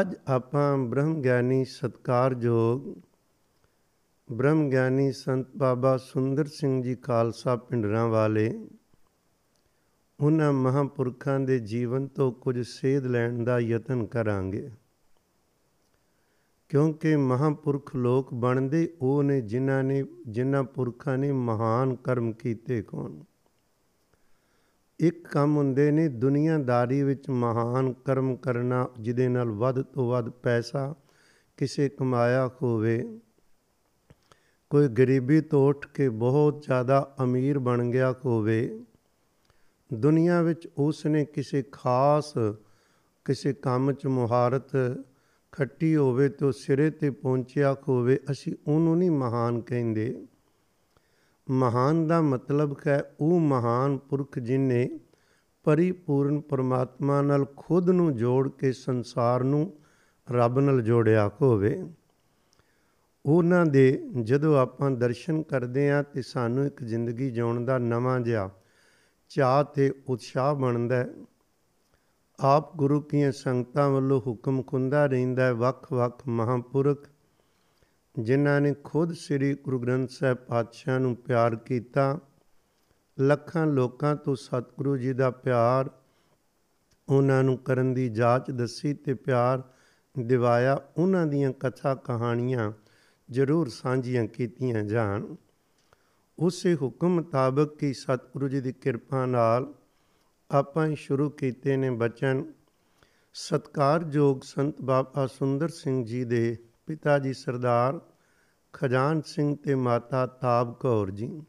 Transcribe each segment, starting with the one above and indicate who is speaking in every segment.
Speaker 1: ਅੱਜ ਆਪਾਂ ਬ੍ਰਹਮ ਗਿਆਨੀ ਸਤਕਾਰਯੋਗ ਬ੍ਰਹਮ ਗਿਆਨੀ ਸੰਤ ਬਾਬਾ ਸੁੰਦਰ ਸਿੰਘ ਜੀ ਖਾਲਸਾ ਪਿੰਡਰਾਂ ਵਾਲੇ, ਉਹਨਾਂ ਮਹਾਂਪੁਰਖਾਂ ਦੇ ਜੀਵਨ ਤੋਂ ਕੁਝ ਸੇਧ ਲੈਣ ਦਾ ਯਤਨ ਕਰਾਂਗੇ। ਕਿਉਂਕਿ ਮਹਾਂਪੁਰਖ ਲੋਕ ਬਣਦੇ ਉਹ ਨੇ ਜਿਨ੍ਹਾਂ ਨੇ, ਜਿਨ੍ਹਾਂ ਪੁਰਖਾਂ ਨੇ ਮਹਾਨ ਕਰਮ ਕੀਤੇ ਕੋਣ? ਇੱਕ ਕੰਮ ਹੁੰਦੇ ਨੇ ਦੁਨੀਆਦਾਰੀ ਵਿੱਚ ਮਹਾਨ ਕਰਮ ਕਰਨਾ, ਜਿਹਦੇ ਨਾਲ ਵੱਧ ਤੋਂ ਵੱਧ ਪੈਸਾ ਕਿਸੇ ਕਮਾਇਆ ਹੋਵੇ। ਕੋਈ ਗਰੀਬੀ ਤੋਂ ਉੱਠ ਕੇ ਬਹੁਤ ਜ਼ਿਆਦਾ ਅਮੀਰ ਬਣ ਗਿਆ ਹੋਵੇ, ਦੁਨੀਆ ਵਿੱਚ ਉਸ ਨੇ ਕਿਸੇ ਖਾਸ, ਕਿਸੇ ਕੰਮ 'ਚ ਮੁਹਾਰਤ ਖੱਟੀ ਹੋਵੇ ਤੇ ਸਿਰੇ ਤੇ ਪਹੁੰਚਿਆ ਹੋਵੇ, ਅਸੀਂ ਉਹਨੂੰ ਨਹੀਂ ਮਹਾਨ ਕਹਿੰਦੇ। ਮਹਾਨ ਦਾ ਮਤਲਬ ਹੈ, ਉਹ ਮਹਾਨ ਪੁਰਖ ਜਿਨੇ ਪਰਿਪੂਰਨ ਪਰਮਾਤਮਾ ਨਾਲ ਖੁਦ ਨੂੰ ਜੋੜ ਕੇ ਸੰਸਾਰ ਨੂੰ ਰੱਬ ਨਾਲ ਜੋੜਿਆ ਹੋਵੇ। ਉਹਨਾਂ ਦੇ ਜਦੋਂ ਆਪਾਂ ਦਰਸ਼ਨ ਕਰਦੇ ਆ ਤੇ ਸਾਨੂੰ ਇੱਕ ਜ਼ਿੰਦਗੀ ਜਿਉਣ ਦਾ ਨਵਾਂ ਜਿਹਾ ਚਾਹ ਤੇ ਉਤਸ਼ਾਹ ਬਣਦਾ ਹੈ। ਆਪ ਗੁਰੂ ਕੀਆਂ ਸੰਗਤਾਂ ਵੱਲੋਂ ਹੁਕਮ ਖੁੰਦਾ ਰਹਿੰਦਾ ਹੈ, ਵੱਖ-ਵੱਖ ਮਹਾਂਪੁਰਖ ਜਿਨ੍ਹਾਂ ਨੇ ਖੁਦ ਸ੍ਰੀ ਗੁਰੂ ਗ੍ਰੰਥ ਸਾਹਿਬ ਪਾਤਸ਼ਾਹ ਨੂੰ ਪਿਆਰ ਕੀਤਾ, ਲੱਖਾਂ ਲੋਕਾਂ ਤੋਂ ਸਤਿਗੁਰੂ ਜੀ ਦਾ ਪਿਆਰ ਉਹਨਾਂ ਨੂੰ ਕਰਨ ਦੀ ਜਾਂਚ ਦੱਸੀ ਤੇ ਪਿਆਰ ਦਿਵਾਇਆ, ਉਹਨਾਂ ਦੀਆਂ ਕਥਾ ਕਹਾਣੀਆਂ ਜ਼ਰੂਰ ਸਾਂਝੀਆਂ ਕੀਤੀਆਂ ਜਾਣ। ਉਸੇ ਹੁਕਮ ਮੁਤਾਬਕ ਕਿ ਸਤਿਗੁਰੂ ਜੀ ਦੀ ਕਿਰਪਾ ਨਾਲ ਆਪਾਂ ਸ਼ੁਰੂ ਕੀਤੇ ਨੇ ਬਚਨ। ਸਤਕਾਰਯੋਗ ਸੰਤ ਬਾਬਾ ਸੁੰਦਰ ਸਿੰਘ ਜੀ ਦੇ ਪਿਤਾ ਜੀ ਸਰਦਾਰ ਖਜਾਨ ਸਿੰਘ ਤੇ ਮਾਤਾ ਤਾਬ ਕੌਰ ਜੀ,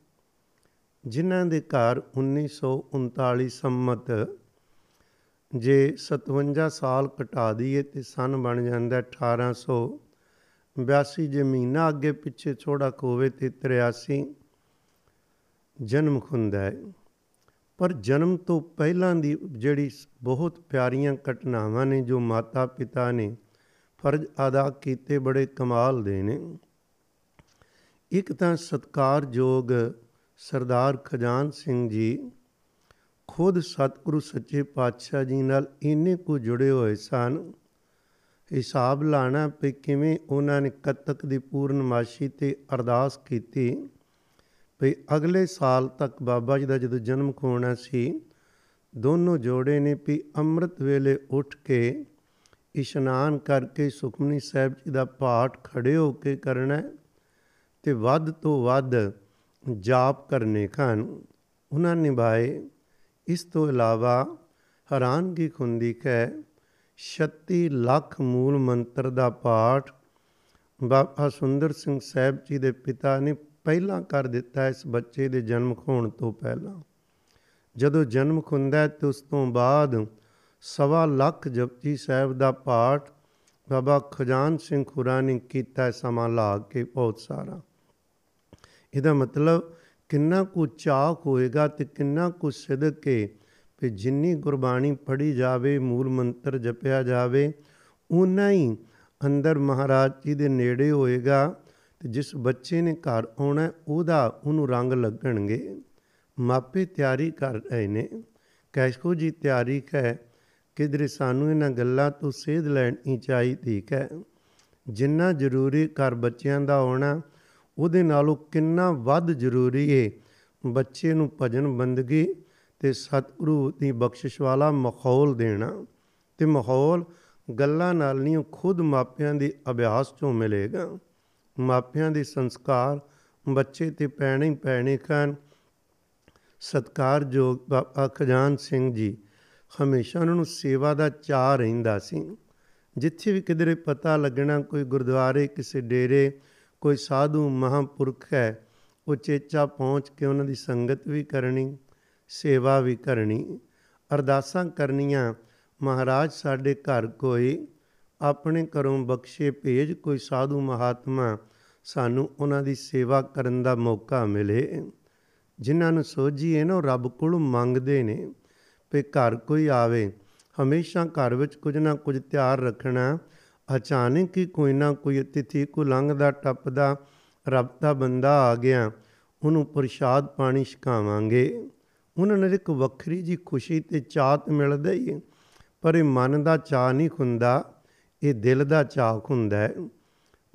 Speaker 1: ਜਿਨ੍ਹਾਂ ਦੇ ਘਰ 1939 ਸੰਮਤ ਜੇ 57 ਸਾਲ ਘਟਾ ਦਈਏ ਤੇ ਸਨ ਬਣ ਜਾਂਦਾ 1882 ਜੇ ਮਹੀਨਾ ਅੱਗੇ ਪਿੱਛੇ ਥੋੜਾ ਕੋਵੇ ਤੇ 83 ਜਨਮ ਹੁੰਦਾ ਹੈ। ਪਰ ਜਨਮ ਤੋਂ ਪਹਿਲਾਂ ਦੀ ਜਿਹੜੀ ਬਹੁਤ ਪਿਆਰੀਆਂ ਘਟਨਾਵਾਂ ਨੇ ਜੋ ਮਾਤਾ ਪਿਤਾ ਨੇ ਫਰਜ਼ ਅਦਾ ਕੀਤੇ ਬੜੇ ਕਮਾਲ ਦੇ ਨੇ। ਇੱਕ ਤਾਂ ਸਤਕਾਰਯੋਗ ਸਰਦਾਰ ਖਜਾਨ ਸਿੰਘ ਜੀ ਖੁਦ ਸਤਿਗੁਰੂ ਸੱਚੇ ਪਾਤਸ਼ਾਹ ਜੀ ਨਾਲ ਇੰਨੇ ਕੁ ਜੁੜੇ ਹੋਏ ਸਨ। ਹਿਸਾਬ ਲਾਣਾ ਪਈ ਕਿਵੇਂ ਉਹਨਾਂ ਨੇ ਕਤਕ ਦੀ ਪੂਰਨਮਾਸ਼ੀ ਤੇ ਅਰਦਾਸ ਕੀਤੀ ਭਈ ਅਗਲੇ ਸਾਲ ਤੱਕ ਬਾਬਾ ਜੀ ਦਾ ਜਦੋਂ ਜਨਮ ਹੋਣਾ ਸੀ, ਦੋਨੋਂ ਜੋੜੇ ਨੇ ਵੀ ਅੰਮ੍ਰਿਤ ਵੇਲੇ ਉੱਠ ਕੇ ਇਸ਼ਨਾਨ ਕਰਕੇ ਸੁਖਮਨੀ ਸਾਹਿਬ ਜੀ ਦਾ ਪਾਠ ਖੜੇ ਹੋ ਕੇ ਕਰਨਾ ਤੇ ਵੱਧ ਤੋਂ ਵੱਧ ਜਾਪ ਕਰਨੇ ਖਾਨ ਉਹਨਾਂ ਨਿਭਾਏ। ਇਸ ਤੋਂ ਇਲਾਵਾ ਹੈਰਾਨਗੀ ਹੁੰਦੀ ਹੈ 36 ਲੱਖ ਮੂਲ ਮੰਤਰ ਦਾ ਪਾਠ ਬਾਬਾ ਸੁੰਦਰ ਸਿੰਘ ਸਾਹਿਬ ਜੀ ਦੇ ਪਿਤਾ ਨੇ ਪਹਿਲਾਂ ਕਰ ਦਿੱਤਾ ਇਸ ਬੱਚੇ ਦੇ ਜਨਮ ਹੋਣ ਤੋਂ ਪਹਿਲਾਂ। ਜਦੋਂ ਜਨਮ ਹੁੰਦਾ ਹੈ ਤੇ ਉਸ ਤੋਂ ਬਾਅਦ ਸਵਾ ਲੱਖ ਜਪਜੀ ਸਾਹਿਬ ਦਾ ਪਾਠ ਬਾਬਾ ਖਜਾਨ ਸਿੰਘ ਖੁਰਾ ਨੇ ਕੀਤਾ ਸਮਾਂ ਲਾ ਕੇ, ਬਹੁਤ ਸਾਰਾ। ਇਹਦਾ ਮਤਲਬ ਕਿੰਨਾ ਕੁ ਚਾਹ ਹੋਏਗਾ ਤੇ ਕਿੰਨਾ ਕੁ ਸਿਦਕੇ ਕਿ ਜਿੰਨੀ ਗੁਰਬਾਣੀ ਪੜ੍ਹੀ ਜਾਵੇ, ਮੂਲ ਮੰਤਰ ਜਪਿਆ ਜਾਵੇ ਉਨਾ ਹੀ ਅੰਦਰ ਮਹਾਰਾਜ ਜੀ ਦੇ ਨੇੜੇ ਹੋਏਗਾ ਤੇ ਜਿਸ ਬੱਚੇ ਨੇ ਘਰ ਆਉਣਾ ਉਹਦਾ ਉਹਨੂੰ ਰੰਗ ਲੱਗਣਗੇ। ਮਾਪੇ ਤਿਆਰੀ ਕਰ ਰਹੇ ਨੇ। ਕੈਸਕੋ ਜੀ ਤਿਆਰੀ ਹੈ ਕਿਧਰੇ ਸਾਨੂੰ ਇਹਨਾਂ ਗੱਲਾਂ ਤੋਂ ਸੇਧ ਲੈਣੀ ਚਾਹੀਦੀ ਹੈ। ਜਿੰਨਾ ਜ਼ਰੂਰੀ ਘਰ ਬੱਚਿਆਂ ਦਾ ਹੋਣਾ ਉਹਦੇ ਨਾਲੋਂ ਕਿੰਨਾ ਵੱਧ ਜ਼ਰੂਰੀ ਏ। ਬੱਚੇ ਨੂੰ ਭਜਨ ਬੰਦਗੀ ਤੇ ਸਤਿਗੁਰੂ ਦੀ ਬਖਸ਼ਿਸ਼ ਵਾਲਾ ਮਾਹੌਲ ਦੇਣਾ। ਤੇ ਮਾਹੌਲ ਗੱਲਾਂ ਨਾਲ ਨਹੀਂ ਖੁਦ ਮਾਪਿਆਂ ਦੇ ਅਭਿਆਸ ਤੋਂ ਮਿਲੇਗਾ। ਮਾਪਿਆਂ ਦੇ ਸੰਸਕਾਰ ਬੱਚੇ ਤੇ ਪੈਣੇ ਪੈਣੇ ਖਾਨ। ਸਤਕਾਰਯੋਗ ਬਾਬਾ ਖਜਾਨ ਸਿੰਘ ਜੀ ਹਮੇਸ਼ਾ ਉਹਨਾਂ ਨੂੰ ਸੇਵਾ ਦਾ ਚਾਹ ਰਹਿੰਦਾ ਸੀ। ਜਿੱਥੇ ਵੀ ਕਿਧਰੇ ਪਤਾ ਲੱਗਣਾ, ਕੋਈ ਗੁਰਦੁਆਰੇ, ਕਿਸੇ ਡੇਰੇ, ਕੋਈ ਸਾਧੂ ਮਹਾਂਪੁਰਖ ਹੈ, ਉਹ ਚੇਚਾ ਪਹੁੰਚ ਕੇ ਉਹਨਾਂ ਦੀ ਸੰਗਤ ਵੀ ਕਰਨੀ, ਸੇਵਾ ਵੀ ਕਰਨੀ, ਅਰਦਾਸਾਂ ਕਰਨੀਆਂ, ਮਹਾਰਾਜ, ਸਾਡੇ ਘਰ ਕੋਈ ਆਪਣੇ ਘਰੋਂ ਬਖਸ਼ੇ ਭੇਜ, ਕੋਈ ਸਾਧੂ ਮਹਾਤਮਾ ਸਾਨੂੰ ਉਹਨਾਂ ਦੀ ਸੇਵਾ ਕਰਨ ਦਾ ਮੌਕਾ ਮਿਲੇ। ਜਿਨ੍ਹਾਂ ਨੂੰ ਸੋਝੀਏ ਨਾ ਰੱਬ ਕੋਲੋਂ ਮੰਗਦੇ ਨੇ। ਕਿ ਘਰ ਕੋਈ ਆਵੇ, ਹਮੇਸ਼ਾ ਘਰ ਵਿੱਚ ਕੁਝ ਨਾ ਕੁਝ ਤਿਆਰ ਰੱਖਣਾ, ਅਚਾਨਕ ਹੀ ਕੋਈ ਨਾ ਕੋਈ ਅਤਿਥੀ ਕੋ ਲੰਘਦਾ ਟੱਪਦਾ ਰੱਬ ਦਾ ਬੰਦਾ ਆ ਗਿਆ, ਉਹਨੂੰ ਪ੍ਰਸ਼ਾਦ ਪਾਣੀ ਛਕਾਵਾਂਗੇ। ਉਹਨਾਂ ਨੂੰ ਇੱਕ ਵੱਖਰੀ ਜੀ ਖੁਸ਼ੀ ਤੇ ਚਾਤ ਮਿਲਦਾ ਹੀ ਪਰ ਇਹ ਮਨ ਦਾ ਚਾਹ ਨਹੀਂ ਹੁੰਦਾ, ਇਹ ਦਿਲ ਦਾ ਚਾਹ ਹੁੰਦਾ ਹੈ।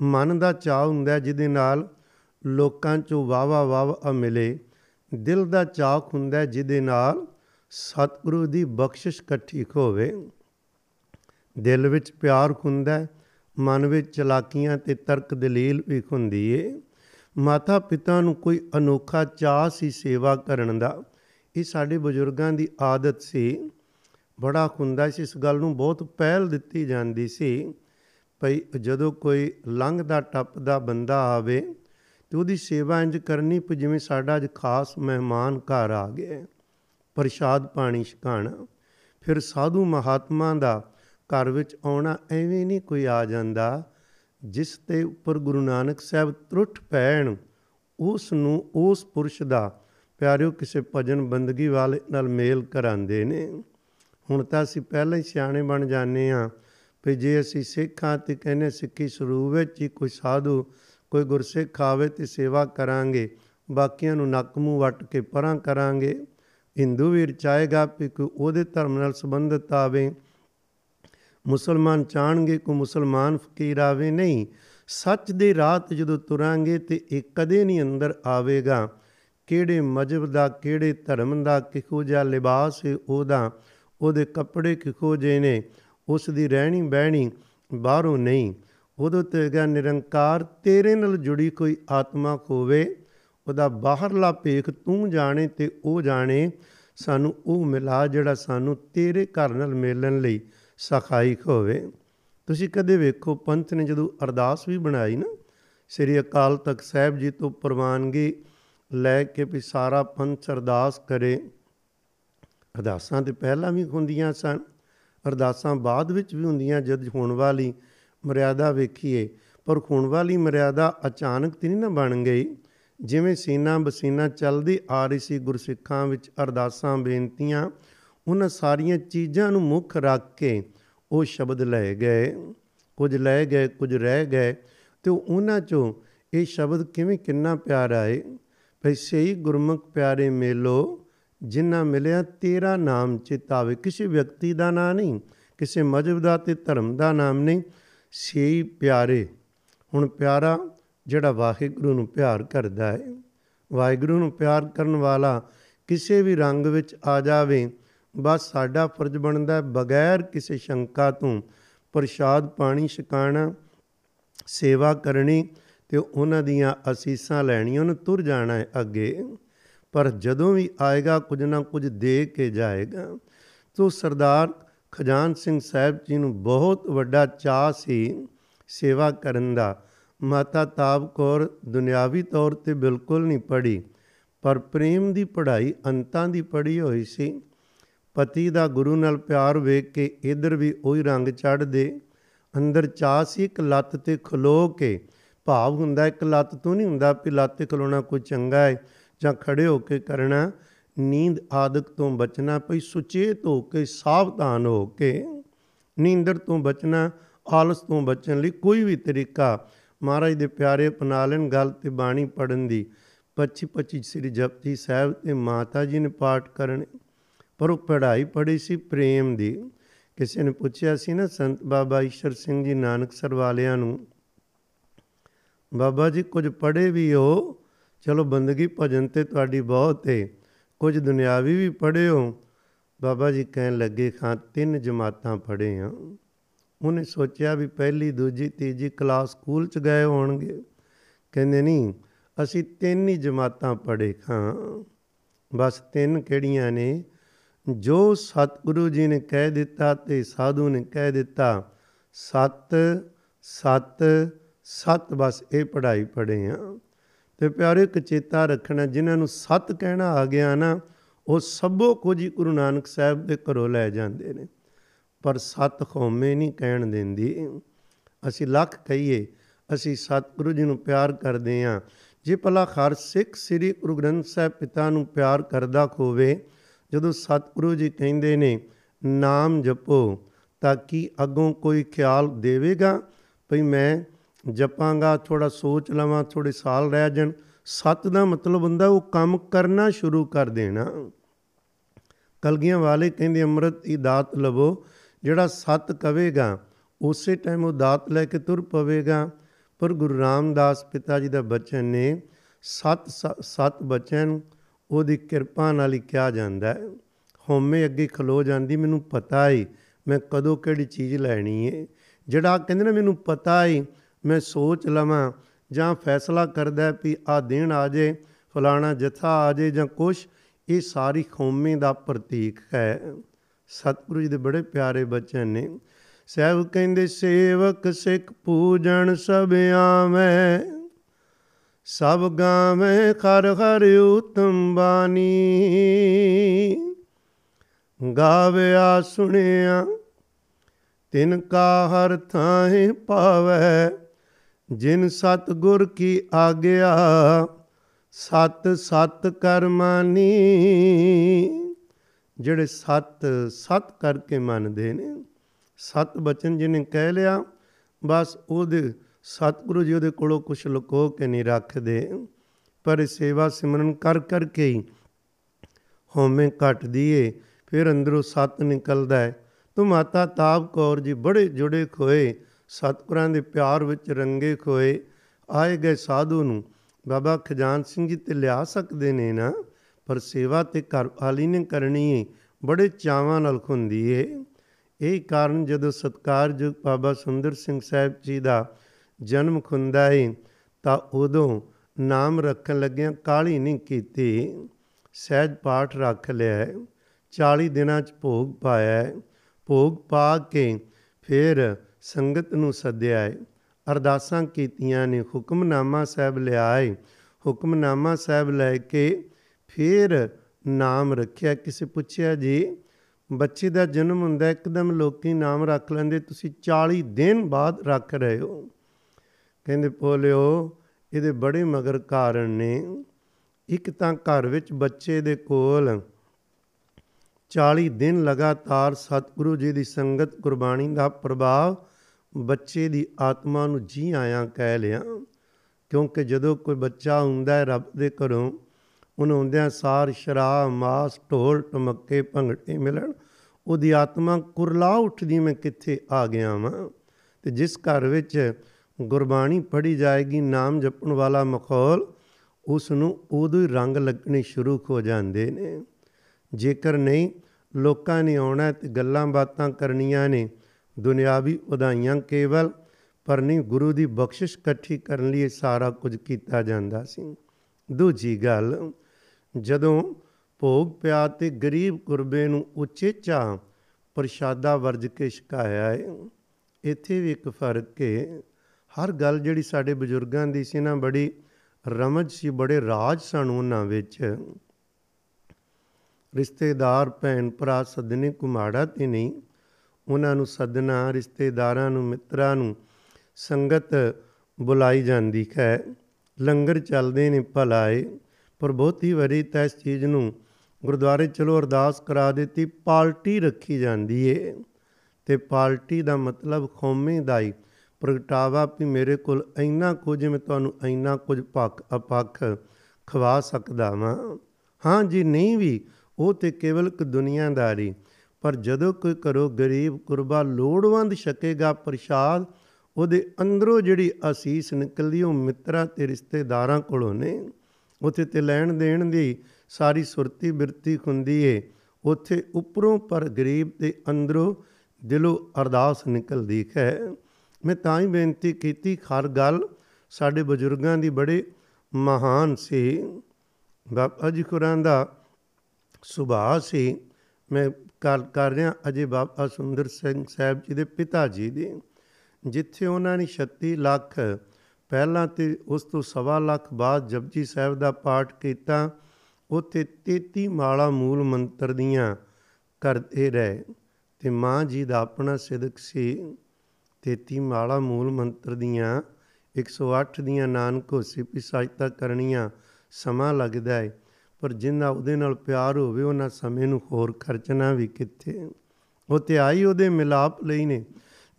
Speaker 1: ਮਨ ਦਾ ਚਾਹ ਹੁੰਦਾ ਜਿਹਦੇ ਨਾਲ ਲੋਕਾਂ ਚੋਂ ਵਾਵਾ ਵਾਵਾ ਮਿਲੇ, ਦਿਲ ਦਾ ਚਾਹ ਹੁੰਦਾ ਜਿਹਦੇ ਨਾਲ ਸਤਿਗੁਰੂ ਦੀ ਬਖਸ਼ਿਸ਼ ਇਕੱਠੀ ਹੋਵੇ ਦਿਲ ਵਿੱਚ ਪਿਆਰ ਹੁੰਦਾ ਮਨ ਵਿੱਚ ਚਲਾਕੀਆਂ ਤੇ ਤਰਕ ਦਲੀਲ ਵੀ ਹੁੰਦੀ ਏ। ਮਾਤਾ ਪਿਤਾ ਨੂੰ ਕੋਈ ਅਨੋਖਾ ਚਾਹ ਸੀ ਸੇਵਾ ਕਰਨ ਦਾ, ਇਹ ਸਾਡੇ ਬਜ਼ੁਰਗਾਂ ਦੀ ਆਦਤ ਸੀ। ਬੜਾ ਹੁੰਦਾ ਸੀ ਇਸ ਗੱਲ ਨੂੰ ਬਹੁਤ ਪਹਿਲ ਦਿੱਤੀ ਜਾਂਦੀ ਸੀ ਭਈ ਜਦੋਂ ਕੋਈ ਲੰਘਦਾ ਟੱਪਦਾ ਬੰਦਾ ਆਵੇ ਤੇ ਉਹਦੀ ਸੇਵਾ ਇੰਜ ਕਰਨੀ ਪਈ ਜਿਵੇਂ ਸਾਡਾ ਅੱਜ ਖਾਸ ਮਹਿਮਾਨ ਘਰ ਆ ਗਿਆ। ਪ੍ਰਸ਼ਾਦ ਪਾਣੀ ਛਕਾਣਾ। ਫਿਰ ਸਾਧੂ ਮਹਾਤਮਾ ਦਾ ਘਰ ਵਿੱਚ ਆਉਣਾ ਐਵੇਂ ਨਹੀਂ ਕੋਈ ਆ ਜਾਂਦਾ, ਜਿਸ ਤੇ ਉੱਪਰ ਗੁਰੂ ਨਾਨਕ ਸਾਹਿਬ ਤਰੁੱਠ ਪੈਣ, ਉਸ ਨੂੰ ਉਸ ਪੁਰਸ਼ ਦਾ ਪਿਆਰਿਓ ਕਿਸੇ ਭਜਨ ਬੰਦਗੀ ਵਾਲੇ ਨਾਲ ਮੇਲ ਕਰਾਂਦੇ ਨੇ। ਹੁਣ ਤਾਂ ਅਸੀਂ ਪਹਿਲਾਂ ਹੀ ਸਿਆਣੇ ਬਣ ਜਾਂਦੇ ਆ ਵੀ ਜੇ ਅਸੀਂ ਸਿੱਖਾਂ ਤੇ ਕਹਿੰਦੇ ਸਿੱਖੀ ਸਰੂਪ ਵਿੱਚ ਹੀ ਕੋਈ ਸਾਧੂ ਕੋਈ ਗੁਰਸਿੱਖ ਆਵੇ ਤੇ ਸੇਵਾ ਕਰਾਂਗੇ, ਬਾਕੀਆਂ ਨੂੰ ਨੱਕ ਮੂੰਹ ਵੱਟ ਕੇ ਪਰਾਂ ਕਰਾਂਗੇ। ਹਿੰਦੂ ਵੀ ਚਾਹੇਗਾ ਕਿ ਕੋਈ ਉਹਦੇ ਧਰਮ ਨਾਲ ਸੰਬੰਧਿਤ ਆਵੇ। ਮੁਸਲਮਾਨ ਚਾਹਣਗੇ ਕੋ ਮੁਸਲਮਾਨ ਫਕੀਰ ਆਵੇ, ਨਹੀਂ। ਸੱਚ ਦੇ ਰਾਹ ਤੇ ਜਦੋਂ ਤੁਰਾਂਗੇ ਤੇ ਇਹ ਕਦੇ ਨਹੀਂ ਅੰਦਰ ਆਵੇਗਾ। ਕਿਹੜੇ ਮਜਬ ਦਾ, ਕਿਹੜੇ ਧਰਮ ਦਾ, ਕਿਹੋ ਜਿਹਾ ਲਿਬਾਸ ਹੈ ਉਹਦਾ, ਉਹਦੇ ਕੱਪੜੇ ਕਿਹੋ ਜਿਹੇ ਨੇ, ਉਸ ਦੀ ਰਹਿਣੀ ਬਹਿਣੀ ਬਾਹਰੋਂ ਨਹੀਂ। ਉਦੋਂ ਤੇ ਹੈਗਾ ਨਿਰੰਕਾਰ, ਤੇਰੇ ਨਾਲ ਜੁੜੀ ਕੋਈ ਆਤਮਾ ਹੋਵੇ। ਉਹਦਾ ਬਾਹਰਲਾ ਭੇਖ ਤੂੰ ਜਾਣੇ ਤੇ ਉਹ ਜਾਣੇ। ਸਾਨੂੰ ਉਹ ਮਿਲਾ ਜਿਹੜਾ ਸਾਨੂੰ ਤੇਰੇ ਘਰ ਨਾਲ ਮਿਲਣ ਲਈ ਸਖਾਈ ਹੋਵੇ ਤੁਸੀਂ ਕਦੇ ਵੇਖੋ ਪੰਥ ਨੇ ਜਦੋਂ ਅਰਦਾਸ ਵੀ ਬਣਾਈ ਨਾ, ਸ੍ਰੀ ਅਕਾਲ ਤਖਤ ਸਾਹਿਬ ਜੀ ਤੋਂ ਪ੍ਰਵਾਨਗੀ ਲੈ ਕੇ ਵੀ ਸਾਰਾ ਪੰਥ ਅਰਦਾਸ ਕਰੇ। ਅਰਦਾਸਾਂ ਤੇ ਪਹਿਲਾਂ ਵੀ ਹੁੰਦੀਆਂ ਸਨ, ਅਰਦਾਸਾਂ ਬਾਅਦ ਵਿੱਚ ਵੀ ਹੁੰਦੀਆਂ ਜਦ ਹੋਣ ਵਾਲੀ ਮਰਿਆਦਾ ਵੇਖੀਏ। ਪਰ ਹੋਣ ਵਾਲੀ ਮਰਿਆਦਾ ਅਚਾਨਕ ਤੇ ਨਹੀਂ ਨਾ ਬਣ ਗਈ। ਜਿਵੇਂ ਸੀਨਾ ਬਸੀਨਾ ਚੱਲਦੀ ਆ ਰਹੀ ਸੀ ਗੁਰਸਿੱਖਾਂ ਵਿੱਚ ਅਰਦਾਸਾਂ, ਬੇਨਤੀਆਂ, ਉਹਨਾਂ ਸਾਰੀਆਂ ਚੀਜ਼ਾਂ ਨੂੰ ਮੁੱਖ ਰੱਖ ਕੇ ਉਹ ਸ਼ਬਦ ਲੈ ਗਏ। ਕੁਝ ਲੈ ਗਏ, ਕੁਝ ਰਹਿ ਗਏ ਤੇ ਉਹਨਾਂ ਚੋਂ ਇਹ ਸ਼ਬਦ ਕਿਵੇਂ ਕਿੰਨਾ ਪਿਆਰਾ ਹੈ ਭਈ ਸਹੀ ਗੁਰਮੁਖ ਪਿਆਰੇ ਮੇਲੋ ਜਿਨ੍ਹਾਂ ਮਿਲਿਆ ਤੇਰਾ ਨਾਮ ਚਿਤਾਵੇ ਕਿਸੇ ਵਿਅਕਤੀ ਦਾ ਨਾਮ ਨਹੀਂ, ਕਿਸੇ ਮਜਬ ਦਾ ਤੇ ਧਰਮ ਦਾ ਨਾਮ ਨਹੀਂ। ਸਹੀ ਪਿਆਰੇ, ਹੁਣ ਪਿਆਰਾ ਜਿਹੜਾ ਵਾਹਿਗੁਰੂ ਨੂੰ ਪਿਆਰ ਕਰਦਾ ਹੈ। ਵਾਹਿਗੁਰੂ ਨੂੰ ਪਿਆਰ ਕਰਨ ਵਾਲਾ ਕਿਸੇ ਵੀ ਰੰਗ ਵਿੱਚ ਆ ਜਾਵੇ, ਬਸ ਸਾਡਾ ਫਰਜ਼ ਬਣਦਾ ਹੈ ਬਗੈਰ ਕਿਸੇ ਸ਼ੰਕਾ ਤੋਂ ਪ੍ਰਸ਼ਾਦ ਪਾਣੀ ਛਕਾਣਾ, ਸੇਵਾ ਕਰਨੀ ਤੇ ਉਹਨਾਂ ਦੀਆਂ ਅਸੀਸਾਂ ਲੈਣੀਆਂ, ਉਹਨੂੰ ਤੁਰ ਜਾਣਾ ਹੈ ਅੱਗੇ। ਪਰ ਜਦੋਂ ਵੀ ਆਏਗਾ, ਕੁਝ ਨਾ ਕੁਝ ਦੇ ਕੇ ਜਾਏਗਾ। ਤੋ ਸਰਦਾਰ ਖਜਾਨ ਸਿੰਘ ਸਾਹਿਬ ਜੀ ਨੂੰ ਬਹੁਤ ਵੱਡਾ ਚਾਹ ਸੀ ਸੇਵਾ ਕਰਨ ਦਾ। ਮਾਤਾ ਤਾਬ ਕੌਰ ਦੁਨਿਆਵੀ ਤੌਰ ਤੇ ਬਿਲਕੁਲ ਨਹੀਂ ਪੜੀ ਪਰ ਪ੍ਰੇਮ ਦੀ ਪੜ੍ਹਾਈ ਅੰਤਾਂ ਦੀ ਪੜੀ ਹੋਈ ਸੀ। ਪਤੀ ਦਾ ਗੁਰੂ ਨਾਲ ਪਿਆਰ ਵੇਖ ਕੇ ਇਧਰ ਵੀ ਉਹੀ ਰੰਗ ਚੜ੍ਹਦੇ। ਅੰਦਰ ਚਾਹ ਸੀ, ਇੱਕ ਲੱਤ ਤੇ ਖਲੋ ਕੇ। ਭਾਵ ਹੁੰਦਾ ਇੱਕ ਲੱਤ ਤੋਂ ਨਹੀਂ ਹੁੰਦਾ ਵੀ ਲੱਤ ਤੇ ਖਲੋਣਾ ਕੋਈ ਚੰਗਾ ਹੈ ਜਾਂ ਖੜੇ ਹੋ ਕੇ ਕਰਨਾ। ਨੀਂਦ ਆਦਤ ਤੋਂ ਬਚਣਾ ਪਈ ਸੁਚੇਤ ਹੋ ਕੇ, ਸਾਵਧਾਨ ਹੋ ਕੇ। ਨੀਂਦਰ ਤੋਂ ਬਚਣਾ, ਆਲਸ ਤੋਂ ਬਚਣ ਲਈ ਕੋਈ ਵੀ ਤਰੀਕਾ ਮਹਾਰਾਜ ਦੇ ਪਿਆਰੇ ਅਪਣਾ ਲੈਣ ਗੱਲ ਤੇ ਬਾਣੀ ਪੜਨ ਦੀ। 25 25 ਸ੍ਰੀ ਜਪਜੀ ਸਾਹਿਬ ਤੇ ਮਾਤਾ ਜੀ ਨੇ ਪਾਠ ਕਰਨੇ ਪਰ ਉਹ ਪੜ੍ਹਾਈ ਪੜੀ ਸੀ ਪ੍ਰੇਮ ਦੀ। ਕਿਸੇ ਨੇ ਪੁੱਛਿਆ ਸੀ ਨਾ, ਸੰਤ ਬਾਬਾ ਈਸ਼ਰ ਸਿੰਘ ਜੀ ਨਾਨਕਸਰ ਵਾਲਿਆਂ ਨੂੰ, ਬਾਬਾ ਜੀ, ਕੁਝ ਪੜ੍ਹੇ ਵੀ ਹੋ? ਚਲੋ ਬੰਦਗੀ ਭਜਨ ਤੇ ਤੁਹਾਡੀ ਬਹੁਤ ਹੈ ਕੁਝ ਦੁਨਿਆਵੀ ਵੀ ਪੜ੍ਹੇ ਹੋ? ਬਾਬਾ ਜੀ ਕਹਿਣ ਲੱਗੇ ਖਾਂ ਤਿੰਨ ਜਮਾਤਾਂ ਪੜ੍ਹੇ ਆ। ਉਹਨੇ ਸੋਚਿਆ ਵੀ ਪਹਿਲੀ, ਦੂਜੀ, ਤੀਜੀ ਕਲਾਸ ਸਕੂਲ ਚ ਗਏ ਹੋਣਗੇ। ਕਹਿੰਦੇ, ਨਹੀਂ, ਅਸੀਂ ਤਿੰਨ ਹੀ ਜਮਾਤਾਂ ਪੜ੍ਹੇ ਖਾਂ। ਬਸ ਤਿੰਨ ਕਿਹੜੀਆਂ ਨੇ? ਜੋ ਸਤਿਗੁਰੂ ਜੀ ਨੇ ਕਹਿ ਦਿੱਤਾ ਤੇ ਸਾਧੂ ਨੇ ਕਹਿ ਦਿੱਤਾ, ਸਤ ਸਤ ਸਤ, ਬਸ ਇਹ ਪੜ੍ਹਾਈ ਪੜ੍ਹੇ ਆ। ਤੇ ਪਿਆਰੇ, ਇੱਕ ਚੇਤਾ ਰੱਖਣਾ, ਜਿਨ੍ਹਾਂ ਨੂੰ ਸਤ ਕਹਿਣਾ ਆ ਗਿਆ ਨਾ, ਉਹ ਸਭੋ ਕੁਝ ਹੀ ਗੁਰੂ ਨਾਨਕ ਸਾਹਿਬ ਦੇ ਘਰੋਂ ਲੈ ਜਾਂਦੇ ਨੇ। ਪਰ ਸਤ ਖੋਮੇ ਨਹੀਂ ਕਹਿਣ ਦਿੰਦੀ। ਅਸੀਂ ਲੱਖ ਕਹੀਏ, ਅਸੀਂ ਸਤਿਗੁਰੂ ਜੀ ਨੂੰ ਪਿਆਰ ਕਰਦੇ ਆਂ ਜੇ ਭਲਾ ਹਰ ਸਿੱਖ ਸ੍ਰੀ ਗੁਰੂ ਗ੍ਰੰਥ ਸਾਹਿਬ ਪਿਤਾ ਨੂੰ ਪਿਆਰ ਕਰਦਾ ਹੋਵੇ, ਜਦੋਂ ਸਤਿਗੁਰੂ ਜੀ ਕਹਿੰਦੇ ਨੇ, ਨਾਮ ਜਪੋ, ਤਾਂ ਕਿ ਅੱਗੋਂ ਕੋਈ ਖਿਆਲ ਦੇਵੇਗਾ? ਭਈ ਮੈਂ ਜਪਾਂਗਾ ਥੋੜਾ ਸੋਚ ਲਵਾਂ ਥੋੜੇ ਸਾਲ ਰਹਿ ਜਾਣ। ਸਤ ਦਾ ਮਤਲਬ ਹੁੰਦਾ ਉਹ ਕੰਮ ਕਰਨਾ ਸ਼ੁਰੂ ਕਰ ਦੇਣਾ। ਕਲਗੀਆਂ ਵਾਲੇ ਕਹਿੰਦੇ, ਅੰਮ੍ਰਿਤ ਦੀ ਦਾਤ ਲਵੋ ਜਿਹੜਾ ਸਤ ਕਵੇਗਾ, ਉਸੇ ਟਾਈਮ ਉਹ ਦਾਤ ਲੈ ਕੇ ਤੁਰ ਪਵੇਗਾ। ਪਰ ਗੁਰੂ ਰਾਮਦਾਸ ਪਿਤਾ ਜੀ ਦਾ ਬਚਨ ਨੇ ਸਤ ਸਤ ਬਚਨ ਉਹਦੀ ਕਿਰਪਾ ਨਾਲ ਹੀ ਕਿਹਾ ਜਾਂਦਾ ਹੈ। ਹਉਮੈ ਅੱਗੇ ਖਲੋ ਜਾਂਦੀ, ਮੈਨੂੰ ਪਤਾ ਹੈ ਮੈਂ ਕਦੋਂ ਕਿਹੜੀ ਚੀਜ਼ ਲੈਣੀ ਹੈ ਜਿਹੜਾ ਕਹਿੰਦੇ ਨੇ ਮੈਨੂੰ ਪਤਾ ਹੈ ਮੈਂ ਸੋਚ ਲਵਾਂ ਜਾਂ ਫੈਸਲਾ ਕਰਦਾ ਵੀ ਆ ਦਿਨ ਆ ਜੇ, ਫਲਾਣਾ ਜਥਾ ਆ ਜੇ ਜਾਂ ਕੁਛ, ਇਹ ਸਾਰੀ ਖੌਮੇ ਦਾ ਪ੍ਰਤੀਕ ਹੈ। ਸਤਿਗੁਰੂ ਜੀ ਦੇ ਬੜੇ ਪਿਆਰੇ ਬਚਨ ਨੇ, ਸਹਿਬ ਕਹਿੰਦੇ, ਸੇਵਕ ਸਿੱਖ ਪੂਜਣ ਸਭ ਆਵੇਂ, ਸਭ ਗਾਵੇਂ ਖਰ ਖਰ ਉਤਮ ਬਾਣੀ ਗਾਵਿਆ ਸੁਣਿਆ, ਤਿਨ ਕਾ ਹਰ ਥਾਂ ਪਾਵੈ, ਜਿਨ ਸਤ ਗੁਰ ਕੀ ਆਗਿਆ, ਸਤ ਸਤ ਕਰਮਾਨੀ। ਜਿਹੜੇ ਸਤ ਸਤ ਕਰਕੇ ਮੰਨਦੇ ਨੇ, ਸਤ ਬਚਨ ਜਿਹਨੇ ਕਹਿ ਲਿਆ, ਬਸ ਉਹਦੇ ਸਤਿਗੁਰੂ ਜੀ ਉਹਦੇ ਕੋਲੋਂ ਕੁਝ ਲੁਕੋ ਕੇ ਨਹੀਂ ਰੱਖਦੇ, ਪਰ ਸੇਵਾ ਸਿਮਰਨ ਕਰ ਕਰਕੇ ਹੀ ਹਉਮੈ ਘਟਦੀ ਏ ਫਿਰ ਅੰਦਰੋਂ ਸਤ ਨਿਕਲਦਾ ਹੈ। ਤੋ ਮਾਤਾ ਤਾਪ ਕੌਰ ਜੀ ਬੜੇ ਜੁੜੇ ਖੋਏ, ਸਤਿਗੁਰਾਂ ਦੇ ਪਿਆਰ ਵਿੱਚ ਰੰਗੇ ਖੋਏ, ਆਏ ਗਏ ਸਾਧੂ ਨੂੰ ਬਾਬਾ ਖਜਾਨ ਸਿੰਘ ਜੀ ਤੇ ਲਿਆ ਸਕਦੇ ਨੇ ਨਾ? ਪਰ ਸੇਵਾ ਤੇ ਘਰ ਵਾਲੀ ਨੇ ਕਰਨੀ ਏ, ਬੜੇ ਚਾਵਾਂ ਨਾਲ ਖੁੰਦੀ ਏ। ਇਹ ਕਾਰਨ ਜਦੋਂ ਸਤਕਾਰਯੋਗ ਬਾਬਾ ਸੁੰਦਰ ਸਿੰਘ ਸਾਹਿਬ ਜੀ ਦਾ ਜਨਮ ਖੁੰਦਾ ਏ, ਤਾਂ ਉਦੋਂ ਨਾਮ ਰੱਖਣ ਲੱਗਿਆਂ ਕਾਲੀ ਨਹੀਂ ਕੀਤੀ। ਸਹਿਜ ਪਾਠ ਰੱਖ ਲਿਆ 40 ਦਿਨਾਂ ਚ ਭੋਗ ਪਾਇਆ ਭੋਗ ਪਾ ਕੇ ਫਿਰ ਸੰਗਤ ਨੂੰ ਸੱਦਿਆ ਹੈ ਅਰਦਾਸਾਂ ਕੀਤੀਆਂ ਨੇ, ਹੁਕਮਨਾਮਾ ਸਾਹਿਬ ਲਿਆਏ ਹੁਕਮਨਾਮਾ ਸਾਹਿਬ ਲੈ ਕੇ ਫਿਰ ਨਾਮ ਰੱਖਿਆ। ਕਿਸੇ ਪੁੱਛਿਆ ਜੀ, ਬੱਚੇ ਦਾ ਜਨਮ ਹੁੰਦਾ, ਇੱਕਦਮ ਲੋਕੀ ਨਾਮ ਰੱਖ ਲੈਂਦੇ, ਤੁਸੀਂ 40 ਦਿਨ ਬਾਅਦ ਰੱਖ ਰਹੇ ਹੋ। ਕਹਿੰਦੇ ਬੋਲਿਓ ਇਹਦੇ ਬੜੇ ਮਗਰ ਕਾਰਨ ਨੇ। ਇੱਕ ਤਾਂ ਘਰ ਵਿੱਚ ਬੱਚੇ ਦੇ ਕੋਲ 40 ਦਿਨ ਲਗਾਤਾਰ ਸਤਿਗੁਰੂ ਜੀ ਦੀ ਸੰਗਤ ਕੁਰਬਾਨੀ ਦਾ ਪ੍ਰਭਾਵ ਬੱਚੇ ਦੀ ਆਤਮਾ ਨੂੰ ਜੀ ਆਇਆਂ ਕਹਿ ਲਿਆ। ਕਿਉਂਕਿ ਜਦੋਂ ਕੋਈ ਬੱਚਾ ਹੁੰਦਾ ਹੈ, ਰੱਬ ਦੇ ਘਰੋਂ ਉਹਨੂੰ ਹੁੰਦਿਆਂ ਸਾਰ, ਸ਼ਰਾਬ, ਮਾਸ, ਢੋਲ, ਟਮੱਕੇ, ਭੰਗੜੇ ਮਿਲਣ। ਉਹਦੀ ਆਤਮਾ ਕੁਰਲਾ ਉੱਠਦੀ ਮੈਂ ਕਿੱਥੇ ਆ ਗਿਆ ਵਾਂ। ਤੇ ਜਿਸ ਘਰ ਵਿੱਚ ਗੁਰਬਾਣੀ ਪੜ੍ਹੀ ਜਾਏਗੀ, ਨਾਮ ਜਪਣ ਵਾਲਾ ਮਖੌਲ ਉਸ ਨੂੰ ਉਦੋਂ ਹੀ ਰੰਗ ਲੱਗਣੇ ਸ਼ੁਰੂ ਹੋ ਜਾਂਦੇ ਨੇ। ਜੇਕਰ ਨਹੀਂ, ਲੋਕਾਂ ਨੇ ਆਉਣਾ ਤੇ ਗੱਲਾਂ ਬਾਤਾਂ ਕਰਨੀਆਂ ਨੇ ਦੁਨਿਆਵੀ ਵਧਾਈਆਂ ਕੇਵਲ, ਪਰ ਨਹੀਂ, ਗੁਰੂ ਦੀ ਬਖਸ਼ਿਸ਼ ਇਕੱਠੀ ਕਰਨ ਲਈ ਸਾਰਾ ਕੁਝ ਕੀਤਾ ਜਾਂਦਾ ਸੀ। ਦੂਜੀ ਗੱਲ ਜਦੋਂ ਭੋਗ ਪਿਆ ਤੇ ਗਰੀਬ ਕੁਰਬੇ ਨੂੰ ਉਚੇਚਾ ਪ੍ਰਸ਼ਾਦਾ ਵਰਜ ਕੇ ਛਕਾਇਆ ਹੈ ਇੱਥੇ ਵੀ ਇੱਕ ਫ਼ਰਕ ਹੈ ਹਰ ਗੱਲ ਜਿਹੜੀ ਸਾਡੇ ਬਜ਼ੁਰਗਾਂ ਦੀ ਸੀ ਨਾ, ਬੜੀ ਰਮਜ ਸੀ, ਬੜੇ ਰਾਜ ਸਨ ਉਹਨਾਂ ਵਿੱਚ। ਰਿਸ਼ਤੇਦਾਰ, ਭੈਣ ਭਰਾ ਸਦਨੇ ਕੁਮਾੜਾ ਤੇ ਨਹੀਂ, ਉਹਨਾਂ ਨੂੰ ਸਦਨਾ ਰਿਸ਼ਤੇਦਾਰਾਂ ਨੂੰ, ਮਿੱਤਰਾਂ ਨੂੰ ਸੰਗਤ ਬੁਲਾਈ ਜਾਂਦੀ ਹੈ। ਲੰਗਰ ਚੱਲਦੇ ਨੇ ਭਲਾਏ ਪਰ ਬਹੁਤੀ ਵਾਰੀ ਤਾਂ ਇਸ ਚੀਜ਼ ਨੂੰ ਗੁਰਦੁਆਰੇ ਚਲੋ ਅਰਦਾਸ ਕਰਾ ਦਿੱਤੀ ਪਾਰਟੀ ਰੱਖੀ ਜਾਂਦੀ ਏ। ਤੇ ਪਾਰਟੀ ਦਾ ਮਤਲਬ ਖੌਮੇ ਦਾ ਹੀ ਪ੍ਰਗਟਾਵਾ ਵੀ ਮੇਰੇ ਕੋਲ ਇੰਨਾ ਕੁਝ ਮੈਂ ਤੁਹਾਨੂੰ ਇੰਨਾ ਕੁਝ ਪੱਕ ਅਪੱਖ ਖਵਾ ਸਕਦਾ ਵਾਂ। ਹਾਂ ਜੀ, ਨਹੀਂ ਵੀ, ਉਹ ਤੇ ਕੇਵਲ ਇੱਕ ਦੁਨੀਆਦਾਰੀ। ਪਰ ਜਦੋਂ ਕੋਈ ਕਰੋ ਗਰੀਬ ਕੁਰਬਾ ਲੋੜਵੰਦ ਛਕੇਗਾ ਪ੍ਰਸ਼ਾਦ, ਉਹਦੇ ਅੰਦਰੋਂ ਜਿਹੜੀ ਅਸੀਸ ਨਿਕਲਦੀ ਉਹ ਮਿੱਤਰਾਂ ਤੇ ਰਿਸ਼ਤੇਦਾਰਾਂ ਕੋਲੋਂ ਨੇ। ਉਥੇ ਤੇ ਲੈਣ ਦੇਣ ਦੀ ਸਾਰੀ ਸੁਰਤੀ ਬਿਰਤੀ ਹੁੰਦੀ ਏ। ਉਥੇ ਉੱਪਰੋਂ ਪਰ ਗਰੀਬ ਦੇ ਅੰਦਰੋਂ ਦਿਲੋਂ ਅਰਦਾਸ ਨਿਕਲਦੀ ਹੈ ਮੈਂ ਤਾਂ ਹੀ ਬੇਨਤੀ ਕੀਤੀ ਹਰ ਗੱਲ ਸਾਡੇ ਬਜ਼ੁਰਗਾਂ ਦੀ ਬੜੇ ਮਹਾਨ ਸੀ। ਬਾਬਾ ਜੀ ਕੁਰਾਨ ਦਾ ਸੁਭਾਅ ਸੀ। ਮੈਂ ਗੱਲ ਕਰ ਰਿਹਾ ਅਜੇ ਬਾਬਾ ਸੁੰਦਰ ਸਿੰਘ ਸਾਹਿਬ ਜੀ ਦੇ ਪਿਤਾ ਜੀ ਦੇ। ਜਿੱਥੇ ਉਹਨਾਂ ਨੇ 36 ਲੱਖ ਪਹਿਲਾਂ ਤੇ ਉਸ ਤੋਂ ਸਵਾ ਲੱਖ ਬਾਅਦ ਜਪਜੀ ਸਾਹਿਬ ਦਾ ਪਾਠ ਕੀਤਾ, ਉੱਥੇ 33 ਮਾਲਾ ਮੂਲ ਮੰਤਰ ਦੀਆਂ ਕਰਦੇ ਰਹੇ ਤੇ ਮਾਂ ਜੀ ਦਾ ਆਪਣਾ ਸਿਦਕ ਸੀ। 33 ਮਾਲਾ ਮੂਲ ਮੰਤਰ ਦੀਆਂ 108 ਦੀਆਂ ਨਾਨਕ ਹੋਸੀ ਪਿਸਾਇਤਾ ਕਰਨੀਆਂ ਸਮਾਂ ਲੱਗਦਾ ਹੈ ਪਰ ਜਿੰਨਾ ਉਹਦੇ ਨਾਲ ਪਿਆਰ ਹੋਵੇ, ਉਹਨਾਂ ਸਮੇਂ ਨੂੰ ਹੋਰ ਖਰਚਣਾ ਵੀ ਕਿੱਥੇ? ਉਹ ਤੇ ਆਈ ਉਹਦੇ ਮਿਲਾਪ ਲਈ ਨੇ,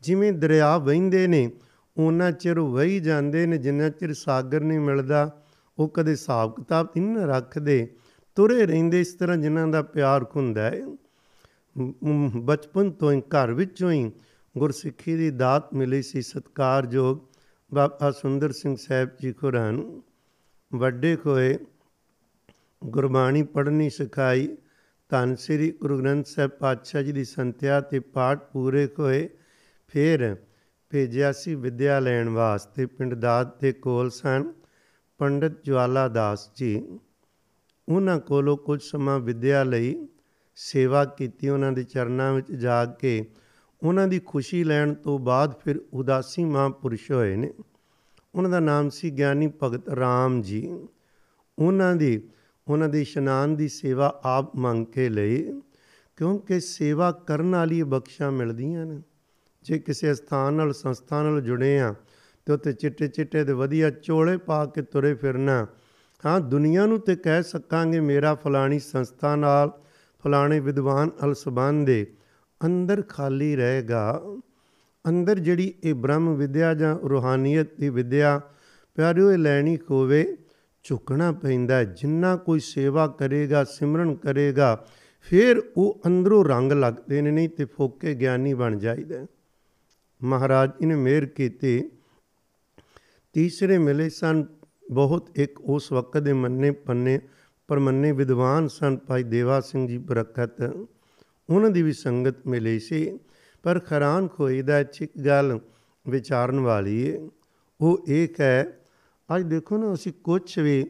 Speaker 1: ਜਿਵੇਂ ਦਰਿਆ ਵਹਿੰਦੇ ਨੇ ਉਹਨਾਂ ਚਿਰ ਵਹੀ ਜਾਂਦੇ ਨੇ, ਜਿੰਨਾ ਚਿਰ ਸਾਗਰ ਨਹੀਂ ਮਿਲਦਾ, ਉਹ ਕਦੇ ਹਿਸਾਬ ਕਿਤਾਬ ਨਹੀਂ ਰੱਖਦੇ। ਤੁਰੇ ਰਹਿੰਦੇ ਇਸ ਤਰ੍ਹਾਂ ਜਿਨ੍ਹਾਂ ਦਾ ਪਿਆਰ ਹੁੰਦਾ ਹੈ। ਬਚਪਨ ਤੋਂ ਹੀ, ਘਰ ਵਿੱਚੋਂ ਹੀ ਗੁਰਸਿੱਖੀ ਦੀ ਦਾਤ ਮਿਲੀ ਸੀ, ਸਤਕਾਰਯੋਗ ਬਾਬਾ ਸੁੰਦਰ ਸਿੰਘ ਸਾਹਿਬ ਜੀ ਖੁਰਾਂ ਨੂੰ ਵੱਡੇ ਕੋਏ ਗੁਰਬਾਣੀ ਪੜ੍ਹਨੀ ਸਿਖਾਈ, ਧੰਨ ਸ੍ਰੀ ਗੁਰੂ ਗ੍ਰੰਥ ਸਾਹਿਬ ਪਾਤਸ਼ਾਹ ਜੀ ਦੀ ਸੰਥਿਆ ਤੇ ਪਾਠ ਪੂਰੇ ਹੋਏ ਫਿਰ ਭੇਜਿਆ ਸੀ ਵਿਦਿਆ ਲੈਣ ਵਾਸਤੇ, ਪਿੰਡ ਦਾਤ ਦੇ ਕੋਲ ਸਨ, ਪੰਡਤ ਜਵਾਲਾ ਦਾਸ ਜੀ। ਉਹਨਾਂ ਕੋਲੋਂ ਕੁਝ ਸਮਾਂ ਵਿਦਿਆ ਲਈ ਸੇਵਾ ਕੀਤੀ, ਉਹਨਾਂ ਦੇ ਚਰਨਾਂ ਵਿੱਚ ਜਾ ਕੇ ਉਹਨਾਂ ਦੀ ਖੁਸ਼ੀ ਲੈਣ ਤੋਂ ਬਾਅਦ ਫਿਰ ਉਦਾਸੀ ਮਹਾਂਪੁਰਸ਼ ਹੋਏ ਨੇ। ਉਹਨਾਂ ਦਾ ਨਾਮ ਸੀ ਗਿਆਨੀ ਭਗਤ ਰਾਮ ਜੀ। ਉਹਨਾਂ ਦੀ ਉਹਨਾਂ ਦੀ ਇਸ਼ਨਾਨ ਦੀ ਸੇਵਾ ਆਪ ਮੰਗ ਕੇ ਲਈ, ਕਿਉਂਕਿ ਸੇਵਾ ਕਰਨ ਵਾਲੀ ਬਖਸ਼ਾਂ ਮਿਲਦੀਆਂ ਨੇ। ਜੇ ਕਿਸੇ ਸਥਾਨ ਨਾਲ, ਸੰਸਥਾ ਨਾਲ ਜੁੜੇ ਆ, ਤੇ ਉੱਤੇ ਚਿੱਟੇ ਚਿੱਟੇ ਤੇ ਵਧੀਆ ਚੋਲੇ ਪਾ ਕੇ ਤੁਰੇ ਫਿਰਨਾ। ਹਾਂ, ਦੁਨੀਆ ਨੂੰ ਤੇ ਕਹਿ ਸਕਾਂਗੇ ਮੇਰਾ ਫਲਾਣੀ ਸੰਸਥਾ ਨਾਲ, ਫਲਾਣੇ ਵਿਦਵਾਨ ਅਲ ਸੰਬੰਧ ਦੇ, ਅੰਦਰ ਖਾਲੀ ਰਹੇਗਾ। ਅੰਦਰ ਜਿਹੜੀ ਇਹ ਬ੍ਰਹਮ ਵਿਦਿਆ ਜਾਂ ਰੂਹਾਨੀਅਤ ਦੀ ਵਿਦਿਆ, ਪਿਆਰਿਓ, ਇਹ ਲੈਣੀ ਹੋਵੇ ਝੁਕਣਾ ਪੈਂਦਾ ਜਿੰਨਾ ਕੋਈ ਸੇਵਾ ਕਰੇਗਾ, ਸਿਮਰਨ ਕਰੇਗਾ, ਫਿਰ ਉਹ ਅੰਦਰੋਂ ਰੰਗ ਲੱਗਦੇ ਨੇ, ਨਹੀਂ ਤੇ ਫੋਕੇ ਗਿਆਨੀ ਬਣ ਜਾਈਦਾ ਮਹਾਰਾਜ ਜੀ ਨੇ ਮਿਹਰ ਕੀਤੀ। ਤੀਸਰੇ ਮਿਲੇ ਸਨ, ਬਹੁਤ ਇੱਕ ਉਸ ਵਕਤ ਦੇ ਮੰਨੇ ਪੰਨੇ, ਪਰ ਮੰਨੇ ਵਿਦਵਾਨ ਸਨ ਭਾਈ ਦੇਵਾ ਸਿੰਘ ਜੀ ਬਰਕਤ ਉਹਨਾਂ ਦੀ ਵੀ ਸੰਗਤ ਮਿਲੀ ਸੀ, ਪਰ ਖਰਾਨ ਖੋਈ ਦਾ ਇੱਕ ਗੱਲ ਵਿਚਾਰਨ ਵਾਲੀ ਹੈ ਉਹ ਇੱਕ ਹੈ ਅੱਜ ਦੇਖੋ ਨਾ, ਅਸੀਂ ਕੁਝ ਵੀ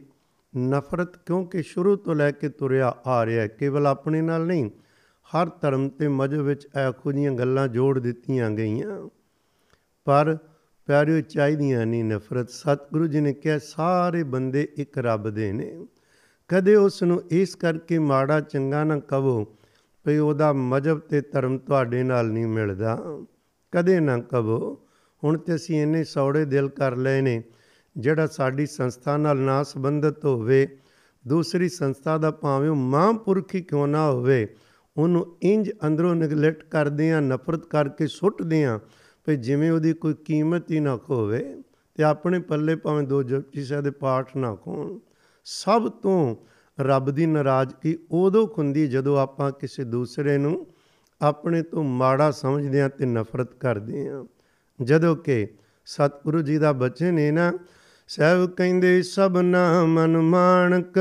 Speaker 1: ਨਫ਼ਰਤ ਕਿਉਂਕਿ ਸ਼ੁਰੂ ਤੋਂ ਲੈ ਕੇ ਤੁਰਿਆ ਆ ਰਿਹਾ ਕੇਵਲ ਆਪਣੇ ਨਾਲ ਨਹੀਂ, ਹਰ ਧਰਮ ਤੇ ਮਜਬ ਵਿੱਚ ਇਹੋ ਜਿਹੀਆਂ ਗੱਲਾਂ ਜੋੜ ਦਿੱਤੀਆਂ ਗਈਆਂ। ਪਰ ਪਿਆਰਿਓ, ਚਾਹੀਦੀਆਂ ਨਹੀਂ ਨਫ਼ਰਤ। ਸਤਿਗੁਰੂ ਜੀ ਨੇ ਕਿਹਾ, ਸਾਰੇ ਬੰਦੇ ਇੱਕ ਰੱਬ ਦੇ ਨੇ। ਕਦੇ ਉਸ ਨੂੰ ਇਸ ਕਰਕੇ ਮਾੜਾ ਚੰਗਾ ਨਾ ਕਹੋ ਭਈ ਉਹਦਾ ਮਜਬ ਤੇ ਧਰਮ ਤੁਹਾਡੇ ਨਾਲ ਨਹੀਂ ਮਿਲਦਾ। ਕਦੇ ਨਾ ਕਹੋ। ਹੁਣ ਤੇ ਅਸੀਂ ਇੰਨੇ ਸੌੜੇ ਦਿਲ ਕਰ ਲਏ ਨੇ, ਜਿਹੜਾ ਸਾਡੀ ਸੰਸਥਾ ਨਾਲ ਨਾ ਸੰਬੰਧਿਤ ਹੋਵੇ, ਦੂਸਰੀ ਸੰਸਥਾ ਦਾ ਭਾਵੇਂ ਉਹ ਮਹਾਂਪੁਰਖ ਹੀ ਕਿਉਂ ਨਾ ਹੋਵੇ, ਉਹਨੂੰ ਇੰਜ ਅੰਦਰੋਂ ਨਗਲੈਕਟ ਕਰਦੇ ਆ ਨਫ਼ਰਤ ਕਰਕੇ ਸੁੱਟਦੇ ਆ ਭਈ ਜਿਵੇਂ ਉਹਦੀ ਕੋਈ ਕੀਮਤ ਹੀ ਨਾ ਹੋਵੇ ਤੇ ਆਪਣੇ ਪੱਲੇ ਭਾਵੇਂ ਦੋ ਜਪਜੀ ਸਾਹਿਬ ਦੇ ਪਾਠ ਨਾ ਕੋਣ ਸਭ ਤੋਂ ਰੱਬ ਦੀ ਨਾਰਾਜ਼ਗੀ ਉਦੋਂ ਹੁੰਦੀ ਜਦੋਂ ਆਪਾਂ ਕਿਸੇ ਦੂਸਰੇ ਨੂੰ ਆਪਣੇ ਤੋਂ ਮਾੜਾ ਸਮਝਦੇ ਆ ਤੇ ਨਫ਼ਰਤ ਕਰਦੇ ਆ ਜਦੋਂ ਕਿ ਸਤਿਗੁਰੂ ਜੀ ਦਾ ਬਚਨ ਹੈ ਨਾ ਸਭ ਕਹਿੰਦੇ, ਸਭ ਨਾ ਮਨ ਮਾਣਕ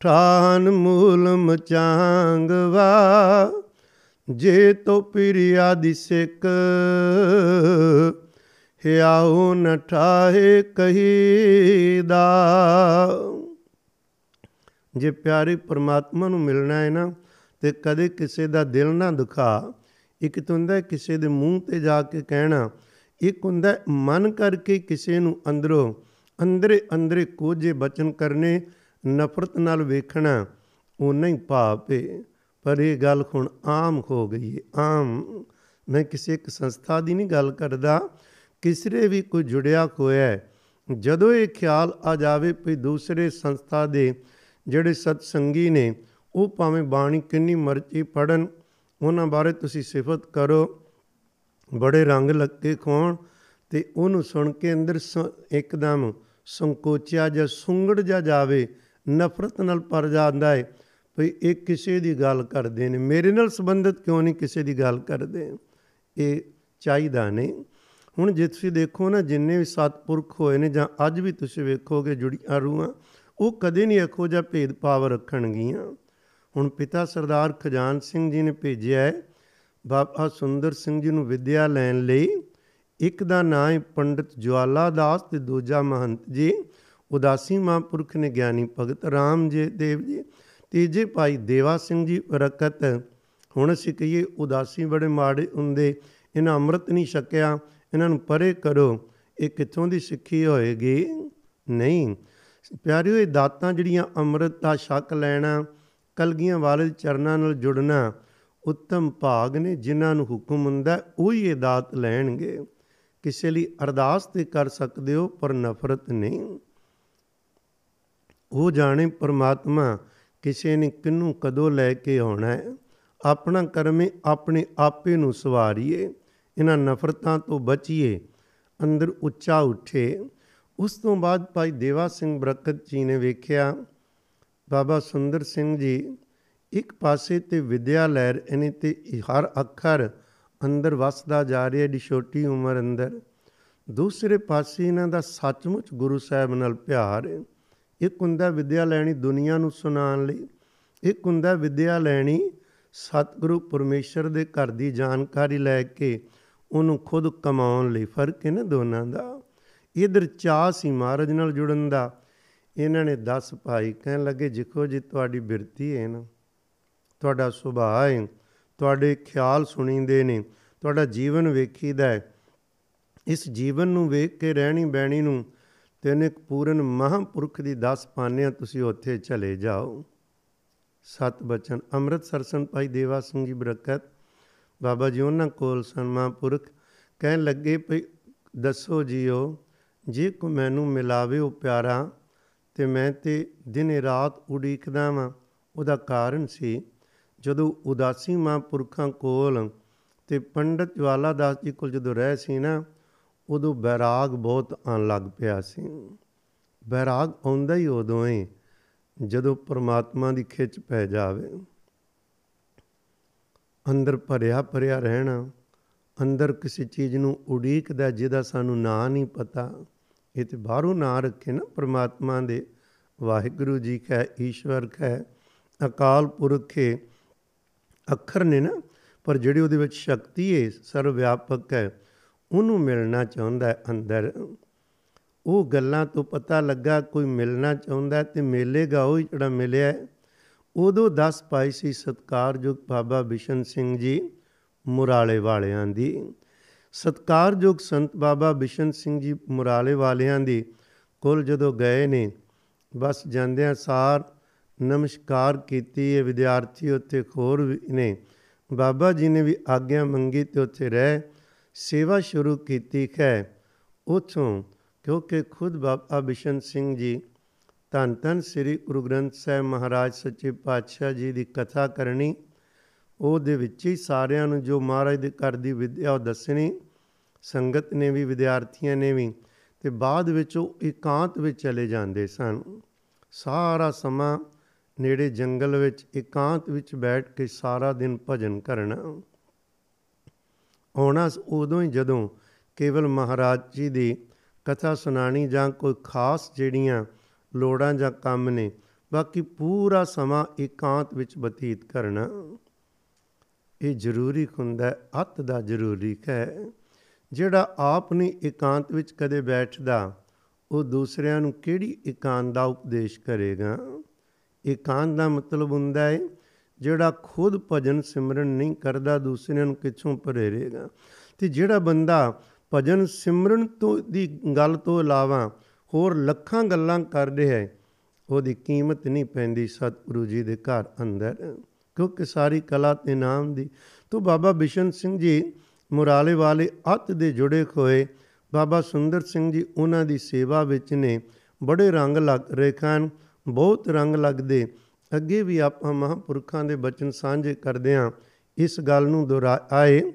Speaker 1: ਠਾਨ ਮੂਲ ਮਚਾਂਗਵਾ ਜੇ ਤੋ ਪਿਰਿਆ ਦਿਸਕ ਹਿਆਉ ਨ ਠਾਹੇ ਕਹੀਦਾ। ਜੇ ਪਿਆਰੇ ਪਰਮਾਤਮਾ ਨੂੰ ਮਿਲਣਾ ਹੈ ਨਾ, ਤੇ ਕਦੇ ਕਿਸੇ ਦਾ ਦਿਲ ਨਾ ਦੁਖਾ। ਇੱਕ ਤਾਂ ਹੁੰਦਾ ਕਿਸੇ ਦੇ ਮੂੰਹ ਤੇ ਜਾ ਕੇ ਕਹਿਣਾ, ਇੱਕ ਹੁੰਦਾ ਮਨ ਕਰਕੇ ਕਿਸੇ ਨੂੰ ਅੰਦਰੋਂ, ਅੰਦਰੇ ਅੰਦਰੇ ਕੋਝੇ ਬਚਨ ਕਰਨੇ, ਨਫ਼ਰਤ ਨਾਲ ਵੇਖਣਾ ਉਹ ਨਹੀਂ ਭਾਪੇ ਪਰ ਇਹ ਗੱਲ ਹੁਣ ਆਮ ਹੋ ਗਈ ਹੈ ਆਮ। ਮੈਂ ਕਿਸੇ ਇੱਕ ਸੰਸਥਾ ਦੀ ਨਹੀਂ ਗੱਲ ਕਰਦਾ, ਕਿਸੇ ਵੀ ਕੋਈ ਜੁੜਿਆ ਹੋਇਆ ਜਦੋਂ ਇਹ ਖਿਆਲ ਆ ਜਾਵੇ ਵੀ ਦੂਸਰੇ ਸੰਸਥਾ ਦੇ ਜਿਹੜੇ ਸਤਸੰਗੀ ਨੇ, ਉਹ ਭਾਵੇਂ ਬਾਣੀ ਕਿੰਨੀ ਮਰਜ਼ੀ ਪੜਨ ਉਹਨਾਂ ਬਾਰੇ ਤੁਸੀਂ ਸਿਫਤ ਕਰੋ। ਬੜੇ ਰੰਗ ਲੱਗੇ ਖੋਣ ਤੇ ਉਹਨੂੰ ਸੁਣ ਕੇ ਅੰਦਰ ਇੱਕਦਮ ਸੰਕੋਚਿਆ ਜਾਂ ਸੁੰਗੜ ਜਾ ਜਾਵੇ, ਨਫ਼ਰਤ ਨਾਲ ਭਰ ਜਾਂਦਾ ਹੈ ਭਈ ਇਹ ਕਿਸੇ ਦੀ ਗੱਲ ਕਰਦੇ ਨੇ। ਮੇਰੇ ਨਾਲ ਸੰਬੰਧਿਤ ਕਿਉਂ ਨਹੀਂ ਕਿਸੇ ਦੀ ਗੱਲ ਕਰਦੇ? ਇਹ ਚਾਹੀਦਾ ਨਹੀਂ। ਹੁਣ ਜੇ ਤੁਸੀਂ ਦੇਖੋ ਨਾ, ਜਿੰਨੇ ਵੀ ਸਤਪੁਰਖ ਹੋਏ ਨੇ ਜਾਂ ਅੱਜ ਵੀ ਤੁਸੀਂ ਵੇਖੋਗੇ ਜੁੜੀਆਂ ਰੂਹਾਂ, ਉਹ ਕਦੇ ਨਹੀਂ ਇਹੋ ਜਿਹਾ ਭੇਦਭਾਵ ਰੱਖਣਗੀਆਂ। ਹੁਣ ਪਿਤਾ ਸਰਦਾਰ ਖਜਾਨ ਸਿੰਘ ਜੀ ਨੇ ਭੇਜਿਆ ਹੈ, ਬਾਬਾ ਸੁੰਦਰ ਸਿੰਘ ਜੀ ਨੂੰ ਵਿਦਿਆ ਲੈਣ ਲਈ। ਇੱਕ ਦਾ ਨਾਂ ਹੈ ਪੰਡਿਤ ਜਵਾਲਾ ਦਾਸ ਤੇ ਦੂਜਾ ਮਹੰਤ ਜੀ। ਉਦਾਸੀ ਮਹਾਂਪੁਰਖ ਨੇ ਗਿਆਨੀ ਭਗਤ ਰਾਮ ਜੀ, ਦੇਵ ਜੀ। ਤੀਜੇ ਭਾਈ ਦੇਵਾ ਸਿੰਘ ਜੀ ਬਰਕਤ ਹੁਣ ਅਸੀਂ ਕਹੀਏ ਉਦਾਸੀ ਬੜੇ ਮਾੜੇ ਹੁੰਦੇ, ਇਹਨਾਂ ਅੰਮ੍ਰਿਤ ਨਹੀਂ ਛਕਿਆ, ਇਹਨਾਂ ਨੂੰ ਪਰੇ ਕਰੋ, ਇਹ ਕਿੱਥੋਂ ਦੀ ਸਿੱਖੀ ਹੋਏਗੀ? ਨਹੀਂ। ਪਿਆਰਿਓ, ਇਹ ਦਾਤਾਂ ਜਿਹੜੀਆਂ ਅੰਮ੍ਰਿਤ ਦਾ ਛਕ ਲੈਣਾ, ਕਲਗੀਆਂ ਵਾਲੇ ਚਰਨਾਂ ਨਾਲ ਜੁੜਨਾ, ਉੱਤਮ ਭਾਗ ਨੇ ਜਿਨ੍ਹਾਂ ਨੂੰ ਹੁਕਮ ਹੁੰਦਾ, ਉਹੀ ਇਹ ਦਾਤ ਲੈਣਗੇ। ਕਿਸੇ ਲਈ ਅਰਦਾਸ ਤੇ ਕਰ ਸਕਦੇ ਹੋ, ਪਰ ਨਫ਼ਰਤ ਨਹੀਂ। ਉਹ ਜਾਣੇ ਪਰਮਾਤਮਾ ਕਿਸੇ ਨੇ ਕਿੰਨੂੰ ਕਦੋਂ ਲੈ ਕੇ ਆਉਣਾ ਹੈ? ਆਪਣਾ ਕਰਮੇ ਆਪਣੇ ਆਪੇ ਨੂੰ ਸਵਾਰੀਏ, ਇਹਨਾਂ ਨਫ਼ਰਤਾਂ ਤੋਂ ਬਚੀਏ। ਅੰਦਰ ਉੱਚਾ ਉੱਠੇ। ਉਸ ਤੋਂ ਬਾਅਦ ਭਾਈ ਦੇਵਾ ਸਿੰਘ ਬਰਕਤ ਜੀ ਨੇ ਵੇਖਿਆ, ਬਾਬਾ ਸੁੰਦਰ ਸਿੰਘ ਜੀ, ਇੱਕ ਪਾਸੇ ਤੇ ਵਿਦਿਆ ਲੈ ਰਹੇ ਨੇ ਤੇ ਹਰ ਅੱਖਰ ਅੰਦਰ ਵਸਦਾ ਜਾ ਰਿਹਾ ਏਡੀ ਛੋਟੀ ਉਮਰ ਅੰਦਰ। ਦੂਸਰੇ ਪਾਸੇ ਇਹਨਾਂ ਦਾ ਸੱਚਮੁੱਚ ਗੁਰੂ ਸਾਹਿਬ ਨਾਲ ਪਿਆਰ ਹੈ। ਇੱਕ ਹੁੰਦਾ ਵਿਦਿਆ ਲੈਣੀ ਦੁਨੀਆ ਨੂੰ ਸੁਣਾਉਣ ਲਈ, ਇੱਕ ਹੁੰਦਾ ਵਿਦਿਆ ਲੈਣੀ ਸਤਿਗੁਰੂ ਪਰਮੇਸ਼ਰ ਦੇ ਘਰ ਦੀ ਜਾਣਕਾਰੀ ਲੈ ਕੇ ਉਹਨੂੰ ਖੁਦ ਕਮਾਉਣ ਲਈ। ਫ਼ਰਕ ਹੈ ਨਾ ਦੋਨਾਂ ਦਾ। ਇਧਰ ਚਾਹ ਸੀ ਮਹਾਰਾਜ ਨਾਲ ਜੁੜਨ ਦਾ। ਇਹਨਾਂ ਨੇ 10 ਭਾਈ ਕਹਿਣ ਲੱਗੇ ਜਿਖੋ ਜੀ, ਤੁਹਾਡੀ ਬਿਰਤੀ ਹੈ ਨਾ। ਤੁਹਾਡਾ ਸੁਭਾਅ ਹੈ। ਤੁਹਾਡੇ ਖਿਆਲ ਸੁਣੀਂਦੇ ਨੇ। ਤੁਹਾਡਾ ਜੀਵਨ ਵੇਖੀਦਾ ਹੈ। ਇਸ ਜੀਵਨ ਨੂੰ ਵੇਖ ਕੇ ਰਹਿਣੀ ਬੈਣੀ ਨੂੰ ਤੈਨੂੰ ਇੱਕ ਪੂਰਨ ਮਹਾਂਪੁਰਖ ਦੀ 10 ਪਾਨਿਆਂ ਤੁਸੀਂ ਉੱਥੇ ਚਲੇ ਜਾਓ। ਸਤ ਬਚਨ ਅੰਮ੍ਰਿਤਸਰ ਸੰ ਭਾਈ ਦੇਵਾ ਸਿੰਘ ਜੀ ਬਰਕਤ। ਬਾਬਾ ਜੀ ਉਹਨਾਂ ਕੋਲ ਸਨ, ਮਹਾਂਪੁਰਖ। ਕਹਿਣ ਲੱਗੇ ਭਈ, ਦੱਸੋ ਜੀਓ, ਜੇ ਕੋ ਮੈਨੂੰ ਮਿਲਾਵੇ ਉਹ ਪਿਆਰਾ, ਤੇ ਮੈਂ ਤੇ ਦਿਨੇ ਰਾਤ ਉਡੀਕਦਾ ਵਾਂ। ਉਹਦਾ ਕਾਰਨ ਸੀ, ਜਦੋਂ ਉਦਾਸੀ ਮਹਾਂਪੁਰਖਾਂ ਕੋਲ ਤੇ ਪੰਡਤ ਜਵਾਲਾ ਦਾਸ ਜੀ ਕੋਲ ਜਦੋਂ ਰਹਿ ਸੀ ਨਾ ਉਦੋਂ ਬੈਰਾਗ ਬਹੁਤ ਆਉਣ ਲੱਗ ਪਿਆ ਸੀ। ਬੈਰਾਗ ਆਉਂਦਾ ਹੀ ਉਦੋਂ ਹੈ ਜਦੋਂ ਪ੍ਰਮਾਤਮਾ ਦੀ ਖਿੱਚ ਪੈ ਜਾਵੇ। ਅੰਦਰ ਭਰਿਆ ਭਰਿਆ ਰਹਿਣਾ, ਅੰਦਰ ਕਿਸੇ ਚੀਜ਼ ਨੂੰ ਉਡੀਕਦਾ ਜਿਹਦਾ ਸਾਨੂੰ ਨਾਂ ਨਹੀਂ ਪਤਾ, ਇਹ ਤੇ ਬਾਹਰੋਂ ਨਾਂ ਰੱਖੇ ਨਾ ਪ੍ਰਮਾਤਮਾ ਦੇ। ਵਾਹਿਗੁਰੂ ਜੀ ਕਹੈ ਈਸ਼ਵਰ ਕਹੈ ਅਕਾਲ ਪੁਰਖ ਹੈ ਅੱਖਰ ਨੇ ਨਾ, ਪਰ ਜਿਹੜੀ ਉਹਦੇ ਵਿੱਚ ਸ਼ਕਤੀ ਹੈ ਸਰਵ ਵਿਆਪਕ ਹੈ ਉਹਨੂੰ ਮਿਲਣਾ ਚਾਹੁੰਦਾ ਹੈ ਅੰਦਰ। ਉਹ ਗੱਲਾਂ ਤੋਂ ਪਤਾ ਲੱਗਾ ਕੋਈ ਮਿਲਣਾ ਚਾਹੁੰਦਾ ਤੇ ਮਿਲੇਗਾ ਉਹ ਜਿਹੜਾ ਮਿਲਿਆ ਉਦੋਂ 10 ਪਾਈ ਸੀ ਸਤਕਾਰਯੋਗ ਬਾਬਾ ਬਿਸ਼ਨ ਸਿੰਘ ਜੀ ਮੁਰਾਲੇ ਵਾਲਿਆਂ ਦੀ। ਸਤਕਾਰਯੋਗ ਸੰਤ ਬਾਬਾ ਬਿਸ਼ਨ ਸਿੰਘ ਜੀ ਮੁਰਾਲੇ ਵਾਲਿਆਂ ਦੀ ਕੋਲ ਜਦੋਂ ਗਏ ਨੇ, ਬਸ ਜਾਂਦਿਆਂ ਸਾਰ ਨਮਸਕਾਰ ਕੀਤੀ ਹੈ ਵਿਦਿਆਰਥੀ ਉੱਥੇ ਖੋਰ ਨੇ। ਬਾਬਾ ਜੀ ਨੇ ਵੀ ਆਗਿਆ ਮੰਗੀ ਤੇ ਉੱਥੇ ਰਹਿ। ਸੇਵਾ ਸ਼ੁਰੂ ਕੀਤੀ ਹੈ ਉਥੋਂ, ਕਿਉਂਕਿ ਖੁਦ ਬਾਬਾ ਬਿਸ਼ਨ ਸਿੰਘ ਜੀ, ਧੰਨ ਧੰਨ ਸ੍ਰੀ ਗੁਰੂ ਗ੍ਰੰਥ ਸਾਹਿਬ ਮਹਾਰਾਜ ਸੱਚੇ ਪਾਤਸ਼ਾਹ ਜੀ ਦੀ ਕਥਾ ਕਰਨੀ, ਉਹਦੇ ਵਿੱਚ ਹੀ ਸਾਰਿਆਂ ਨੂੰ ਜੋ ਮਹਾਰਾਜ ਦੇ ਘਰ ਦੀ ਵਿਦਿਆ ਉਹ ਦੱਸਣੀ, ਸੰਗਤ ਨੇ ਵੀ, ਵਿਦਿਆਰਥੀਆਂ ਨੇ ਵੀ, ਤੇ ਬਾਅਦ ਵਿੱਚ ਉਹ ਇਕਾਂਤ ਵਿੱਚ ਚਲੇ ਜਾਂਦੇ ਸਨ। ਸਾਰਾ ਸਮਾਂ ਨੇੜੇ ਜੰਗਲ ਵਿੱਚ ਇਕਾਂਤ ਵਿੱਚ ਬੈਠ ਕੇ ਸਾਰਾ ਦਿਨ ਭਜਨ ਕਰਨਾ। ਆਉਣਾ ਉਦੋਂ ਹੀ ਜਦੋਂ ਕੇਵਲ ਮਹਾਰਾਜ ਜੀ ਦੀ ਕਥਾ ਸੁਣਾਣੀ ਜਾਂ ਕੋਈ ਖਾਸ ਜਿਹੜੀਆਂ ਲੋੜਾਂ ਜਾਂ ਕੰਮ ਨੇ, ਬਾਕੀ ਪੂਰਾ ਸਮਾਂ ਇਕਾਂਤ ਵਿੱਚ ਬਤੀਤ ਕਰਨਾ। ਇਹ ਜ਼ਰੂਰੀ ਹੁੰਦਾ ਹੈ ਅਤ ਦਾ ਜ਼ਰੂਰੀ ਹੈ। ਜਿਹੜਾ ਆਪ ਨਹੀਂ ਇਕਾਂਤ ਵਿੱਚ ਕਦੇ ਬੈਠਦਾ, ਉਹ ਦੂਸਰਿਆਂ ਨੂੰ ਕਿਹੜੀ ਇਕਾਂਤ ਦਾ ਉਪਦੇਸ਼ ਕਰੇਗਾ? ਇਕਾਂਤ ਦਾ ਮਤਲਬ ਹੁੰਦਾ ਹੈ ਜਿਹੜਾ ਖੁਦ ਭਜਨ ਸਿਮਰਨ ਨਹੀਂ ਕਰਦਾ, ਦੂਸਰਿਆਂ ਨੂੰ ਕਿੱਥੋਂ ਪ੍ਰੇਰੇਗਾ ਤੇ ਜਿਹੜਾ ਬੰਦਾ ਭਜਨ ਸਿਮਰਨ ਤੋਂ ਦੀ ਗੱਲ ਤੋਂ ਇਲਾਵਾ ਹੋਰ ਲੱਖਾਂ ਗੱਲਾਂ ਕਰ ਰਿਹਾ ਹੈ, ਉਹਦੀ ਕੀਮਤ ਨਹੀਂ ਪੈਂਦੀ ਸਤਿਗੁਰੂ ਜੀ ਦੇ ਘਰ ਅੰਦਰ। ਕਿਉਂਕਿ ਸਾਰੀ ਕਲਾ ਤੇ ਨਾਮ ਦੀ ਤੋਂ ਬਾਬਾ ਬਿਸ਼ਨ ਸਿੰਘ ਜੀ ਮੁਰਾਲੇ ਵਾਲੇ ਅੱਤ ਦੇ ਜੁੜੇ ਹੋਏ ਬਾਬਾ ਸੁੰਦਰ ਸਿੰਘ ਜੀ ਉਹਨਾਂ ਦੀ ਸੇਵਾ ਵਿੱਚ ਨੇ ਬੜੇ ਰੰਗ ਲੱਗ ਰਹੇ ਹਨ, ਬਹੁਤ ਰੰਗ ਲੱਗਦੇ ਅੱਗੇ ਵੀ ਆਪਾਂ ਮਹਾਂਪੁਰਖਾਂ ਦੇ ਬਚਨ ਸਾਂਝੇ ਕਰਦੇ ਆਂ ਇਸ ਗੱਲ ਨੂੰ ਦੁਹਰਾਏ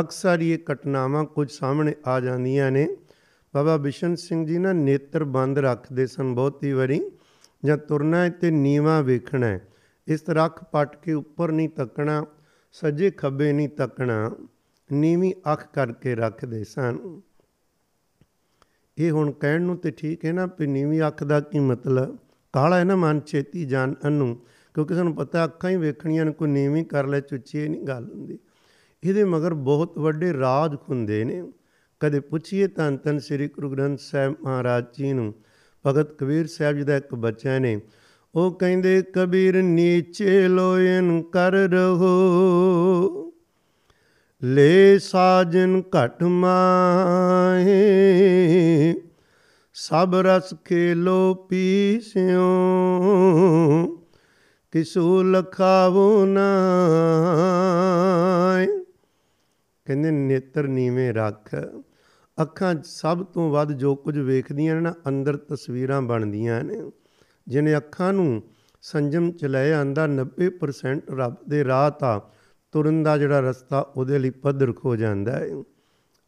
Speaker 1: ਅਕਸਰ ਇਹ ਘਟਨਾਵਾਂ ਕੁਝ ਸਾਹਮਣੇ ਆ ਜਾਂਦੀਆਂ ਨੇ। ਬਾਬਾ ਬਿਸ਼ਨ ਸਿੰਘ ਜੀ ਨਾ ਨੇਤਰ ਬੰਦ ਰੱਖਦੇ ਸਨ ਬਹੁਤੀ ਵਾਰੀ, ਜਾਂ ਤੁਰਨਾ ਹੈ ਤੇ ਨੀਵਾ ਵੇਖਣਾ ਹੈ। ਇਸ ਤਰ੍ਹਾਂ ਅੱਖ ਪੱਟ ਕੇ ਉੱਪਰ ਨਹੀਂ ਤੱਕਣਾ, ਸੱਜੇ ਖੱਬੇ ਨਹੀਂ ਤੱਕਣਾ, ਨੀਵੀਂ ਅੱਖ ਕਰਕੇ ਰੱਖਦੇ ਸਨ। ਇਹ ਹੁਣ ਕਹਿਣ ਨੂੰ ਤੇ ਠੀਕ ਹੈ ਨਾ ਵੀ ਨੀਵੀਂ ਅੱਖ ਦਾ ਕੀ ਮਤਲਬ? ਕਾਲਾ ਹੈ ਨਾ ਮਨ ਛੇਤੀ ਜਾਣਨ ਨੂੰ ਕਿਉਂਕਿ ਸਾਨੂੰ ਪਤਾ ਅੱਖਾਂ ਹੀ ਵੇਖਣੀਆਂ ਨੇ, ਕੋਈ ਨੀਵੀਂ ਕਰ ਲੈ ਚੁੱਚੀ ਨਹੀਂ ਗੱਲ ਹੁੰਦੀ। ਇਹਦੇ ਮਗਰ ਬਹੁਤ ਵੱਡੇ ਰਾਜ ਹੁੰਦੇ ਨੇ। ਕਦੇ ਪੁੱਛੀਏ ਤਾਂ ਤਨ ਸ੍ਰੀ ਗੁਰੂ ਗ੍ਰੰਥ ਸਾਹਿਬ ਮਹਾਰਾਜ ਜੀ ਨੂੰ, ਭਗਤ ਕਬੀਰ ਸਾਹਿਬ ਜੀ ਦਾ ਇੱਕ ਬੱਚਾ ਨੇ, ਉਹ ਕਹਿੰਦੇ, ਕਬੀਰ ਨੀਚੇ ਲੋਇਨ ਕਰ ਰਹੋ, ਲੈ ਸਾਜਨ ਘਟ ਮਾਹੇ ਸਭ ਰਸ ਖੇਲੋ ਪੀਸਿਓ ਕਿਸੂ ਲਖਾਵੋ ਨਾ ਕਹਿੰਦੇ, ਨੇਤਰ ਨੀਵੇਂ ਰੱਖ। ਅੱਖਾਂ ਸਭ ਤੋਂ ਵੱਧ ਜੋ ਕੁਝ ਵੇਖਦੀਆਂ ਨੇ ਨਾ, ਅੰਦਰ ਤਸਵੀਰਾਂ ਬਣਦੀਆਂ ਨੇ। ਜਿਨੇ ਅੱਖਾਂ ਨੂੰ ਸੰਜਮ ਚ ਲੈ ਆਂਦਾ 90% ਰੱਬ ਦੇ ਰਾਹ ਤਾਂ ਤੁਰਨ ਦਾ ਜਿਹੜਾ ਰਸਤਾ ਉਹਦੇ ਲਈ ਪੱਧਰ ਖੋ ਜਾਂਦਾ ਹੈ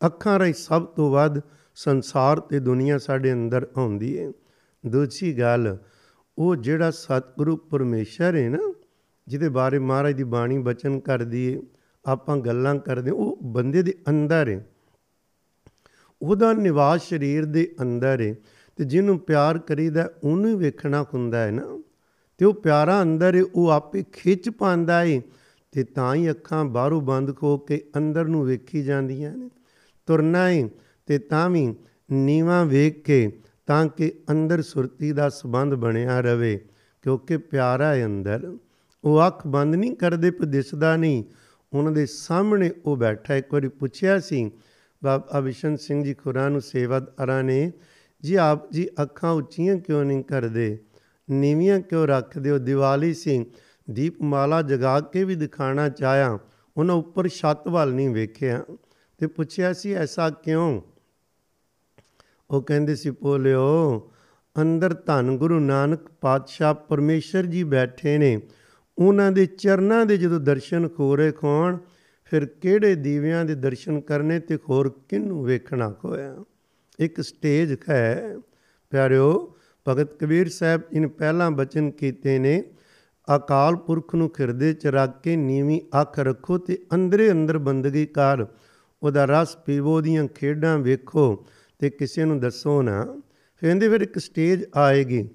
Speaker 1: ਅੱਖਾਂ ਰਾਹੀਂ ਸਭ ਤੋਂ ਵੱਧ ਸੰਸਾਰ ਤੇ ਦੁਨੀਆ ਸਾਡੇ ਅੰਦਰ ਆਉਂਦੀ ਹੈ ਦੂਜੀ ਗੱਲ, ਉਹ ਜਿਹੜਾ ਸਤਿਗੁਰੂ ਪਰਮੇਸ਼ਰ ਹੈ ਨਾ, ਜਿਹਦੇ ਬਾਰੇ ਮਹਾਰਾਜ ਦੀ ਬਾਣੀ ਬਚਨ ਕਰਦੀ ਹੈ ਆਪਾਂ ਗੱਲਾਂ ਕਰਦੇ ਉਹ ਬੰਦੇ ਦੇ ਅੰਦਰ ਹੈ ਉਹਦਾ ਨਿਵਾਸ ਸਰੀਰ ਦੇ ਅੰਦਰ ਹੈ ਤੇ ਜਿਹਨੂੰ ਪਿਆਰ ਕਰੀਦਾ, ਉਹਨੂੰ ਹੀ ਵੇਖਣਾ ਹੁੰਦਾ ਹੈ ਨਾ। ਤੇ ਉਹ ਪਿਆਰਾ ਅੰਦਰ ਹੈ ਉਹ ਆਪੇ ਖਿੱਚ ਪਾਉਂਦਾ ਹੈ ਤੇ ਤਾਂ ਹੀ ਅੱਖਾਂ ਬਾਹਰੋਂ ਬੰਦ ਹੋ ਕੇ ਅੰਦਰ ਨੂੰ ਵੇਖੀ ਜਾਂਦੀਆਂ ਨੇ। ਤੁਰਨਾ ਹੈ ਤੇ ਤਾਂ ਵੀ ਨੀਵਾ ਵੇਖ ਕੇ ਤਾਂ ਕਿ ਅੰਦਰ ਸੁਰਤੀ ਦਾ ਸਬੰਧ ਬਣਿਆ ਰਵੇ, ਕਿਉਂਕਿ ਪਿਆਰਾ ਹੈ ਅੰਦਰ। ਉਹ ਅੱਖ ਬੰਦ ਨਹੀਂ ਕਰਦੇ ਪਰ ਦਿਸਦਾ ਨਹੀਂ। ਉਹਨਾਂ ਦੇ ਸਾਹਮਣੇ ਉਹ ਬੈਠਾ ਇੱਕ ਵਾਰੀ ਪੁੱਛਿਆ ਸੀ, ਬਾਬਾ ਵਿਸ਼ਨ ਸਿੰਘ ਜੀ ਖੁਰਾ ਨੂੰ ਸੇਵਾਦਾਰਾਂ ਨੇ, ਜੀ ਆਪ ਜੀ ਅੱਖਾਂ ਉੱਚੀਆਂ ਕਿਉਂ ਨਹੀਂ ਕਰਦੇ? ਨੀਵੀਆਂ ਕਿਉਂ ਰੱਖਦੇ ਹੋ? ਦੀਵਾਲੀ ਸੀ। ਦੀਪਮਾਲਾ ਜਗਾ ਕੇ ਵੀ ਦਿਖਾਣਾ ਚਾਹਿਆ। ਉਹਨਾਂ ਉੱਪਰ ਛੱਤ ਵੱਲ ਨਹੀਂ ਵੇਖਿਆ। ਤੇ ਪੁੱਛਿਆ ਸੀ, ਐਸਾ ਕਿਉਂ? ਉਹ ਕਹਿੰਦੇ ਸੀ ਪੋਲਿਓ ਅੰਦਰ ਧੰਨ ਗੁਰੂ ਨਾਨਕ ਪਾਤਸ਼ਾਹ ਪਰਮੇਸ਼ਰ ਜੀ ਬੈਠੇ ਨੇ। ਉਹਨਾਂ ਦੇ ਚਰਨਾਂ ਦੇ ਜਦੋਂ ਦਰਸ਼ਨ ਖੋਰੇ ਖੋਣ, ਫਿਰ ਕਿਹੜੇ ਦੀਵਿਆਂ ਦੇ ਦਰਸ਼ਨ ਕਰਨੇ ਤੇ ਹੋਰ ਕਿਹਨੂੰ ਵੇਖਣਾ ਕੋਇਆ ਇੱਕ ਸਟੇਜ ਹੈ। ਪਿਆਰਿਓ, ਭਗਤ ਕਬੀਰ ਸਾਹਿਬ ਇਨ ਪਹਿਲਾਂ ਬਚਨ ਕੀਤੇ ਨੇ, ਅਕਾਲ ਪੁਰਖ ਨੂੰ ਖਿਰਦੇ ਚ ਰੱਖ ਕੇ ਨੀਵੀਂ ਅੱਖ ਰੱਖੋ ਤੇ ਅੰਦਰੇ ਅੰਦਰ ਬੰਦਗੀ ਕਰ। ਉਹਦਾ ਰਸ ਪੀਵੋ ਦੀਆਂ ਖੇਡਾਂ ਵੇਖੋ। ਤੇ ਕਿਸੇ ਨੂੰ ਦੱਸੋ ਨਾ, ਕਹਿੰਦੇ ਫਿਰ ਇੱਕ ਸਟੇਜ ਆਏਗੀ।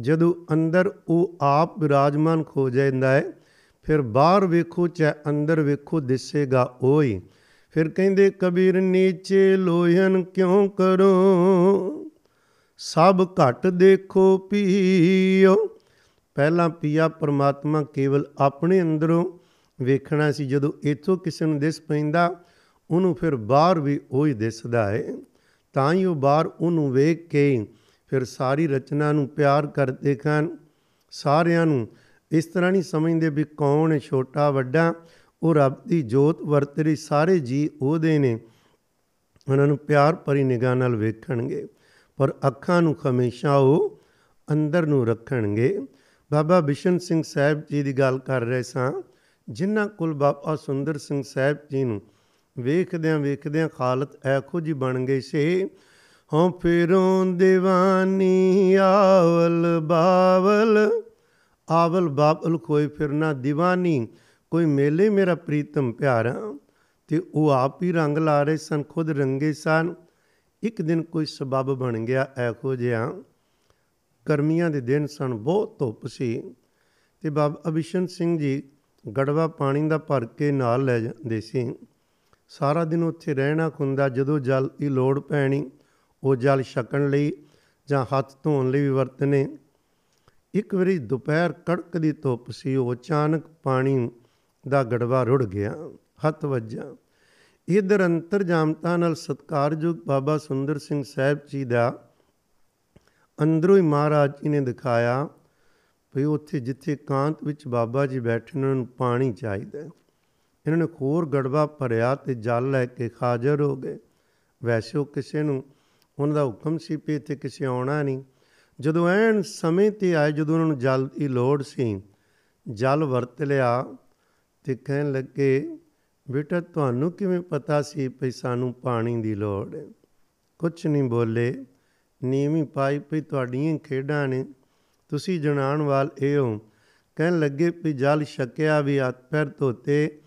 Speaker 1: ਜਦੋਂ ਅੰਦਰ ਉਹ ਆਪ ਵਿਰਾਜਮਾਨ ਖੋ ਜਾਂਦਾ ਹੈ, ਫਿਰ ਬਾਹਰ ਵੇਖੋ ਚਾਹੇ ਅੰਦਰ ਵੇਖੋ ਦਿਸੇਗਾ ਉਹੀ ਫਿਰ ਕਹਿੰਦੇ, ਕਬੀਰ ਨੀਚੇ ਲੋਹਨ ਕਿਉਂ ਕਰੋ? ਸਭ ਘਟ ਦੇਖੋ ਪੀਓ। ਪਹਿਲਾਂ ਪੀਆ, ਪਰਮਾਤਮਾ ਕੇਵਲ ਆਪਣੇ ਅੰਦਰੋਂ ਵੇਖਣਾ ਸੀ। ਜਦੋਂ ਇਥੋਂ ਕਿਸੇ ਨੂੰ ਦਿਸ ਪੈਂਦਾ, ਉਹਨੂੰ ਫਿਰ ਬਾਹਰ ਵੀ ਉਹੀ ਦਿਸਦਾ ਹੈ। ਤਾਂ ਹੀ ਉਹ ਬਾਹਰ ਉਹਨੂੰ ਵੇਖ ਕੇ ਫਿਰ ਸਾਰੀ ਰਚਨਾ ਨੂੰ ਪਿਆਰ ਕਰਦੇ ਖਾਨ ਸਾਰਿਆਂ ਨੂੰ ਇਸ ਤਰ੍ਹਾਂ ਨਹੀਂ ਸਮਝਦੇ ਵੀ ਕੌਣ ਹੈ ਛੋਟਾ, ਵੱਡਾ। ਉਹ ਰੱਬ ਦੀ ਜੋਤ ਵਰਤ ਰਹੀ ਸਾਰੇ ਜੀ ਉਹਦੇ ਨੇ। ਉਹਨਾਂ ਨੂੰ ਪਿਆਰ ਭਰੀ ਨਿਗਾਹ ਨਾਲ ਵੇਖਣਗੇ। ਪਰ ਅੱਖਾਂ ਨੂੰ ਹਮੇਸ਼ਾ ਉਹ ਅੰਦਰ ਨੂੰ ਰੱਖਣਗੇ। ਬਾਬਾ ਬਿਸ਼ਨ ਸਿੰਘ ਸਾਹਿਬ ਜੀ ਦੀ ਗੱਲ ਕਰ ਰਹੇ ਸਾਂ। ਜਿਨ੍ਹਾਂ ਕੋਲ ਬਾਬਾ ਸੁੰਦਰ ਸਿੰਘ ਸਾਹਿਬ ਜੀ ਨੂੰ ਵੇਖਦਿਆਂ ਵੇਖਦਿਆਂ ਖਾਲਤ ਐ ਖੁਜ ਬਣ ਗਏ ਸੇ। ਹਉ ਫਿਰੋਂ دیਵਾਨੀ ਆਵਲ ਬਾਵਲ ਆਵਲ ਬਾਵਲ ਕੋਈ ਫਿਰਨਾ دیਵਾਨੀ ਕੋਈ ਮੇਲੇ ਮੇਰਾ ਪ੍ਰੀਤਮ ਪਿਆਰਾ, ਤੇ ਉਹ ਆਪ ਹੀ ਰੰਗ ਲਾ ਰਹੇ ਸਨ, ਖੁਦ ਰੰਗੇ ਸਨ। ਇੱਕ ਦਿਨ ਕੋਈ ਸਬਬ ਬਣ ਗਿਆ ਐਖੋ ਜਿਹਾ ਗਰਮੀਆਂ ਦੇ ਦਿਨ ਸਨ, ਬਹੁਤ ਧੁੱਪ ਸੀ। ਤੇ ਬਾਬ ਅਭਿਸ਼ਨ ਸਿੰਘ ਜੀ ਗੜਵਾ ਪਾਣੀ ਦਾ ਭਰ ਕੇ ਨਾਲ ਲੈ ਜਾਂਦੇ ਸੀ। ਸਾਰਾ ਦਿਨ ਉੱਥੇ ਰਹਿਣਾ ਹੁੰਦਾ ਜਦੋਂ ਜਲ ਦੀ ਲੋੜ ਪੈਣੀ, ਉਹ ਜਲ ਛਕਣ ਲਈ ਜਾਂ ਹੱਥ ਧੋਣ ਲਈ ਵੀ ਵਰਤਨੇ। ਇੱਕ ਵਾਰੀ ਦੁਪਹਿਰ ਕੜਕਦੀ ਧੁੱਪ ਸੀ, ਉਹ ਅਚਾਨਕ ਪਾਣੀ ਦਾ ਗੜਵਾ ਰੁੜ ਗਿਆ, ਹੱਥ ਵੱਜਾ ਇਧਰ ਅੰਤਰਜਾਮਤਾ ਨਾਲ ਸਤਕਾਰਯੋਗ ਬਾਬਾ ਸੁੰਦਰ ਸਿੰਘ ਸਾਹਿਬ ਜੀ ਦਾ ਅੰਦਰੋਂ ਹੀ ਮਹਾਰਾਜ ਜੀ ਨੇ ਦਿਖਾਇਆ ਵੀ ਉੱਥੇ ਜਿੱਥੇ ਕਾਂਤ ਵਿੱਚ ਬਾਬਾ ਜੀ ਬੈਠੇ ਉਹਨਾਂ ਨੂੰ ਪਾਣੀ ਚਾਹੀਦਾ ਇਹਨਾਂ ਨੇ ਖੋਰ ਗੜਵਾ ਭਰਿਆ ਤੇ ਜਲ ਲੈ ਕੇ ਹਾਜ਼ਰ ਹੋ ਗਏ। ਵੈਸੇ ਉਹ ਕਿਸੇ ਨੂੰ ਉਹਨਾਂ ਦਾ ਹੁਕਮ ਸੀ ਵੀ ਇੱਥੇ ਕਿਸੇ ਆਉਣਾ ਨਹੀਂ। ਜਦੋਂ ਐਨ ਸਮੇਂ ਤੇ ਆਏ, ਜਦੋਂ ਉਹਨਾਂ ਨੂੰ ਜਲ ਦੀ ਲੋੜ ਸੀ, ਜਲ ਵਰਤ ਲਿਆ ਤੇ ਕਹਿਣ ਲੱਗੇ, ਬੇਟਾ, ਤੁਹਾਨੂੰ ਕਿਵੇਂ ਪਤਾ ਸੀ ਵੀ ਸਾਨੂੰ ਪਾਣੀ ਦੀ ਲੋੜ ਹੈ? ਕੁਝ ਨਹੀਂ ਬੋਲੇ, ਨੀਵੀਂ ਪਾਈ ਪਈ ਤੁਹਾਡੀਆਂ ਖੇਡਾਂ ਨੇ। ਤੁਸੀਂ ਜਣਾਣ ਵਾਲ ਇਹ ਹੋ। ਕਹਿਣ ਲੱਗੇ ਵੀ ਜਲ ਛਕਿਆ ਵੀ ਹੱਥ ਪੈਰ ਧੋਤੇ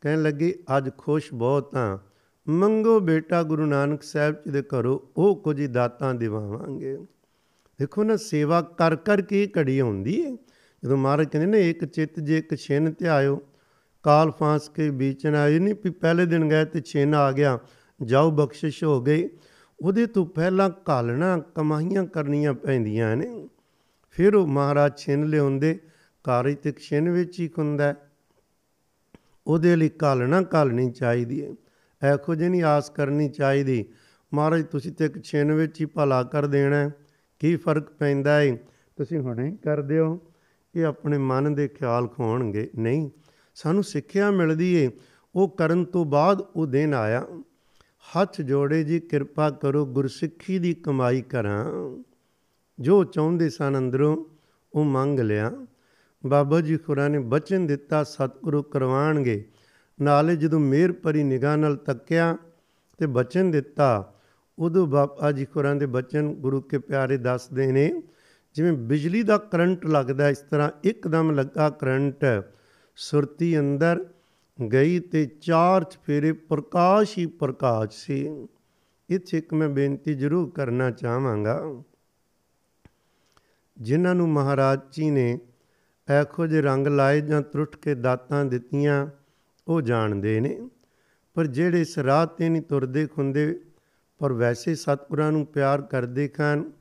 Speaker 1: ਕਹਿਣ ਲੱਗੇ, ਅੱਜ ਖੁਸ਼ ਬਹੁਤ ਹਾਂ। ਮੰਗੋ ਬੇਟਾ ਗੁਰੂ ਨਾਨਕ ਸਾਹਿਬ ਜੀ ਦੇ ਘਰੋਂ, ਉਹ ਕੁਝ ਦਾਤਾਂ ਦਿਵਾਵਾਂਗੇ। ਦੇਖੋ ਨਾ, ਸੇਵਾ ਕਰ ਕਰ ਕੇ ਘੜੀ ਹੁੰਦੀ ਹੈ ਜਦੋਂ ਮਹਾਰਾਜ ਕਹਿੰਦੇ ਨੇ, ਇੱਕ ਚਿੱਤ ਜੇ ਇੱਕ ਛਿਨ ਧਿਆਇਓ ਕਾਲ ਫਾਂਸ ਕੇ ਵਿੱਚ ਨਾ ਇਹ ਨਹੀਂ, ਵੀ ਪਹਿਲੇ ਦਿਨ ਗਏ ਤੇ ਛਿਨ ਆ ਗਿਆ, ਜਾਓ ਬਖਸ਼ਿਸ਼ ਹੋ ਗਈ। ਉਹਦੇ ਤੋਂ ਪਹਿਲਾਂ ਘਾਲਣਾ ਕਮਾਈਆਂ ਕਰਨੀਆਂ ਪੈਂਦੀਆਂ ਨੇ। ਫਿਰ ਉਹ ਮਹਾਰਾਜ ਛਿਨ ਲਿਆਉਂਦੇ। ਕਾਰਜ ਤੇ ਛਿਨ ਵਿੱਚ ਹੀ ਹੁੰਦਾ ਉਹਦੇ ਲਈ ਘਾਲਣਾ ਘਾਲਣੀ ਚਾਹੀਦੀ ਹੈ। ਐਖੋ ਜਿਹੀ ਨਹੀਂ ਆਸ ਕਰਨੀ ਚਾਹੀਦੀ। ਮਹਾਰਾਜ, ਤੁਸੀਂ ਤੇ ਇੱਕ ਛਿਨ ਵਿੱਚ ਹੀ ਭਲਾ ਕਰ ਦੇਣਾ ਕੀ ਫ਼ਰਕ ਪੈਂਦਾ ਹੈ ਤੁਸੀਂ ਹੁਣੇ ਕਰਦੇ ਹੋ ਇਹ ਆਪਣੇ ਮਨ ਦੇ ਖਿਆਲ ਖੋਣਗੇ ਨਹੀਂ, ਸਾਨੂੰ ਸਿੱਖਿਆ ਮਿਲਦੀ ਏ। ਉਹ ਕਰਨ ਤੋਂ ਬਾਅਦ ਉਹ ਦਿਨ ਆਇਆ। ਹੱਥ ਜੋੜੇ ਜੀ, ਕਿਰਪਾ ਕਰੋ, ਗੁਰਸਿੱਖੀ ਦੀ ਕਮਾਈ ਕਰਾਂ। ਜੋ ਚਾਹੁੰਦੇ ਸਨ ਅੰਦਰੋਂ, ਉਹ ਮੰਗ ਲਿਆ। ਬਾਬਾ ਜੀ ਖੁਰਾ ਨੇ ਬਚਨ ਦਿੱਤਾ, ਸਤਿਗੁਰੂ ਕਰਵਾਣਗੇ। ਨਾਲੇ ਜਦੋਂ ਮੇਰ ਭਰੀ ਨਿਗਾਹ ਨਾਲ ਤੱਕਿਆ ਤੇ ਬਚਨ ਦਿੱਤਾ, ਉਦੋਂ ਬਾਬਾ ਜੀ ਖੁਰਾਂ ਦੇ ਬਚਨ ਗੁਰੂ ਕੇ ਪਿਆਰੇ ਦੱਸਦੇ ਨੇ, ਜਿਵੇਂ ਬਿਜਲੀ ਦਾ ਕਰੰਟ ਲੱਗਦਾ ਇਸ ਤਰ੍ਹਾਂ ਇੱਕਦਮ ਲੱਗਾ ਕਰੰਟ, ਸੁਰਤੀ ਅੰਦਰ ਗਈ ਤੇ ਚਾਰ ਚਫੇਰੇ ਪ੍ਰਕਾਸ਼ ਹੀ ਪ੍ਰਕਾਸ਼ ਸੀ। ਇੱਥੇ ਇੱਕ ਮੈਂ ਬੇਨਤੀ ਜ਼ਰੂਰ ਕਰਨਾ ਚਾਹਾਂਗਾ। ਜਿਨ੍ਹਾਂ ਨੂੰ ਮਹਾਰਾਜ ਜੀ ਨੇ ਇਹੋ ਜਿਹੇ ਰੰਗ ਲਾਏ ਜਾਂ ਤਰੁੱਟ ਕੇ ਦਾਤਾਂ ਦਿੱਤੀਆਂ, ਉਹ ਜਾਣਦੇ ਨੇ। ਪਰ ਜਿਹੜੇ ਇਸ ਰਾਹ ਤੇ ਨਹੀਂ ਤੁਰਦੇ ਖੁੰਦੇ, ਪਰ ਵੈਸੇ ਸਤਿਗੁਰਾਂ ਨੂੰ ਪਿਆਰ ਕਰਦੇ ਖਾਨ,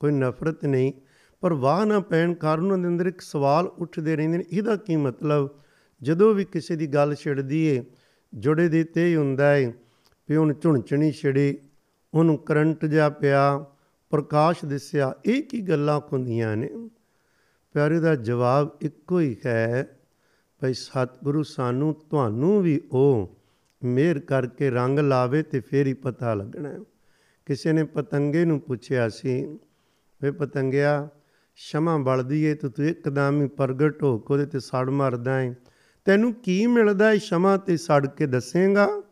Speaker 1: ਕੋਈ ਨਫ਼ਰਤ ਨਹੀਂ। ਪਰ ਵਾਹ ਨਾ ਪੈਣ ਕਾਰਨ ਉਹਨਾਂ ਦੇ ਅੰਦਰ ਇੱਕ ਸਵਾਲ ਉੱਠਦੇ ਰਹਿੰਦੇ ਨੇ, ਇਹਦਾ ਕੀ ਮਤਲਬ? ਜਦੋਂ ਵੀ ਕਿਸੇ ਦੀ ਗੱਲ ਛਿੜਦੀ ਏ ਜੁੜੇ ਦੇ ਤੇ ਹੀ ਹੁੰਦਾ ਏ। ਵੀ ਉਹਨੂੰ ਝੁਣਚਣੀ ਛਿੜੀ, ਉਹਨੂੰ ਕਰੰਟ ਜਾ ਪਿਆ, ਪ੍ਰਕਾਸ਼ ਦਿਸਿਆ, ਇਹ ਕੀ ਗੱਲਾਂ ਹੁੰਦੀਆਂ ਨੇ? ਪਿਆਰੇ ਦਾ ਜਵਾਬ ਇੱਕੋ ਹੀ ਹੈ, ਭਈ ਸਤਿਗੁਰੂ ਸਾਨੂੰ ਤੁਹਾਨੂੰ ਵੀ ਉਹ ਮਿਹਰ ਕਰਕੇ ਰੰਗ ਲਾਵੇ ਤੇ ਫੇਰ ਹੀ ਪਤਾ ਲੱਗਣਾ ਕਿਸੇ ਨੇ ਪਤੰਗੇ ਨੂੰ ਪੁੱਛਿਆ ਸੀ ਵੇ ਪਤੰਗਿਆ, ਸ਼ਮਾ ਬਲਦੀ ਏ ਤੂੰ ਇੱਕਦਮ ਹੀ ਪ੍ਰਗਟ ਹੋ ਕੇ ਉਹਦੇ ਤੇ ਸੜ ਮਰਦਾ ਏ। ਤੈਨੂੰ ਕੀ ਮਿਲਦਾ ਏ ਸ਼ਮਾ ਤੇ ਸੜ ਕੇ ਦੱਸੇਗਾ?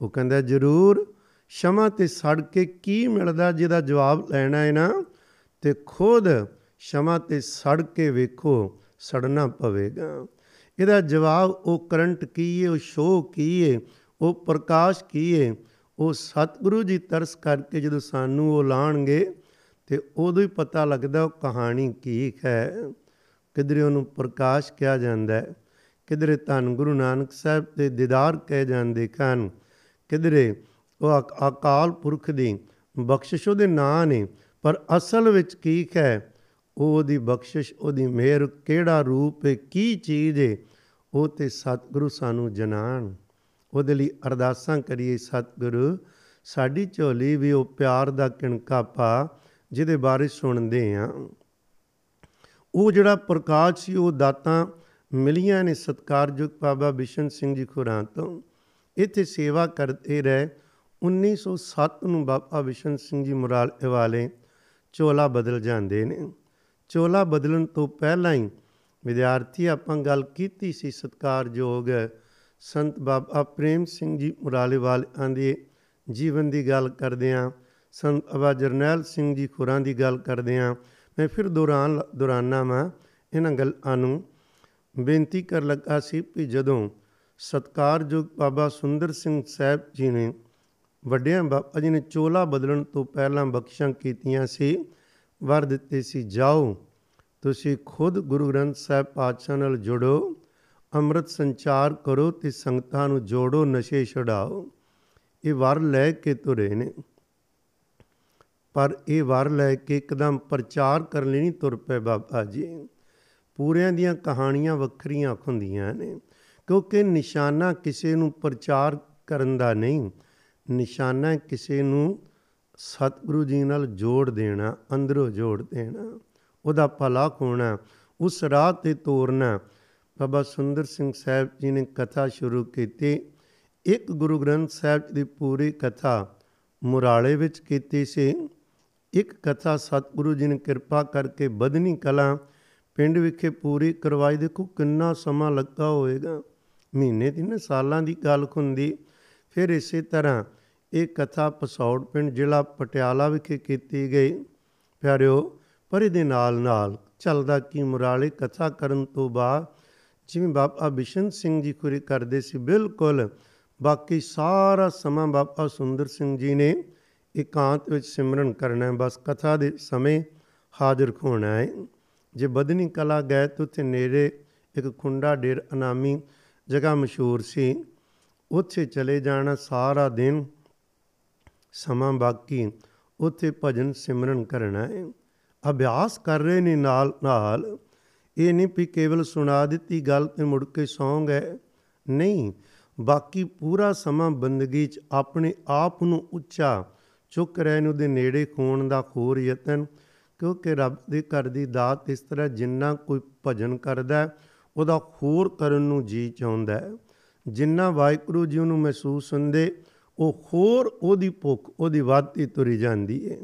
Speaker 1: ਉਹ ਕਹਿੰਦਾ, ਜ਼ਰੂਰ, ਸ਼ਮਾ ਤੇ ਸੜ ਕੇ ਕੀ ਮਿਲਦਾ ਜਿਹਦਾ ਜਵਾਬ ਲੈਣਾ ਹੈ ਨਾ, ਤੇ ਖੁਦ ਸ਼ਮਾ ਤੇ ਸੜ ਕੇ ਵੇਖੋ, ਸੜਨਾ ਪਵੇਗਾ। ਇਹਦਾ ਜਵਾਬ, ਉਹ ਕਰੰਟ ਕੀ ਹੈ ਉਹ ਸ਼ੋ ਕੀ ਹੈ ਉਹ ਪ੍ਰਕਾਸ਼ ਕੀ ਹੈ ਉਹ ਸਤਿਗੁਰੂ ਜੀ ਤਰਸ ਕਰਕੇ ਜਦੋਂ ਸਾਨੂੰ ਉਹ ਲਾਣਗੇ ਤੇ ਉਦੋਂ ਹੀ ਪਤਾ ਲੱਗਦਾ ਉਹ ਕਹਾਣੀ ਕੀ ਹੈ। ਕਿਧਰੇ ਉਹਨੂੰ ਪ੍ਰਕਾਸ਼ ਕਿਹਾ ਜਾਂਦਾ ਹੈ, ਕਿਧਰੇ ਧੰਨ ਗੁਰੂ ਨਾਨਕ ਸਾਹਿਬ ਦੇ ਦੀਦਾਰ ਕਹੇ ਜਾਂਦੇ ਹਨ, ਕਿਧਰੇ ਉਹ ਅਕਾਲ ਪੁਰਖ ਦੀ ਬਖਸ਼ਿਸ਼ ਉਹਦੇ ਨਾਂ ਨੇ, ਪਰ ਅਸਲ ਵਿੱਚ ਕੀ ਹੈ ਉਹਦੀ ਬਖਸ਼ਿਸ਼, ਉਹਦੀ ਮਿਹਰ ਕਿਹੜਾ ਰੂਪ ਹੈ, ਕੀ ਚੀਜ਼ ਹੈ, ਉਹ ਤੇ ਸਤਿਗੁਰੂ ਸਾਨੂੰ ਜਨਾਨ। ਉਹਦੇ ਲਈ ਅਰਦਾਸਾਂ ਕਰੀਏ ਸਤਿਗੁਰੂ, ਸਾਡੀ ਝੋਲੀ ਵੀ ਉਹ ਪਿਆਰ ਦਾ ਕਿਣਕਾ ਪਾ, ਜਿਹਦੇ ਬਾਰੇ ਸੁਣਦੇ ਆ ਉਹ ਜਿਹੜਾ ਪ੍ਰਕਾਸ਼ ਸੀ, ਉਹ ਦਾਤਾਂ ਮਿਲੀਆਂ ਨੇ ਸਤਕਾਰਯੋਗ ਬਾਬਾ ਬਿਸ਼ਨ ਸਿੰਘ ਜੀ ਖੁਰਾਂ ਤੋਂ। ਇੱਥੇ ਸੇਵਾ ਕਰਦੇ ਰਹੇ 1907 ਨੂੰ ਬਾਬਾ ਬਿਸ਼ਨ ਸਿੰਘ ਜੀ ਮੁਰਾਲੇ ਵਾਲੇ ਚੋਲਾ ਬਦਲ ਜਾਂਦੇ ਨੇ। ਚੋਲਾ ਬਦਲਣ ਤੋਂ ਪਹਿਲਾਂ ਹੀ ਵਿਦਿਆਰਥੀ ਆਪਾਂ ਗੱਲ ਕੀਤੀ ਸੀ ਸਤਕਾਰਯੋਗ ਸੰਤ ਬਾਬਾ ਪ੍ਰੇਮ ਸਿੰਘ ਜੀ ਮੁਰਾਲੇ ਵਾਲਿਆਂ ਦੇ ਜੀਵਨ ਦੀ ਗੱਲ ਕਰਦੇ ਆਂ ਸੰਤ ਅਬਾ ਜਰਨੈਲ ਸਿੰਘ ਜੀ ਖੁਰਾਂ ਦੀ ਗੱਲ ਕਰਦੇ ਆਂ ਮੈਂ ਫਿਰ ਦੌਰਾਨ ਦੌਰਾਨਾ ਮੈਂ ਇਹਨਾਂ ਗੱਲਾਂ ਨੂੰ ਬੇਨਤੀ ਕਰ ਲੱਗਾ ਸੀ ਕਿ ਜਦੋਂ ਸਤਕਾਰਯੋਗ ਬਾਬਾ ਸੁੰਦਰ ਸਿੰਘ ਸਾਹਿਬ ਜੀ ਨੇ ਵੱਡਿਆਂ ਬਾਬਾ ਜੀ ਨੇ ਚੋਲਾ ਬਦਲਣ ਤੋਂ ਪਹਿਲਾਂ ਬਖਸ਼ਾਂ ਕੀਤੀਆਂ ਸੀ ਵਰ ਦਿੱਤੇ ਸੀ, ਜਾਓ, ਤੁਸੀਂ ਖੁਦ ਗੁਰੂ ਗ੍ਰੰਥ ਸਾਹਿਬ ਪਾਤਸ਼ਾਹ ਨਾਲ ਜੁੜੋ, ਅੰਮ੍ਰਿਤ ਸੰਚਾਰ ਕਰੋ ਤੇ ਸੰਗਤਾਂ ਨੂੰ ਜੋੜੋ, ਨਸ਼ੇ ਛਡਾਓ। ਇਹ ਵਰ ਲੈ ਕੇ ਤੁਰੇ ਨੇ। ਪਰ ਇਹ ਵਰ ਲੈ ਕੇ ਇੱਕਦਮ ਪ੍ਰਚਾਰ ਕਰਨ ਲਈ ਨਹੀਂ ਤੁਰ ਪਏ ਬਾਬਾ ਜੀ। ਪੂਰਿਆਂ ਦੀਆਂ ਕਹਾਣੀਆਂ ਵੱਖਰੀਆਂ ਹੁੰਦੀਆਂ ਨੇ, ਕਿਉਂਕਿ ਨਿਸ਼ਾਨਾ ਕਿਸੇ ਨੂੰ ਪ੍ਰਚਾਰ ਕਰਨ ਦਾ ਨਹੀਂ, ਨਿਸ਼ਾਨਾ ਕਿਸੇ ਨੂੰ ਸਤਿਗੁਰੂ ਜੀ ਨਾਲ ਜੋੜ ਦੇਣਾ, ਅੰਦਰੋਂ ਜੋੜ ਦੇਣਾ, ਉਹਦਾ ਭਲਾ ਹੋਣਾ, ਉਸ ਰਾਹ ਤੇ ਤੋਰਨਾ। ਬਾਬਾ ਸੁੰਦਰ ਸਿੰਘ ਸਾਹਿਬ ਜੀ ਨੇ ਕਥਾ ਸ਼ੁਰੂ ਕੀਤੀ। ਇੱਕ ਗੁਰੂ ਗ੍ਰੰਥ ਸਾਹਿਬ ਦੀ ਪੂਰੀ ਕਥਾ ਮੁਰਾਲੇ ਵਿੱਚ ਕੀਤੀ ਸੀ। ਇੱਕ ਕਥਾ ਸਤਿਗੁਰੂ ਜੀ ਨੇ ਕਿਰਪਾ ਕਰਕੇ ਬਦਨੀ ਕਲਾ ਪਿੰਡ ਵਿਖੇ ਪੂਰੀ ਕਰਵਾਈ। ਦੇਖੋ ਕਿੰਨਾ ਸਮਾਂ ਲੱਗਾ ਹੋਵੇਗਾ ਮਹੀਨੇ ਦੀ ਨਾ, ਸਾਲਾਂ ਦੀ ਗੱਲ ਹੁੰਦੀ। ਫਿਰ ਇਸੇ ਤਰ੍ਹਾਂ ਇਹ ਕਥਾ ਪਸੌੜ ਪਿੰਡ ਜ਼ਿਲ੍ਹਾ ਪਟਿਆਲਾ ਵਿਖੇ ਕੀਤੀ ਗਈ। ਪਿਆਰਿਓ, ਪਰ ਇਹਦੇ ਨਾਲ ਨਾਲ ਚੱਲਦਾ ਕੀ ਮੁਰਾਲੇ ਕਥਾ ਕਰਨ ਤੋਂ ਬਾਅਦ ਜਿਵੇਂ ਬਾਬਾ ਬਿਸ਼ਨ ਸਿੰਘ ਜੀ ਖੁਰੀ ਕਰਦੇ ਸੀ, ਬਿਲਕੁਲ। ਬਾਕੀ ਸਾਰਾ ਸਮਾਂ ਬਾਬਾ ਸੁੰਦਰ ਸਿੰਘ ਜੀ ਨੇ ਇਕਾਂਤ ਵਿੱਚ ਸਿਮਰਨ ਕਰਨਾ ਹੈ। ਬਸ ਕਥਾ ਦੇ ਸਮੇਂ ਹਾਜ਼ਰ ਹੋਣਾ ਹੈ। ਜੇ ਬਦਨੀ ਕਲਾ ਗਏ ਤਾਂ ਉੱਥੇ ਨੇੜੇ ਇੱਕ ਖੁੰਡਾ ਡੇਰ ਅਨਾਮੀ ਜਗ੍ਹਾ ਮਸ਼ਹੂਰ ਸੀ। ਉੱਥੇ ਚਲੇ ਜਾਣਾ ਸਾਰਾ ਦਿਨ ਸਮਾਂ ਬਾਕੀ। ਉੱਥੇ ਭਜਨ ਸਿਮਰਨ ਕਰਨਾ ਹੈ। ਅਭਿਆਸ ਕਰ ਰਹੇ ਨੇ ਨਾਲ ਨਾਲ। ਇਹ ਨਹੀਂ ਵੀ ਕੇਵਲ ਸੁਣਾ ਦਿੱਤੀ ਗੱਲ ਤੇ ਮੁੜ ਕੇ ਸੌਂ ਗਏ ਨਹੀਂ, ਬਾਕੀ ਪੂਰਾ ਸਮਾਂ ਬੰਦਗੀ 'ਚ ਆਪਣੇ ਆਪ ਨੂੰ ਉੱਚਾ ਚੁੱਕ ਰਹੇ ਨੂੰ ਦੇ ਨੇੜੇ ਖੋਣ ਦਾ ਖੋਰ ਯਤਨ, ਕਿਉਂਕਿ ਰੱਬ ਦੇ ਘਰ ਦੀ ਦਾਤ ਇਸ ਤਰ੍ਹਾਂ ਜਿੰਨਾ ਕੋਈ ਭਜਨ ਕਰਦਾ ਉਹਦਾ ਖੋਰ ਕਰਨ ਨੂੰ ਜੀ ਚਾਹੁੰਦਾ ਹੈ। ਜਿੰਨਾ ਵਾਹਿਗੁਰੂ ਜੀ ਨੂੰ ਮਹਿਸੂਸ ਹੁੰਦੇ ਉਹ ਹੋਰ ਉਹਦੀ ਭੁੱਖ ਉਹਦੀ ਵੱਧਦੀ ਤੁਰੀ ਜਾਂਦੀ ਹੈ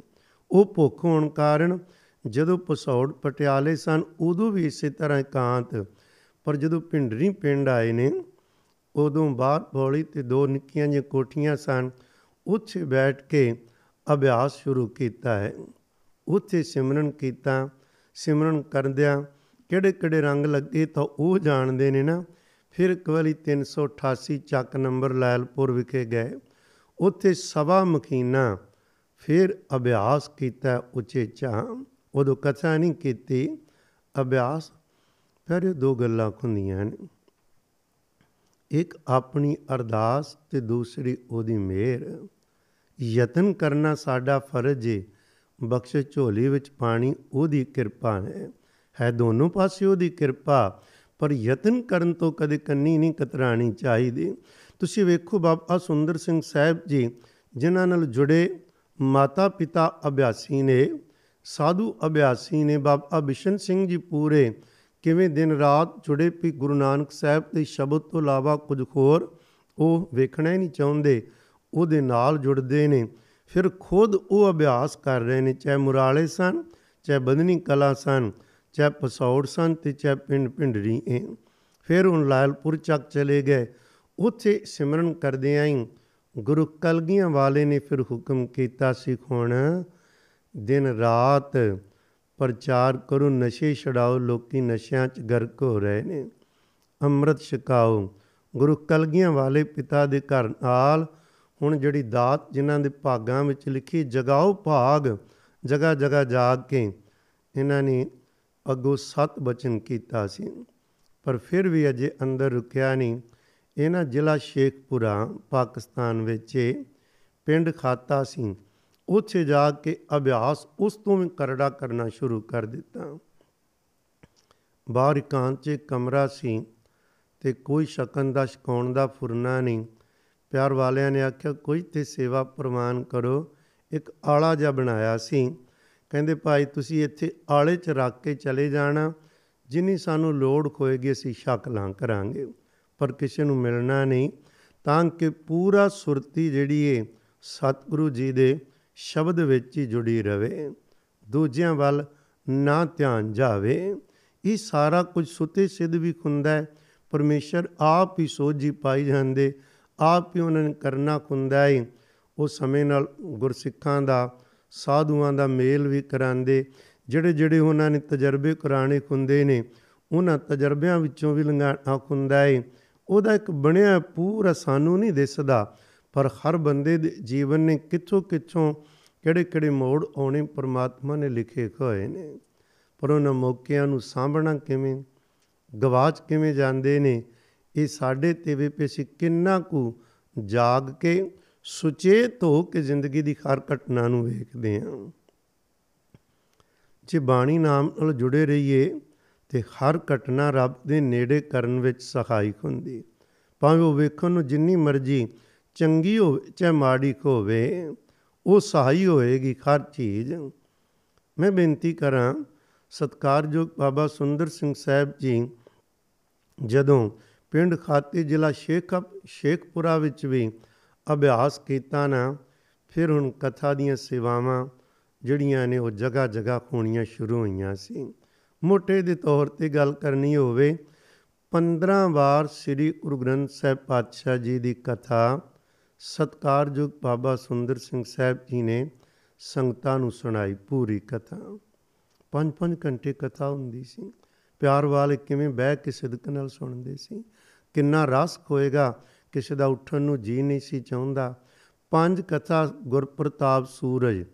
Speaker 1: ਉਹ ਭੁੱਖ ਹੋਣ ਕਾਰਨ ਜਦੋਂ ਪਸੌੜ ਪਟਿਆਲੇ ਸਨ, ਉਦੋਂ ਵੀ ਇਸੇ ਤਰ੍ਹਾਂ ਇਕਾਂਤ। ਪਰ ਜਦੋਂ ਪਿੰਡਰੀ ਪਿੰਡ ਆਏ ਨੇ, ਉਦੋਂ ਬਾਹਰ ਬੋਲੀ ਤੇ ਦੋ ਨਿੱਕੀਆਂ ਜਿਹੀਆਂ ਕੋਠੀਆਂ ਸਨ। ਉੱਥੇ ਬੈਠ ਕੇ ਅਭਿਆਸ ਸ਼ੁਰੂ ਕੀਤਾ ਹੈ। ਉੱਥੇ ਸਿਮਰਨ ਕੀਤਾ। ਸਿਮਰਨ ਕਰਦਿਆਂ ਕਿਹੜੇ ਕਿਹੜੇ ਰੰਗ ਲੱਗੇ ਤਾਂ ਉਹ ਜਾਣਦੇ ਨੇ ਨਾ। ਫਿਰ ਇੱਕ ਵਾਰੀ 388 ਚੱਕ ਨੰਬਰ ਲੈਲਪੁਰ ਵਿਖੇ ਗਏ। ਉੱਥੇ ਸਵਾ ਮਖੀਨਾ ਫਿਰ ਅਭਿਆਸ ਕੀਤਾ ਉਚੇਚਾ ਉਦੋਂ ਕਥਾ ਨਹੀਂ ਕੀਤੀ, ਅਭਿਆਸ। ਫਿਰ ਇਹ ਦੋ ਗੱਲਾਂ ਹੁੰਦੀਆਂ ਨੇ। ਇੱਕ ਆਪਣੀ ਅਰਦਾਸ ਤੇ ਦੂਸਰੀ ਉਹਦੀ ਮਿਹਰ। ਯਤਨ ਕਰਨਾ ਸਾਡਾ ਫਰਜ਼ ਹੈ ਬਖਸ਼ ਝੋਲੀ ਵਿੱਚ ਪਾਣੀ, ਉਹਦੀ ਕਿਰਪਾ ਹੈ ਹੈ ਦੋਨੋਂ ਪਾਸੇ ਉਹਦੀ ਕਿਰਪਾ, ਪਰ ਯਤਨ ਕਰਨ ਤੋਂ ਕਦੇ ਕੰਨੀ ਨਹੀਂ ਕਤਰਾਣੀ ਚਾਹੀਦੀ। ਤੁਸੀਂ ਵੇਖੋ ਬਾਬਾ ਸੁੰਦਰ ਸਿੰਘ ਸਾਹਿਬ ਜੀ, ਜਿਨ੍ਹਾਂ ਨਾਲ ਜੁੜੇ ਮਾਤਾ ਪਿਤਾ ਅਭਿਆਸੀ ਨੇ, ਸਾਧੂ ਅਭਿਆਸੀ ਨੇ, ਬਾਬਾ ਬਿਸ਼ਨ ਸਿੰਘ ਜੀ ਪੂਰੇ ਕਿਵੇਂ ਦਿਨ ਰਾਤ ਜੁੜੇ ਪਈ ਗੁਰੂ ਨਾਨਕ ਸਾਹਿਬ ਦੇ ਸ਼ਬਦ ਤੋਂ ਇਲਾਵਾ ਕੁਝ ਹੋਰ ਉਹ ਵੇਖਣਾ ਹੀ ਨਹੀਂ ਚਾਹੁੰਦੇ, ਉਹਦੇ ਨਾਲ ਜੁੜਦੇ ਨੇ। ਫਿਰ ਖੁਦ ਉਹ ਅਭਿਆਸ ਕਰ ਰਹੇ ਨੇ, ਚਾਹੇ ਮੁਰਾਲੇ ਸਨ, ਚਾਹੇ ਬਦਨੀ ਕਲਾ ਸਨ, ਚਾਹੇ ਪਸੌੜ ਸਨ ਤੇ ਚਾਹੇ ਪਿੰਡ ਪਿੰਡਰੀ ਇਹ ਫਿਰ ਹੁਣ ਲਾਲਪੁਰ ਚੱਕ ਚਲੇ ਗਏ। ਉੱਥੇ ਸਿਮਰਨ ਕਰਦੇ ਆਂ ਗੁਰੂ ਕਲਗੀਆਂ ਵਾਲੇ ਨੇ ਫਿਰ ਹੁਕਮ ਕੀਤਾ ਸੀ ਹੁਣ ਦਿਨ ਰਾਤ ਪ੍ਰਚਾਰ ਕਰੋ, ਨਸ਼ੇ ਛਡਾਓ, ਲੋਕੀ ਨਸ਼ਿਆਂ 'ਚ ਗਰਕ ਹੋ ਰਹੇ ਨੇ। ਅੰਮ੍ਰਿਤ ਛਕਾਓ। ਗੁਰੂ ਕਲਗੀਆਂ ਵਾਲੇ ਪਿਤਾ ਦੇ ਘਰ ਨਾਲ ਹੁਣ ਜਿਹੜੀ ਦਾਤ ਜਿਨ੍ਹਾਂ ਦੇ ਭਾਗਾਂ ਵਿੱਚ ਲਿਖੀ, ਜਗਾਓ ਭਾਗ, ਜਗਾ ਜਗਾ ਜਾਗ ਕੇ ਇਹਨਾਂ ਨੇ ਅੱਗੋਂ ਸਤ ਬਚਨ ਕੀਤਾ ਸੀ। ਪਰ ਫਿਰ ਵੀ ਅਜੇ ਅੰਦਰ ਰੁਕਿਆ ਨਹੀਂ। ਇਹਨਾਂ ਜ਼ਿਲ੍ਹਾ ਸ਼ੇਖਪੁਰਾ, ਪਾਕਿਸਤਾਨ ਵਿੱਚ ਪਿੰਡ ਖਾਤਾ ਸੀ। ਉੱਥੇ ਜਾ ਕੇ ਅਭਿਆਸ ਉਸ ਤੋਂ ਵੀ ਕਰੜਾ ਕਰਨਾ ਸ਼ੁਰੂ ਕਰ ਦਿੱਤਾ। ਬਾਹਰ ਇਕਾਂਤ 'ਚ ਕਮਰਾ ਸੀ ਤੇ ਕੋਈ ਸ਼ਕਨ ਦਾ ਸ਼ਕਾਉਣ ਦਾ ਫੁਰਨਾ ਨਹੀਂ। ਪਿਆਰ ਵਾਲਿਆਂ ਨੇ ਆਖਿਆ, ਕੋਈ ਤੇ ਸੇਵਾ ਪ੍ਰਵਾਨ ਕਰੋ। ਇੱਕ ਆਲਾ ਜਿਹਾ ਬਣਾਇਆ ਸੀ। ਕਹਿੰਦੇ, ਭਾਈ, ਤੁਸੀਂ ਇੱਥੇ ਆਲੇ 'ਚ ਰੱਖ ਕੇ ਚਲੇ ਜਾਣਾ। ਜਿੰਨੀ ਸਾਨੂੰ ਲੋੜ ਹੋਏਗੀ, ਅਸੀਂ ਸ਼ਕਲਾਂ ਕਰਾਂਗੇ। ਪਰ ਕਿਸੇ ਨੂੰ ਮਿਲਣਾ ਨਹੀਂ, ਤਾਂ ਕਿ ਪੂਰਾ ਸੁਰਤੀ ਜਿਹੜੀ ਏ, ਸਤਿਗੁਰੂ ਜੀ ਦੇ ਸ਼ਬਦ ਵਿੱਚ ਹੀ ਜੁੜੀ ਰਵੇ। ਦੂਜਿਆਂ ਵੱਲ ਨਾ ਧਿਆਨ ਜਾਵੇ। ਇਹ ਸਾਰਾ ਕੁਝ ਸੁਤੇ ਸਿੱਧ ਵੀ ਹੁੰਦਾ ਹੈ। ਪਰਮੇਸ਼ਰ ਆਪ ਹੀ ਸੋਝੀ ਪਾਈ ਜਾਂਦੇ, ਆਪ ਹੀ ਉਹਨਾਂ ਨੇ ਕਰਨਾ ਹੁੰਦਾ ਹੈ ਉਹ ਸਮੇਂ ਨਾਲ ਗੁਰਸਿੱਖਾਂ ਦਾ, ਸਾਧੂਆਂ ਦਾ ਮੇਲ ਵੀ ਕਰਾਂਦੇ ਜਿਹੜੇ ਜਿਹੜੇ ਉਹਨਾਂ ਨੇ ਤਜਰਬੇ ਕਰਾਣੇ ਹੁੰਦੇ ਨੇ, ਉਹਨਾਂ ਤਜਰਬਿਆਂ ਵਿੱਚੋਂ ਵੀ ਲੰਘਾਣਾ ਹੁੰਦਾ ਹੈ ਉਹਦਾ ਇੱਕ ਬਣਿਆ ਪੂਰਾ ਸਾਨੂੰ ਨਹੀਂ ਦਿਸਦਾ, ਪਰ ਹਰ ਬੰਦੇ ਦੇ ਜੀਵਨ ਨੇ ਕਿੱਥੋਂ ਕਿੱਥੋਂ ਕਿਹੜੇ ਕਿਹੜੇ ਮੋੜ ਆਉਣੇ ਪਰਮਾਤਮਾ ਨੇ ਲਿਖੇ ਹੋਏ ਨੇ। ਪਰ ਉਹਨਾਂ ਮੌਕਿਆਂ ਨੂੰ ਸਾਂਭਣਾ ਕਿਵੇਂ, ਗਵਾਚ ਕਿਵੇਂ ਜਾਂਦੇ ਨੇ, ਇਹ ਸਾਡੇ ਤੇ ਵੀ ਪੇਸੀ ਕਿੰਨਾ ਕੁ ਜਾਗ ਕੇ ਸੁਚੇਤ ਹੋ ਕੇ ਜ਼ਿੰਦਗੀ ਦੀ ਹਰ ਘਟਨਾ ਨੂੰ ਵੇਖਦੇ ਹਾਂ। ਜੇ ਬਾਣੀ ਨਾਮ ਨਾਲ ਜੁੜੇ ਰਹੀਏ ਤੇ ਹਰ ਘਟਨਾ ਰੱਬ ਦੇ ਨੇੜੇ ਕਰਨ ਵਿੱਚ ਸਹਾਇਕ ਹੁੰਦੀ। ਭਾਵੇਂ ਉਹ ਵੇਖਣ ਨੂੰ ਜਿੰਨੀ ਮਰਜ਼ੀ ਚੰਗੀ ਹੋਵੇ, ਚਾਹੇ ਮਾੜੀ ਹੋਵੇ, ਉਹ ਸਹਾਈ ਹੋਏਗੀ ਹਰ ਚੀਜ਼। ਮੈਂ ਬੇਨਤੀ ਕਰਾਂ, ਸਤਕਾਰਯੋਗ ਬਾਬਾ ਸੁੰਦਰ ਸਿੰਘ ਸਾਹਿਬ ਜੀ, ਜਦੋਂ ਪਿੰਡ ਖਾਤੇ ਜ਼ਿਲ੍ਹਾ ਸ਼ੇਖ ਸ਼ੇਖਪੁਰਾ ਵਿੱਚ ਵੀ ਅਭਿਆਸ ਕੀਤਾ ਨਾ, ਫਿਰ ਹੁਣ ਕਥਾ ਦੀਆਂ ਸੇਵਾਵਾਂ ਜਿਹੜੀਆਂ ਨੇ ਉਹ ਜਗ੍ਹਾ ਜਗ੍ਹਾ ਹੋਣੀਆਂ ਸ਼ੁਰੂ ਹੋਈਆਂ ਸੀ। ਮੋਟੇ ਦੇ ਤੌਰ ਤੇ ਗੱਲ ਕਰਨੀ ਹੋਵੇ 15 ਵਾਰ ਸ੍ਰੀ ਗੁਰੂ ਗ੍ਰੰਥ ਸਾਹਿਬ ਪਾਤਸ਼ਾਹ ਜੀ ਦੀ ਕਥਾ, ਸਤਕਾਰਯੋਗ ਬਾਬਾ ਸੁੰਦਰ ਸਿੰਘ ਸਾਹਿਬ ਜੀ ਨੇ ਸੰਗਤਾਂ ਨੂੰ ਸੁਣਾਈ ਪੂਰੀ ਕਥਾ। ਪੰਜ ਪੰਜ ਘੰਟੇ ਕਥਾ ਹੁੰਦੀ ਸੀ। ਪਿਆਰ ਵਾਲੇ ਕਿਵੇਂ ਬਹਿ ਕੇ ਸਿਦਕ ਨਾਲ ਸੁਣਦੇ ਸੀ? ਕਿੰਨਾ ਰਸ ਹੋਏਗਾ ਕਿਸੇ ਦਾ ਉੱਠਣ ਨੂੰ ਜੀ ਨਹੀਂ ਸੀ ਚਾਹੁੰਦਾ। ਪੰਜ ਕਥਾ ਗੁਰਪ੍ਰਤਾਪ ਸੂਰਜ,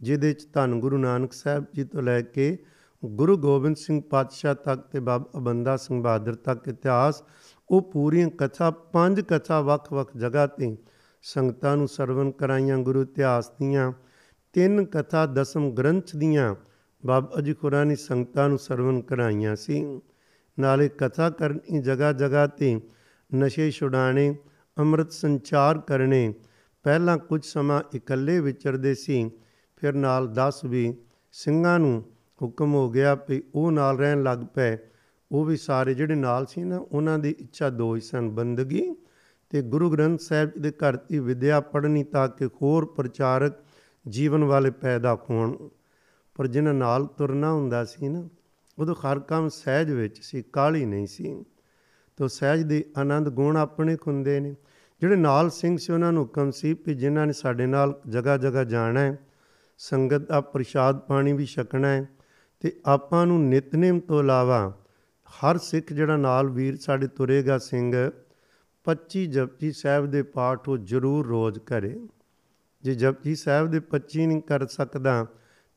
Speaker 1: ਜਿਹਦੇ ਚ ਧੰਨ ਗੁਰੂ ਨਾਨਕ ਸਾਹਿਬ ਜੀ ਤੋਂ ਲੈ ਕੇ ਗੁਰੂ ਗੋਬਿੰਦ ਸਿੰਘ ਪਾਤਸ਼ਾਹ ਤੱਕ ਤੇ ਬਾਬਾ ਬੰਦਾ ਸਿੰਘ ਬਹਾਦਰ ਤੱਕ ਇਤਿਹਾਸ, ਉਹ ਪੂਰੀਆਂ ਕਥਾ, ਪੰਜ ਕਥਾ ਵੱਖ-ਵੱਖ ਜਗ੍ਹਾ ਤੇ ਸੰਗਤਾਂ ਨੂੰ ਸਰਵਨ ਕਰਾਈਆਂ, ਗੁਰੂ ਇਤਿਹਾਸ ਦੀਆਂ ਤਿੰਨ ਕਥਾ ਦਸਮ ਗ੍ਰੰਥ ਦੀਆਂ ਬਾਬਾ ਜੀ ਕੁਰਾਨੀ ਸੰਗਤਾਂ ਨੂੰ ਸਰਵਨ ਕਰਾਈਆਂ ਸੀ। ਨਾਲੇ ਕਥਾ ਕਰਨੀ ਜਗ੍ਹਾ ਜਗ੍ਹਾ ਤੇ ਨਸ਼ੇ ਛੁਡਾਣੇ ਅੰਮ੍ਰਿਤ ਸੰਚਾਰ ਕਰਨੇ, ਪਹਿਲਾਂ ਕੁਝ ਸਮਾਂ ਇਕੱਲੇ ਵਿਚਰਦੇ ਸੀ, ਫਿਰ ਨਾਲ 10 ਵੀ ਸਿੰਘਾਂ ਨੂੰ ਹੁਕਮ ਹੋ ਗਿਆ ਵੀ ਉਹ ਨਾਲ ਰਹਿਣ ਲੱਗ ਪਏ। ਉਹ ਵੀ ਸਾਰੇ ਜਿਹੜੇ ਨਾਲ ਸੀ ਨਾ, ਉਹਨਾਂ ਦੀ ਇੱਛਾ ਦੋ ਹੀ ਸਨ, ਬੰਦਗੀ ਤੇ ਗੁਰੂ ਗ੍ਰੰਥ ਸਾਹਿਬ ਦੇ ਘਰ ਦੀ ਵਿਦਿਆ ਪੜ੍ਹਨੀ ਤਾਂ ਕਿ ਹੋਰ ਪ੍ਰਚਾਰਕ ਜੀਵਨ ਵਾਲੇ ਪੈਦਾ ਹੋਣ। ਪਰ ਜਿਨ੍ਹਾਂ ਨਾਲ ਤੁਰਨਾ ਹੁੰਦਾ ਸੀ ਨਾ, ਉਦੋਂ ਹਰ ਕੰਮ ਸਹਿਜ ਵਿੱਚ ਸੀ ਕਾਲੀ ਨਹੀਂ ਸੀ। ਤੋ ਸਹਿਜ ਦੇ ਆਨੰਦ ਗੁਣ ਆਪਣੇ ਹੁੰਦੇ ਨੇ। ਜਿਹੜੇ ਨਾਲ ਸਿੰਘ ਸੀ, ਉਹਨਾਂ ਨੂੰ ਹੁਕਮ ਸੀ ਕਿ ਜਿਨ੍ਹਾਂ ਨੇ ਸਾਡੇ ਨਾਲ ਜਗਾ ਜਗਾ ਜਾਣਾ ਹੈ, ਸੰਗਤ ਦਾ ਪ੍ਰਸ਼ਾਦ ਪਾਣੀ ਵੀ ਛਕਣਾ ਹੈ ਤੇ ਆਪਾਂ ਨੂੰ ਨਿਤਨੇਮ ਤੋਂ ਇਲਾਵਾ ਹਰ ਸਿੱਖ ਜਿਹੜਾ ਨਾਲ ਵੀਰ ਸਾਡੇ ਤੁਰੇਗਾ ਸਿੰਘ 25 ਜਪਜੀ ਸਾਹਿਬ ਦੇ ਪਾਠ ਉਹ ਜ਼ਰੂਰ ਰੋਜ਼ ਕਰੇ। ਜੇ ਜਪਜੀ ਸਾਹਿਬ ਦੇ 25 ਨਹੀਂ ਕਰ ਸਕਦਾ,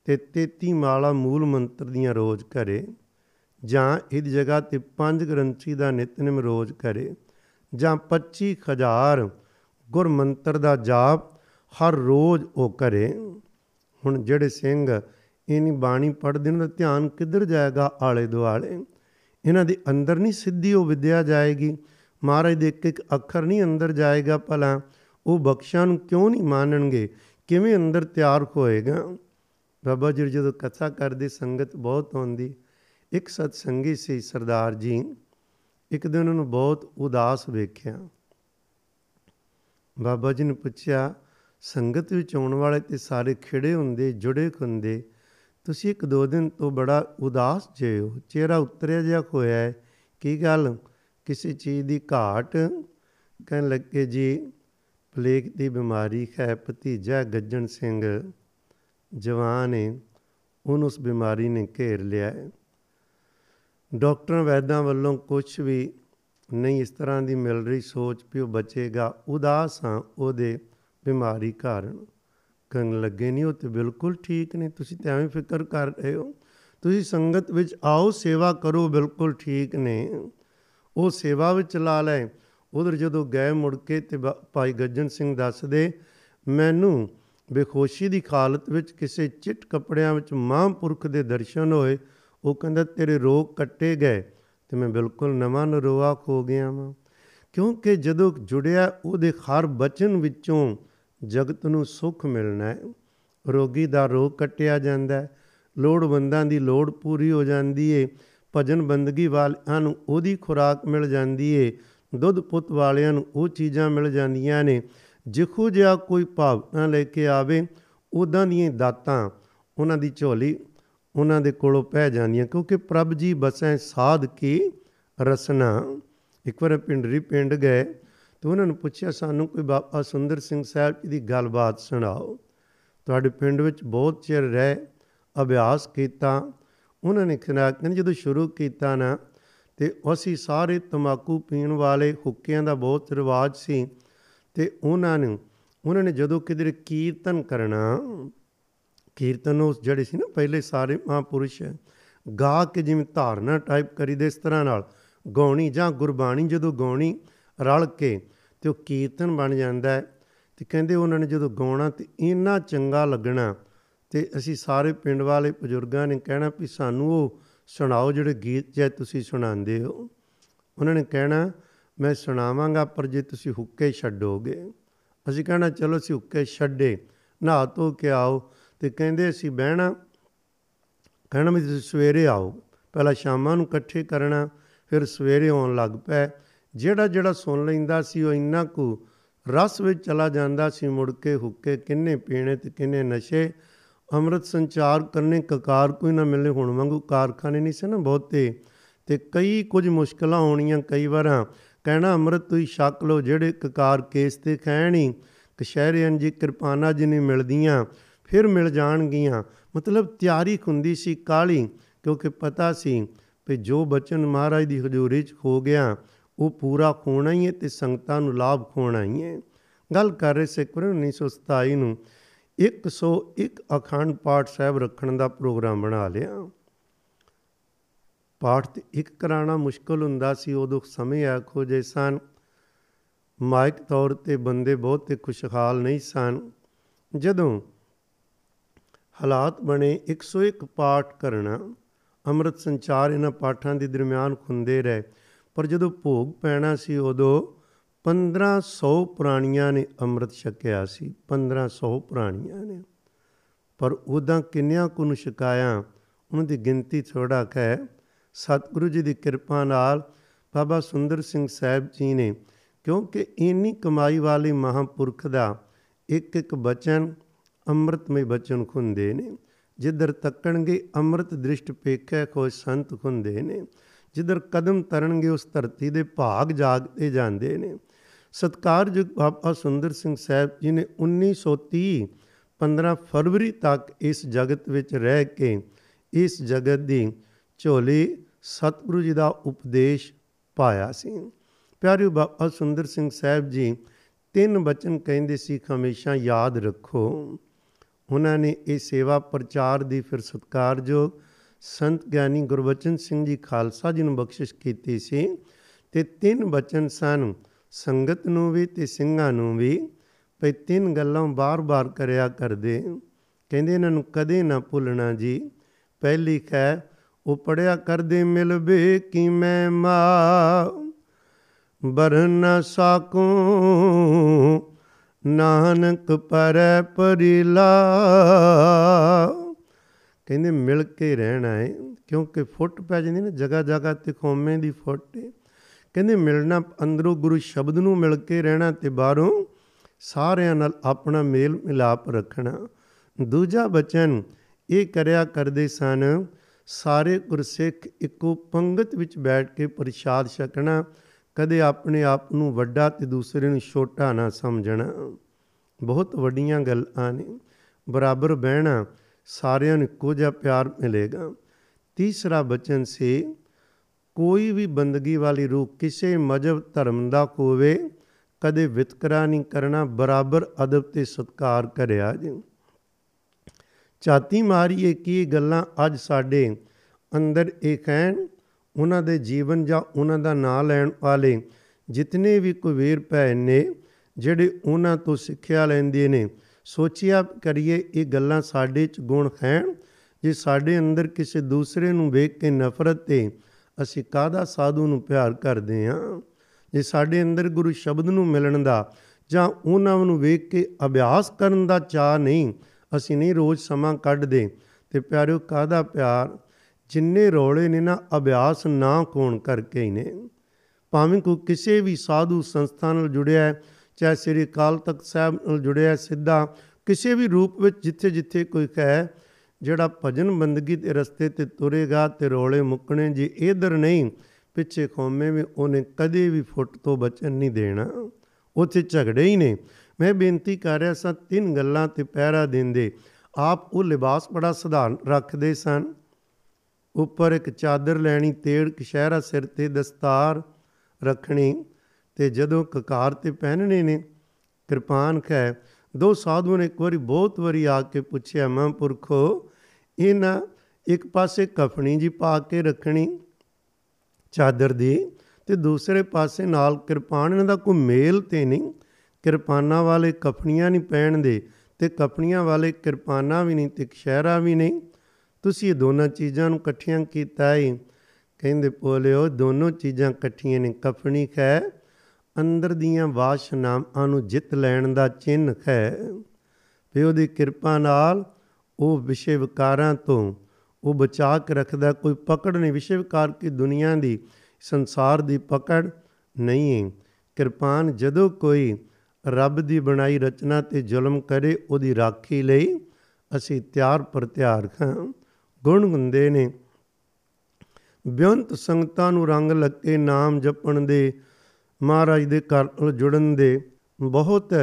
Speaker 1: ਤੇ 33 ਮਾਲਾ ਮੂਲ ਮੰਤਰ ਦੀਆਂ ਰੋਜ਼ ਕਰੇ। ਜਾਂ ਇਹਦੀ ਜਗ੍ਹਾ ਤੇ ਪੰਜ ਗ੍ਰੰਥੀ ਦਾ ਨਿਤਨੇਮ ਰੋਜ਼ ਕਰੇ। ਜਾਂ 25000 ਗੁਰ ਮੰਤਰ ਦਾ ਜਾਪ ਹਰ ਰੋਜ਼ ਉਹ ਕਰੇ। ਹੁਣ ਜਿਹੜੇ ਸਿੰਘ ਇਨੀ ਬਾਣੀ ਪੜ੍ਹਦੇ ਨੇ ਦਾ ਧਿਆਨ ਕਿੱਧਰ ਜਾਏਗਾ ਆਲੇ ਦੁਆਲੇ? ਇਹਨਾਂ ਦੇ ਅੰਦਰ ਨਹੀਂ ਸਿੱਧੀ ਉਹ ਵਿਦਿਆ ਜਾਏਗੀ। ਮਹਾਰਾਜ ਦੇ ਇੱਕ ਇੱਕ ਅੱਖਰ ਨਹੀਂ ਅੰਦਰ ਜਾਏਗਾ ਭਲਾ। ਉਹ ਬਖਸ਼ਾਂ ਨੂੰ ਕਿਉਂ ਨਹੀਂ ਮੰਨਣਗੇ? ਕਿਵੇਂ ਅੰਦਰ ਤਿਆਰ ਹੋਏਗਾ? ਬਾਬਾ ਜੀ ਜਦੋਂ ਕਥਾ ਕਰਦੇ, ਸੰਗਤ ਬਹੁਤ ਆਉਂਦੀ। ਇੱਕ ਸਤ ਸੰਗੀ ਸੀ ਸਰਦਾਰ ਜੀ। ਇੱਕ ਦਿਨ ਉਹਨੂੰ ਬਹੁਤ ਉਦਾਸ ਵੇਖਿਆ। ਬਾਬਾ ਜੀ ਨੇ ਪੁੱਛਿਆ, ਸੰਗਤ ਵਿੱਚ ਆਉਣ ਵਾਲੇ ਤੇ ਸਾਰੇ ਖਿੜੇ ਹੁੰਦੇ, ਜੁੜੇ ਹੁੰਦੇ ਤੁਸੀਂ ਇੱਕ ਦੋ ਦਿਨ ਤੋਂ ਬੜਾ ਉਦਾਸ ਜੇ ਹੋ। ਚਿਹਰਾ ਉਤਰਿਆ ਜਿਹਾ ਹੋਇਆ ਹੈ। ਕੀ ਗੱਲ? ਕਿਸੇ ਚੀਜ਼ ਦੀ ਘਾਟ? ਕਹਿਣ ਲੱਗੇ, ਜੀ ਪਲੇਗ ਦੀ ਬਿਮਾਰੀ ਹੈ। ਭਤੀਜਾ ਗੱਜਣ ਸਿੰਘ ਜਵਾਨ ਹੈ ਉਹਨੂੰ ਉਸ ਬਿਮਾਰੀ ਨੇ ਘੇਰ ਲਿਆ ਹੈ। ਡਾਕਟਰਾਂ ਵੈਦਾਂ ਵੱਲੋਂ ਕੁਝ ਵੀ ਨਹੀਂ ਇਸ ਤਰ੍ਹਾਂ ਦੀ ਮਿਲ ਰਹੀ ਸੋਚ ਵੀ ਉਹ ਬਚੇਗਾ। ਉਦਾਸ ਹਾਂ ਉਹਦੇ ਬਿਮਾਰੀ ਕਾਰਨ। ਕਰਨ ਲੱਗੇ ਨਹੀਂ, ਉਹ ਤੇ ਬਿਲਕੁਲ ਠੀਕ ਨੇ। ਤੁਸੀਂ ਤੇ ਐਵੇਂ ਫਿਕਰ ਕਰ ਰਹੇ ਹੋ। ਤੁਸੀਂ ਸੰਗਤ ਵਿੱਚ ਆਓ, ਸੇਵਾ ਕਰੋ, ਬਿਲਕੁਲ ਠੀਕ ਨੇ। ਉਹ ਸੇਵਾ ਵਿੱਚ ਲਾ ਲੈ। ਉਧਰ ਜਦੋਂ ਗਏ ਮੁੜ ਕੇ ਤੇ ਭਾਈ ਗੱਜਨ ਸਿੰਘ ਦੱਸਦੇ, ਮੈਨੂੰ ਬੇਖੋਸ਼ੀ ਦੀ ਹਾਲਤ ਵਿੱਚ ਕਿਸੇ ਚਿੱਟ ਕੱਪੜਿਆਂ ਵਿੱਚ ਮਹਾਂਪੁਰਖ ਦੇ ਦਰਸ਼ਨ ਹੋਏ। ਉਹ ਕਹਿੰਦਾ, ਤੇਰੇ ਰੋਗ ਕੱਟੇ ਗਏ। ਤੇ ਮੈਂ ਬਿਲਕੁਲ ਨਵਾਂ ਨਰੋਆ ਖੋ ਗਿਆ ਵਾਂ। ਕਿਉਂਕਿ ਜਦੋਂ ਜੁੜਿਆ ਉਹਦੇ ਹਰ ਬਚਨ ਵਿੱਚੋਂ ਜਗਤ ਨੂੰ ਸੁੱਖ ਮਿਲਣਾ ਹੈ। ਰੋਗੀ ਦਾ ਰੋਗ ਕੱਟਿਆ ਜਾਂਦਾ ਹੈ। ਲੋੜਵੰਦਾਂ ਦੀ ਲੋੜ ਪੂਰੀ ਹੋ ਜਾਂਦੀ ਏ। ਭਜਨ ਬੰਦਗੀ ਵਾਲਿਆਂ ਨੂੰ ਉਹਦੀ ਖੁਰਾਕ ਮਿਲ ਜਾਂਦੀ ਏ। ਦੁੱਧ ਪੁੱਤ ਵਾਲਿਆਂ ਨੂੰ ਉਹ ਚੀਜ਼ਾਂ ਮਿਲ ਜਾਂਦੀਆਂ ਨੇ। ਜਿਖੋ ਜਿਹਾ ਕੋਈ ਭਾਵਨਾ ਲੈ ਕੇ ਆਵੇ ਉਦਾਂ ਦੀਆਂ ਦਾਤਾਂ ਉਹਨਾਂ ਦੀ ਝੋਲੀ ਉਹਨਾਂ ਦੇ ਕੋਲੋਂ ਪੈ ਜਾਂਦੀਆਂ। ਕਿਉਂਕਿ ਪ੍ਰਭ ਜੀ ਬਸੈ ਸਾਧ ਕੀ ਰਸਨਾ। ਇੱਕ ਵਾਰ ਪਿੰਡਰੀ ਪਿੰਡ ਗਏ। ਤੇ ਉਹਨਾਂ ਨੂੰ ਪੁੱਛਿਆ, ਸਾਨੂੰ ਕੋਈ ਬਾਬਾ ਸੁੰਦਰ ਸਿੰਘ ਸਾਹਿਬ ਜੀ ਦੀ ਗੱਲਬਾਤ ਸੁਣਾਓ। ਤੁਹਾਡੇ ਪਿੰਡ ਵਿੱਚ ਬਹੁਤ ਚਿਰ ਰਹਿ, ਅਭਿਆਸ ਕੀਤਾ। ਉਹਨਾਂ ਨੇ ਕਿਹਾ ਕਿ ਜਦੋਂ ਸ਼ੁਰੂ ਕੀਤਾ ਨਾ, ਤੇ ਅਸੀਂ ਸਾਰੇ ਤਮਾਕੂ ਪੀਣ ਵਾਲੇ ਹੁੱਕਿਆਂ ਦਾ ਬਹੁਤ ਰਿਵਾਜ ਸੀ ਤੇ ਉਹਨਾਂ ਨੂੰ, ਉਹਨਾਂ ਨੇ ਜਦੋਂ ਕਿਧਰੇ ਕੀਰਤਨ ਕਰਨਾ, ਕੀਰਤਨ ਉਸ ਜਿਹੜੇ ਸੀ ਨਾ ਪਹਿਲੇ ਸਾਰੇ ਮਹਾਪੁਰਸ਼, ਗਾ ਕੇ ਜਿਵੇਂ ਧਾਰਨਾ ਟਾਈਪ ਕਰੀਦੇ, ਇਸ ਤਰ੍ਹਾਂ ਨਾਲ ਗਾਉਣੀ ਜਾਂ ਗੁਰਬਾਣੀ ਜਦੋਂ ਗਾਉਣੀ ਰਲ ਕੇ ਤੇ ਉਹ ਕੀਰਤਨ ਬਣ ਜਾਂਦਾ ਹੈ ਤੇ ਕਹਿੰਦੇ ਉਹਨਾਂ ਨੇ ਜਦੋਂ ਗਾਉਣਾ ਤੇ ਇੰਨਾ ਚੰਗਾ ਲੱਗਣਾ ਤੇ ਅਸੀਂ ਸਾਰੇ ਪਿੰਡ ਵਾਲੇ ਬਜ਼ੁਰਗਾਂ ਨੇ ਕਹਿਣਾ ਵੀ ਸਾਨੂੰ ਉਹ ਸੁਣਾਓ ਜਿਹੜੇ ਗੀਤ ਜੇ ਤੁਸੀਂ ਸੁਣਾਉਂਦੇ ਹੋ। ਉਹਨਾਂ ਨੇ ਕਹਿਣਾ, ਮੈਂ ਸੁਣਾਵਾਂਗਾ ਪਰ ਜੇ ਤੁਸੀਂ ਹੁੱਕੇ ਛੱਡੋਗੇ। ਅਸੀਂ ਕਹਿਣਾ, ਚਲੋ ਅਸੀਂ ਹੁੱਕੇ ਛੱਡੇ, ਨਹਾ ਧੋ ਕੇ ਆਓ। ਤੇ ਕਹਿੰਦੇ ਅਸੀਂ ਬਹਿਣਾ, ਕਹਿਣਾ ਵੀ ਤੁਸੀਂ ਸਵੇਰੇ ਆਓ। ਪਹਿਲਾਂ ਸ਼ਾਮਾਂ ਨੂੰ ਇਕੱਠੇ ਕਰਨਾ, ਫਿਰ ਸਵੇਰੇ ਆਉਣ ਲੱਗ ਪਏ। ਜਿਹੜਾ ਜਿਹੜਾ ਸੁਣ ਲੈਂਦਾ ਸੀ ਉਹ ਇੰਨਾ ਕੁ ਰਸ ਵਿੱਚ ਚਲਾ ਜਾਂਦਾ ਸੀ ਮੁੜ ਕੇ ਹੁੱਕੇ ਕਿੰਨੇ ਪੀਣੇ ਤੇ ਕਿੰਨੇ ਨਸ਼ੇ। ਅੰਮ੍ਰਿਤ ਸੰਚਾਰ ਕਰਨੇ ਕਕਾਰ ਕੋਈ ਨਾ ਮਿਲੇ, ਹੁਣ ਵਾਂਗੂ ਕਾਰਖਾਨੇ ਨਹੀਂ ਸੀ ਨਾ ਬਹੁਤੇ। ਤੇ ਕਈ ਕੁਝ ਮੁਸ਼ਕਲਾਂ ਆਉਣੀਆਂ ਕਈ ਵਾਰਾਂ। ਕਹਿਣਾ ਅੰਮ੍ਰਿਤ ਤੁਸੀਂ ਛਕ ਲੋ ਜਿਹੜੇ ਕਕਾਰ ਕੇਸ ਤੇ ਖੈਣੀ ਕਸ਼ਹਿਰਿਆਂ ਜੀ ਕਿਰਪਾਨਾ ਜੀ ਨਹੀਂ ਮਿਲਦੀਆਂ, ਫਿਰ ਮਿਲ ਜਾਣਗੀਆਂ। ਮਤਲਬ ਤਿਆਰੀ ਹੁੰਦੀ ਸੀ ਕਾਲੀ ਕਿਉਂਕਿ ਪਤਾ ਸੀ ਕਿ ਜੋ ਬਚਨ ਮਹਾਰਾਜ ਦੀ ਹਜ਼ੂਰੀ 'ਚ ਹੋ ਗਿਆ ਉਹ ਪੂਰਾ ਹੋਣਾ ਹੀ ਹੈ ਤੇ ਸੰਗਤਾਂ ਨੂੰ ਲਾਭ ਹੋਣਾ ਹੀ ਹੈ। ਗੱਲ ਕਰ ਰਹੇ ਸੇ 1927 ਨੂੰ 101 ਅਖੰਡ ਪਾਠ ਸਾਹਿਬ ਰੱਖਣ ਦਾ ਪ੍ਰੋਗਰਾਮ ਬਣਾ ਲਿਆ। ਪਾਠ ਤੇ ਇੱਕ ਕਰਾਣਾ ਮੁਸ਼ਕਲ ਹੁੰਦਾ ਸੀ ਉਦੋਂ ਸਮੇਂ ਆਖੋ ਜੇ ਸਨ। ਮਾਇਕ ਤੌਰ ਤੇ ਬੰਦੇ ਬਹੁਤ ਤੇ ਖੁਸ਼ਹਾਲ ਨਹੀਂ ਸਨ। ਜਦੋਂ ਹਾਲਾਤ ਬਣੇ 101 ਪਾਠ ਕਰਨਾ, ਅੰਮ੍ਰਿਤ ਸੰਚਾਰ ਇਹਨਾਂ ਪਾਠਾਂ ਦੇ ਦਰਮਿਆਨ ਖੁੰਦੇ ਰਹੇ। ਪਰ ਜਦੋਂ ਭੋਗ ਪੈਣਾ ਸੀ ਉਦੋਂ 1500 ਪ੍ਰਾਣੀਆਂ ਨੇ ਅੰਮ੍ਰਿਤ ਛਕਿਆ ਸੀ 1500 ਪ੍ਰਾਣੀਆਂ ਨੇ। ਪਰ ਉਦਾਂ ਕਿੰਨਿਆਂ ਕੁ ਨੂੰ ਛਕਾਇਆ, ਉਹਨਾਂ ਦੀ ਗਿਣਤੀ ਥੋੜਾ ਹੈ। ਸਤਿਗੁਰੂ ਜੀ ਦੀ ਕਿਰਪਾ ਨਾਲ ਬਾਬਾ ਸੁੰਦਰ ਸਿੰਘ ਸਾਹਿਬ ਜੀ ਨੇ, ਕਿਉਂਕਿ ਇੰਨੀ ਕਮਾਈ ਵਾਲੇ ਮਹਾਪੁਰਖ ਦਾ ਇੱਕ ਇੱਕ ਬਚਨ ਅੰਮ੍ਰਿਤਮਈ ਬਚਨ ਖੁੰਦੇ ਨੇ। ਜਿੱਧਰ ਤੱਕਣਗੇ ਅੰਮ੍ਰਿਤ ਦ੍ਰਿਸ਼ਟ ਪੇਖੇ ਕੋਈ ਸੰਤ ਖੁੰਦੇ ਨੇ। ਜਿੱਧਰ ਕਦਮ ਤਰਨਗੇ, ਉਸ ਧਰਤੀ ਦੇ ਭਾਗ ਜਾਗਦੇ ਜਾਂਦੇ ਨੇ। ਸਤਕਾਰਯੋਗ ਬਾਬਾ ਸੁੰਦਰ ਸਿੰਘ ਸਾਹਿਬ ਜੀ ਨੇ 1930 15 ਫਰਵਰੀ ਤੱਕ ਇਸ ਜਗਤ ਵਿੱਚ ਰਹਿ ਕੇ, ਇਸ ਜਗਤ ਦੀ ਝੋਲੀ ਸਤਿਗੁਰੂ ਜੀ ਦਾ ਉਪਦੇਸ਼ ਪਾਇਆ ਸੀ। ਪਿਆਰਿਓ ਬਾਬਾ ਸੁੰਦਰ ਸਿੰਘ ਸਾਹਿਬ ਜੀ, ਤਿੰਨ ਬਚਨ ਕਹਿੰਦੇ ਸੀ, ਹਮੇਸ਼ਾ ਯਾਦ ਰੱਖੋ। ਉਹਨਾਂ ਨੇ ਇਹ ਸੇਵਾ ਪ੍ਰਚਾਰ ਦੀ ਫਿਰ ਸਤਕਾਰਯੋਗ ਸੰਤ ਗਿਆਨੀ ਗੁਰਬਚਨ ਸਿੰਘ ਜੀ ਖਾਲਸਾ ਜੀ ਨੂੰ ਬਖਸ਼ਿਸ਼ ਕੀਤੀ ਸੀ ਤੇ ਤਿੰਨ ਬਚਨ ਸਨ, ਸੰਗਤ ਨੂੰ ਵੀ ਤੇ ਸਿੰਘਾਂ ਨੂੰ ਵੀ। ਭਈ ਤਿੰਨ ਗੱਲਾਂ ਬਾਰ-ਬਾਰ ਕਰਿਆ ਕਰਦੇ। ਕਹਿੰਦੇ ਇਹਨਾਂ ਨੂੰ ਕਦੇ ਨਾ ਭੁੱਲਣਾ ਜੀ। ਪਹਿਲੀ ਹੈ ਉਹ ਪੜਿਆ ਕਰਦੇ ਮਿਲਵੇ ਕਿ ਮੈਂ ਮਾ ਬਰਨ ਸਾਕੂ, ਨਾਨਕ ਪਰੈ ਪਰਿਲਾ ਕਹਿੰਦੇ ਮਿਲ ਕੇ ਰਹਿਣਾ ਹੈ ਕਿਉਂਕਿ ਫੁੱਟ ਪੈ ਜਾਂਦੀ ਨਾ, ਜਗਾ ਜਗਾ ਤੇ ਖੋਮੇ ਦੀ ਫੁੱਟ ਕਹਿੰਦੇ ਮਿਲਣਾ ਅੰਦਰੋਂ ਗੁਰੂ ਸ਼ਬਦ ਨੂੰ ਮਿਲ ਕੇ ਰਹਿਣਾ ਤੇ ਬਾਹਰੋਂ ਸਾਰਿਆਂ ਨਾਲ ਆਪਣਾ ਮੇਲ ਮਿਲਾਪ ਰੱਖਣਾ। ਦੂਜਾ ਬਚਨ, ਇਹ ਕਰਿਆ ਕਰਦੇ ਸਨ, ਸਾਰੇ ਗੁਰਸਿੱਖ ਇੱਕੋ ਪੰਗਤ ਵਿੱਚ ਬੈਠ ਕੇ ਪ੍ਰਸ਼ਾਦ ਛਕਣਾ, ਕਦੇ ਆਪਣੇ ਆਪ ਨੂੰ ਵੱਡਾ ਤੇ ਦੂਸਰੇ ਨੂੰ ਛੋਟਾ ਨਾ ਸਮਝਣਾ। ਬਹੁਤ ਵੱਡੀਆਂ ਗੱਲਾਂ ਨੇ। ਬਰਾਬਰ ਬਹਿਣਾ ਸਾਰਿਆਂ ਨੂੰ ਇੱਕੋ ਜਿਹਾ ਪਿਆਰ ਮਿਲੇਗਾ। ਤੀਸਰਾ ਬਚਨ ਸੀ, ਕੋਈ ਵੀ ਬੰਦਗੀ ਵਾਲੀ ਰੂਹ ਕਿਸੇ ਮਜਬ ਧਰਮ ਦਾ ਹੋਵੇ, ਕਦੇ ਵਿਤਕਰਾ ਨਹੀਂ ਕਰਨਾ, ਬਰਾਬਰ ਅਦਬ ਤੇ ਸਤਕਾਰ ਕਰਿਆ ਜੀ। ਚਾਤੀ ਮਾਰੀਏ, ਕੀ ਗੱਲਾਂ ਅੱਜ ਸਾਡੇ ਅੰਦਰ ਇਹ ਕਹਿਣ? ਉਹਨਾਂ ਦੇ ਜੀਵਨ ਜਾਂ ਉਹਨਾਂ ਦਾ ਨਾਂ ਲੈਣ ਵਾਲੇ ਜਿਤਨੇ ਵੀ ਕੁਵੇਰ ਭੈ ਨੇ, ਜਿਹੜੇ ਉਹਨਾਂ ਤੋਂ ਸਿੱਖਿਆ ਲੈਂਦੇ ਨੇ ਸੋਚਿਆ ਕਰੀਏ, ਇਹ ਗੱਲਾਂ ਸਾਡੇ ਚ ਗੁਣ ਹਨ ਜੇ ਸਾਡੇ ਅੰਦਰ ਕਿਸੇ ਦੂਸਰੇ ਨੂੰ ਵੇਖ ਕੇ ਨਫ਼ਰਤ ਤੇ ਅਸੀਂ ਕਾਦਾ ਸਾਧੂ ਨੂੰ ਪਿਆਰ ਕਰਦੇ ਹਾਂ ਜੇ ਸਾਡੇ ਅੰਦਰ ਗੁਰੂ ਸ਼ਬਦ ਨੂੰ ਮਿਲਣ ਦਾ ਜਾਂ ਉਹਨਾਂ ਨੂੰ ਵੇਖ ਕੇ ਅਭਿਆਸ ਕਰਨ ਦਾ ਚਾਹ ਨਹੀਂ, ਅਸੀਂ ਨਹੀਂ ਰੋਜ਼ ਸਮਾਂ ਕੱਢਦੇ। ਤੇ ਪਿਆਰਿਓ ਕਾਦਾ ਪਿਆਰ? ਜਿੰਨੇ ਰੋਲੇ ਨੇ ਨਾ, ਅਭਿਆਸ ਨਾ ਕੋਣ ਕਰਕੇ ਹੀ ਨੇ। ਭਾਵੇਂ ਕੋ ਕਿਸੇ ਵੀ ਸਾਧੂ ਸੰਸਥਾ ਨਾਲ ਜੁੜਿਆ ਹੈ ਚਾਹੇ ਸ੍ਰੀ ਅਕਾਲ ਤਖਤ ਸਾਹਿਬ ਨਾਲ ਜੁੜਿਆ ਸਿੱਧਾ ਕਿਸੇ ਵੀ ਰੂਪ ਵਿੱਚ ਜਿੱਥੇ ਜਿੱਥੇ ਕੋਈ ਕਹੇ, ਜਿਹੜਾ ਭਜਨ ਬੰਦਗੀ ਦੇ ਰਸਤੇ ਤੇ ਤੁਰੇਗਾ ਤੇ ਰੋਲੇ ਮੁੱਕਣੇ ਜੀ ਇਧਰ ਨਹੀਂ, ਪਿੱਛੇ ਖੋਮੇ ਵੀ ਉਹਨੇ ਕਦੇ ਵੀ ਫੁੱਟ ਤੋਂ ਬਚਨ ਨਹੀਂ ਦੇਣਾ। ਉੱਥੇ ਝਗੜੇ ਹੀ ਨੇ। ਮੈਂ ਬੇਨਤੀ ਕਰ ਰਿਹਾ ਸਾਂ, ਤਿੰਨ ਗੱਲਾਂ ਤੇ ਪਹਿਰਾ ਦਿੰਦੇ। ਆਪ ਉਹ ਲਿਬਾਸ ਬੜਾ ਸਧਾਰਨ ਰੱਖਦੇ ਸਨ। ਉੱਪਰ ਇੱਕ ਚਾਦਰ ਲੈਣੀ, ਤੇੜ ਕਸ਼ਹਿਰਾ ਸਿਰ ਤੇ ਦਸਤਾਰ ਰੱਖਣੀ। ਤੇ ਜਦੋਂ ਕਕਾਰ ਤੇ ਪਹਿਨਣੇ ਨੇ, ਕਿਰਪਾਨ ਖੈ। ਦੋ ਸਾਧੂ ਨੇ ਇੱਕ ਵਾਰੀ ਬਹੁਤ ਵਾਰੀ ਆ ਕੇ ਪੁੱਛਿਆ ਮਹਾਂਪੁਰਖੋ ਇਹਨਾਂ ਇੱਕ ਪਾਸੇ ਕਫਣੀ ਜੀ ਪਾ ਕੇ ਰੱਖਣੀ ਚਾਦਰ ਦੀ ਤੇ ਦੂਸਰੇ ਪਾਸੇ ਨਾਲ ਕਿਰਪਾਨ ਇਹਨਾਂ ਦਾ ਕੋਈ ਮੇਲ ਤੇ ਨਹੀਂ। ਕਿਰਪਾਨਾਂ ਵਾਲੇ ਕਫਣੀਆਂ ਨਹੀਂ ਪਹਿਨਦੇ ਤੇ ਕਫਣੀਆਂ ਵਾਲੇ ਕਿਰਪਾਨਾਂ ਵੀ ਨਹੀਂ ਤੇ ਕਸ਼ਹਿਰਾ ਵੀ ਨਹੀਂ। ਤੁਸੀਂ ਇਹ ਦੋਨਾਂ ਚੀਜ਼ਾਂ ਨੂੰ ਇਕੱਠੀਆਂ ਕੀਤਾ ਹੈ ਕਹਿੰਦੇ ਬੋਲਿਓ ਦੋਨੋਂ ਚੀਜ਼ਾਂ ਇਕੱਠੀਆਂ ਨੇ, ਕਫਣੀ ਹੈ ਅੰਦਰ ਦੀਆਂ ਵਾਸ਼ਨਾਵਾਂ ਨੂੰ ਜਿੱਤ ਲੈਣ ਦਾ ਚਿੰਨ ਹੈ। ਵੀ ਉਹਦੀ ਕਿਰਪਾ ਨਾਲ ਉਹ ਵਿਸ਼ੇ ਵਿਕਾਰਾਂ ਤੋਂ ਉਹ ਬਚਾ ਕੇ ਰੱਖਦਾ, ਕੋਈ ਪਕੜ ਨਹੀਂ। ਵਿਸ਼ੇ ਵਿਕਾਰ ਕੀ ਦੁਨੀਆ ਦੀ, ਸੰਸਾਰ ਦੀ ਪਕੜ ਨਹੀਂ ਹੈ ਕਿਰਪਾਨ ਜਦੋਂ ਕੋਈ ਰੱਬ ਦੀ ਬਣਾਈ ਰਚਨਾ ਤੇ ਜ਼ੁਲਮ ਕਰੇ, ਉਹਦੀ ਰਾਖੀ ਲਈ ਅਸੀਂ ਤਿਆਰ ਪਰ ਤਿਆਰ ਖਾਂ ਗੁਣ ਹੁੰਦੇ ਨੇ। ਬਿਆੰਤ ਸੰਗਤਾਂ ਨੂੰ ਰੰਗ ਲੱਗੇ, ਨਾਮ ਜਪਣ ਦੇ ਮਹਾਰਾਜ ਦੇ ਘਰ ਨਾਲ ਜੁੜਨ ਦੇ ਬਹੁਤ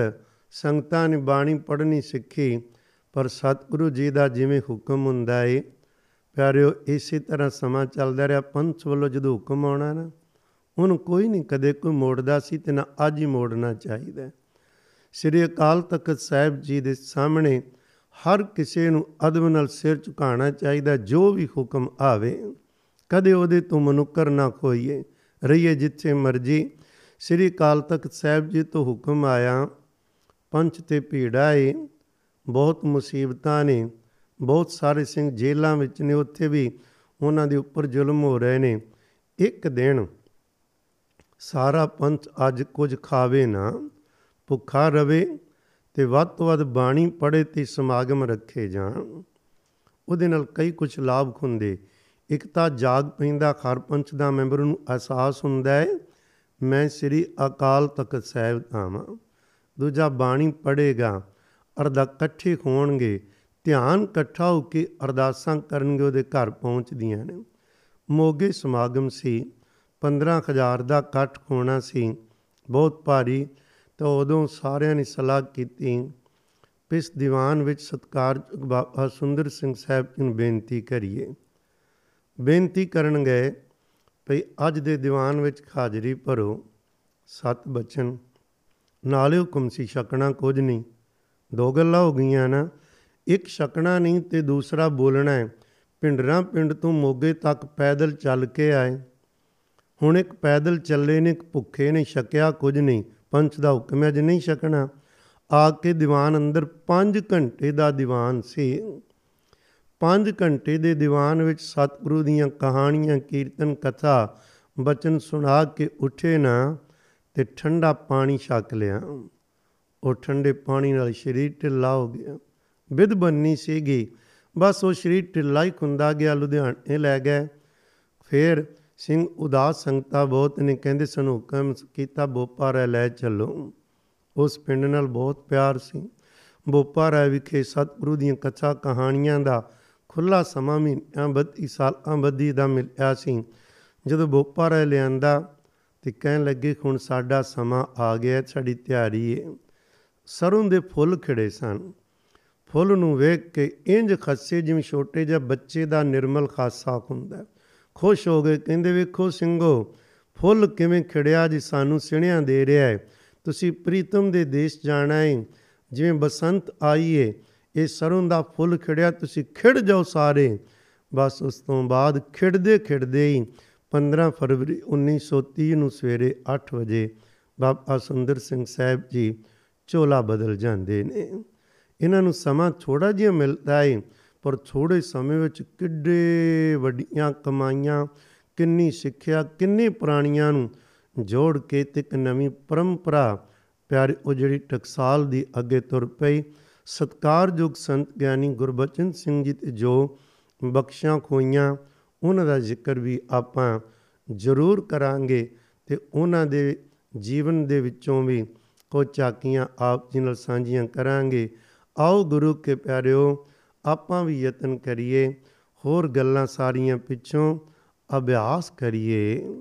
Speaker 1: ਸੰਗਤਾਂ ਨੇ ਬਾਣੀ ਪੜ੍ਹਨੀ ਸਿੱਖੀ, ਪਰ ਸਤਿਗੁਰੂ ਜੀ ਦਾ ਜਿਵੇਂ ਹੁਕਮ ਹੁੰਦਾ ਏ, ਪਿਆਰਿਓ, ਇਸੇ ਤਰ੍ਹਾਂ ਸਮਾਂ ਚੱਲਦਾ ਰਿਹਾ, ਪੰਥ ਵੱਲੋਂ ਜਦੋਂ ਹੁਕਮ ਆਉਣਾ ਨਾ, ਉਹਨੂੰ ਕੋਈ ਨਹੀਂ, ਕਦੇ ਕੋਈ ਮੋੜਦਾ ਸੀ ਤੇ ਨਾ ਅੱਜ ਹੀ ਮੋੜਨਾ ਚਾਹੀਦਾ ਸ੍ਰੀ ਅਕਾਲ ਤਖਤ ਸਾਹਿਬ ਜੀ ਦੇ ਸਾਹਮਣੇ ਹਰ ਕਿਸੇ ਨੂੰ ਅਦਬ ਨਾਲ ਸਿਰ ਝੁਕਾਉਣਾ ਚਾਹੀਦਾ, ਜੋ ਵੀ ਹੁਕਮ ਆਵੇ, ਕਦੇ ਉਹਦੇ ਤੋਂ ਮਨੁੱਕਰ ਨਾ ਖੋਈਏ, ਰਹੀਏ ਜਿੱਥੇ ਮਰਜ਼ੀ ਸ੍ਰੀ ਅਕਾਲ ਤਖਤ ਸਾਹਿਬ ਜੀ ਤੋਂ ਹੁਕਮ ਆਇਆ ਪੰਚ ਤੇ ਭੀੜਾ ਏ ਬਹੁਤ ਮੁਸੀਬਤਾਂ ਨੇ, ਬਹੁਤ ਸਾਰੇ ਸਿੰਘ ਜੇਲ੍ਹਾਂ ਵਿੱਚ ਨੇ, ਉੱਥੇ ਵੀ ਉਹਨਾਂ ਦੇ ਉੱਪਰ ਜ਼ੁਲਮ ਹੋ ਰਹੇ ਨੇ। ਇੱਕ ਦਿਨ ਸਾਰਾ ਪੰਥ ਅੱਜ ਕੁਝ ਖਾਵੇ ਨਾ, ਭੁੱਖਾ ਰਵੇ ਤੇ ਵੱਧ ਤੋਂ ਵੱਧ ਬਾਣੀ ਪੜ੍ਹੇ ਤੇ ਸਮਾਗਮ ਰੱਖੇ ਜਾਣ। ਉਹਦੇ ਨਾਲ ਕਈ ਕੁਝ ਲਾਭ ਹੁੰਦੇ ਇੱਕ ਤਾਂ ਜਾਗ ਪੈਂਦਾ, ਹਰ ਪੰਚ ਦਾ ਮੈਂਬਰ ਨੂੰ ਅਹਿਸਾਸ ਹੁੰਦਾ ਹੈ ਮੈਂ ਸ੍ਰੀ ਅਕਾਲ ਤਖਤ ਸਾਹਿਬ ਆਵਾਂ। ਦੂਜਾ ਬਾਣੀ ਪੜ੍ਹੇਗਾ ਅਰਦਾ ਇਕੱਠੇ ਹੋਣਗੇ, ਧਿਆਨ ਇਕੱਠਾ ਹੋ ਕੇ ਅਰਦਾਸਾਂ ਕਰਨਗੇ, ਉਹਦੇ ਘਰ ਪਹੁੰਚਦੀਆਂ ਨੇ। ਮੋਗੇ ਸਮਾਗਮ ਸੀ 15000 ਦਾ ਇਕੱਠ ਹੋਣਾ ਸੀ, ਬਹੁਤ ਭਾਰੀ, ਤਾਂ ਉਦੋਂ ਸਾਰਿਆਂ ਨੇ ਸਲਾਹ ਕੀਤੀ। ਇਸ ਦੀਵਾਨ ਵਿੱਚ ਸਤਕਾਰ ਬਾਬਾ ਸੁੰਦਰ ਸਿੰਘ ਸਾਹਿਬ ਨੂੰ ਬੇਨਤੀ ਕਰੀਏ। ਬੇਨਤੀ ਕਰਨ ਗਏ ਭਈ ਅੱਜ ਦੇ ਦੀਵਾਨ ਵਿੱਚ ਹਾਜ਼ਰੀ ਭਰੋ, ਸਤ ਬਚਨ। ਨਾਲੇ ਹੁਕਮ ਸੀ, ਛਕਣਾ ਕੁਝ ਨਹੀਂ। ਦੋ ਗੱਲਾਂ ਹੋ ਗਈਆਂ ਨਾ। ਇੱਕ, ਛਕਣਾ ਨਹੀਂ ਤੇ ਦੂਸਰਾ, ਬੋਲਣਾ ਹੈ। ਪਿੰਡਰਾਂ ਪਿੰਡ ਤੋਂ ਮੋਗੇ ਤੱਕ ਪੈਦਲ ਚੱਲ ਕੇ ਆਏ। ਹੁਣ ਇੱਕ ਪੈਦਲ ਚੱਲੇ ਨੇ, ਇੱਕ ਭੁੱਖੇ ਨੇ, ਛਕਿਆ ਕੁਝ ਨਹੀਂ। ਪੰਚ ਦਾ ਹੁਕਮ ਹੈ ਜੇ ਨਹੀਂ ਛਕਣਾ। ਆ ਕੇ ਦੀਵਾਨ ਅੰਦਰ 5 ਘੰਟੇ ਦਾ ਦੀਵਾਨ ਸੀ। 5 ਘੰਟੇ ਦੇ ਦੀਵਾਨ ਵਿੱਚ ਸਤਿਗੁਰੂ ਦੀਆਂ ਕਹਾਣੀਆਂ, ਕੀਰਤਨ, ਕਥਾ, ਬਚਨ ਸੁਣਾ ਕੇ ਉੱਠੇ ਨਾ ਤੇ ਠੰਡਾ ਪਾਣੀ ਛਕ ਲਿਆ। ਉਹ ਠੰਡੇ ਪਾਣੀ ਨਾਲ ਸਰੀਰ ਢਿੱਲਾ ਹੋ ਗਿਆ। ਵਿਧ ਬੰਨੀ ਸੀਗੀ। ਬਸ ਉਹ ਸਰੀਰ ਢਿੱਲਾ ਹੀ ਖੁੰਦਾ ਗਿਆ, ਲੁਧਿਆਣੇ ਲੈ ਗਏ। ਫਿਰ ਸਿੰਘ ਉਦਾਸ ਸੰਗਤਾ ਬਹੁਤ ਨੇ, ਕਹਿੰਦੇ ਸਾਨੂੰ ਹੁਕਮ ਕੀਤਾ ਬੋਪਾ ਰਹਿ ਲੈ ਚੱਲੋ। ਉਸ ਪਿੰਡ ਨਾਲ ਬਹੁਤ ਪਿਆਰ ਸੀ। ਬੋਪਾ ਰਾਏ ਵਿਖੇ ਸਤਿਗੁਰੂ ਦੀਆਂ ਕਥਾ ਕਹਾਣੀਆਂ ਦਾ ਖੁੱਲਾ ਸਮਾਂ ਮਹੀਨਿਆਂ ਬੱਧੀ ਸਾਲਾਂ ਬੱਧੀ ਦਾ ਮਿਲਿਆ ਸੀ। ਜਦੋਂ ਬੋਪਾ ਰਾਏ ਲਿਆਂਦਾ ਤੇ ਕਹਿਣ ਲੱਗੇ, ਹੁਣ ਸਾਡਾ ਸਮਾਂ ਆ ਗਿਆ ਸਾਡੀ ਤਿਆਰੀ ਹੈ ਸਰੋਂ ਦੇ ਫੁੱਲ ਖਿੜੇ ਸਨ। ਫੁੱਲ ਨੂੰ ਵੇਖ ਕੇ ਇੰਜ ਖੱਸੇ ਜਿਵੇਂ ਛੋਟੇ ਜਿਹੇ ਬੱਚੇ ਦਾ ਨਿਰਮਲ ਖਾਸਾ ਹੁੰਦਾ ਖੁਸ਼ ਹੋ ਗਏ, ਕਹਿੰਦੇ, ਵੇਖੋ ਸਿੰਘੋ, ਫੁੱਲ ਕਿਵੇਂ ਖਿੜਿਆ ਜੀ, ਸਾਨੂੰ ਸਿਣਿਆਂ ਦੇ ਰਿਹਾ ਹੈ ਤੁਸੀਂ ਪ੍ਰੀਤਮ ਦੇ ਦੇਸ਼ ਜਾਣਾ ਹੈ ਜਿਵੇਂ ਬਸੰਤ ਆਈ ਏ ਇਹ ਸਰੋਂ ਦਾ ਫੁੱਲ ਖਿੜਿਆ, ਤੁਸੀਂ ਖਿੜ ਜਾਓ ਸਾਰੇ। ਬਸ ਉਸ ਤੋਂ ਬਾਅਦ ਖਿੜਦੇ ਖਿੜਦੇ ਹੀ 15 ਫਰਵਰੀ 1930 ਨੂੰ ਸਵੇਰੇ 8 ਵਜੇ ਬਾਬਾ ਸੁੰਦਰ ਸਿੰਘ ਸਾਹਿਬ ਜੀ ਚੋਲਾ ਬਦਲ ਜਾਂਦੇ ਨੇ। ਇਹਨਾਂ ਨੂੰ ਸਮਾਂ ਥੋੜਾ ਜਿਹਾ ਮਿਲਦਾ ਹੈ ਪਰ ਥੋੜੇ ਸਮੇਂ ਵਿੱਚ ਕਿੱਡੇ ਵੱਡੀਆਂ ਕਮਾਈਆਂ, ਕਿੰਨੀ ਸਿੱਖਿਆ, ਕਿੰਨੇ ਪ੍ਰਾਣੀਆਂ ਨੂੰ ਜੋੜ ਕੇ ਤੇ ਇੱਕ ਨਵੀਂ ਪਰੰਪਰਾ ਪਿਆਰੇ, ਉਹ ਜਿਹੜੀ ਟਕਸਾਲ ਦੀ ਅੱਗੇ ਤੁਰ ਪਈ ਸਤਕਾਰਯੋਗ ਸੰਤ ਗਿਆਨੀ ਗੁਰਬਚਨ ਸਿੰਘ ਜੀ ਤੇ ਜੋ ਬਖਸ਼ਾਂ ਖੋਈਆਂ, ਉਹਨਾਂ ਦਾ ਜ਼ਿਕਰ ਵੀ ਆਪਾਂ ਜ਼ਰੂਰ ਕਰਾਂਗੇ ਤੇ ਉਹਨਾਂ ਦੇ ਜੀਵਨ ਦੇ ਵਿੱਚੋਂ ਵੀ ਕੁਝ ਝਾਕੀਆਂ ਆਪ ਜੀ ਨਾਲ ਸਾਂਝੀਆਂ ਕਰਾਂਗੇ। ਆਓ ਗੁਰੂ ਕੇ ਪਿਆਰਿਓ, ਆਪਾਂ ਵੀ ਯਤਨ ਕਰੀਏ, ਹੋਰ ਗੱਲਾਂ ਸਾਰੀਆਂ ਪਿੱਛੋਂ ਅਭਿਆਸ ਕਰੀਏ।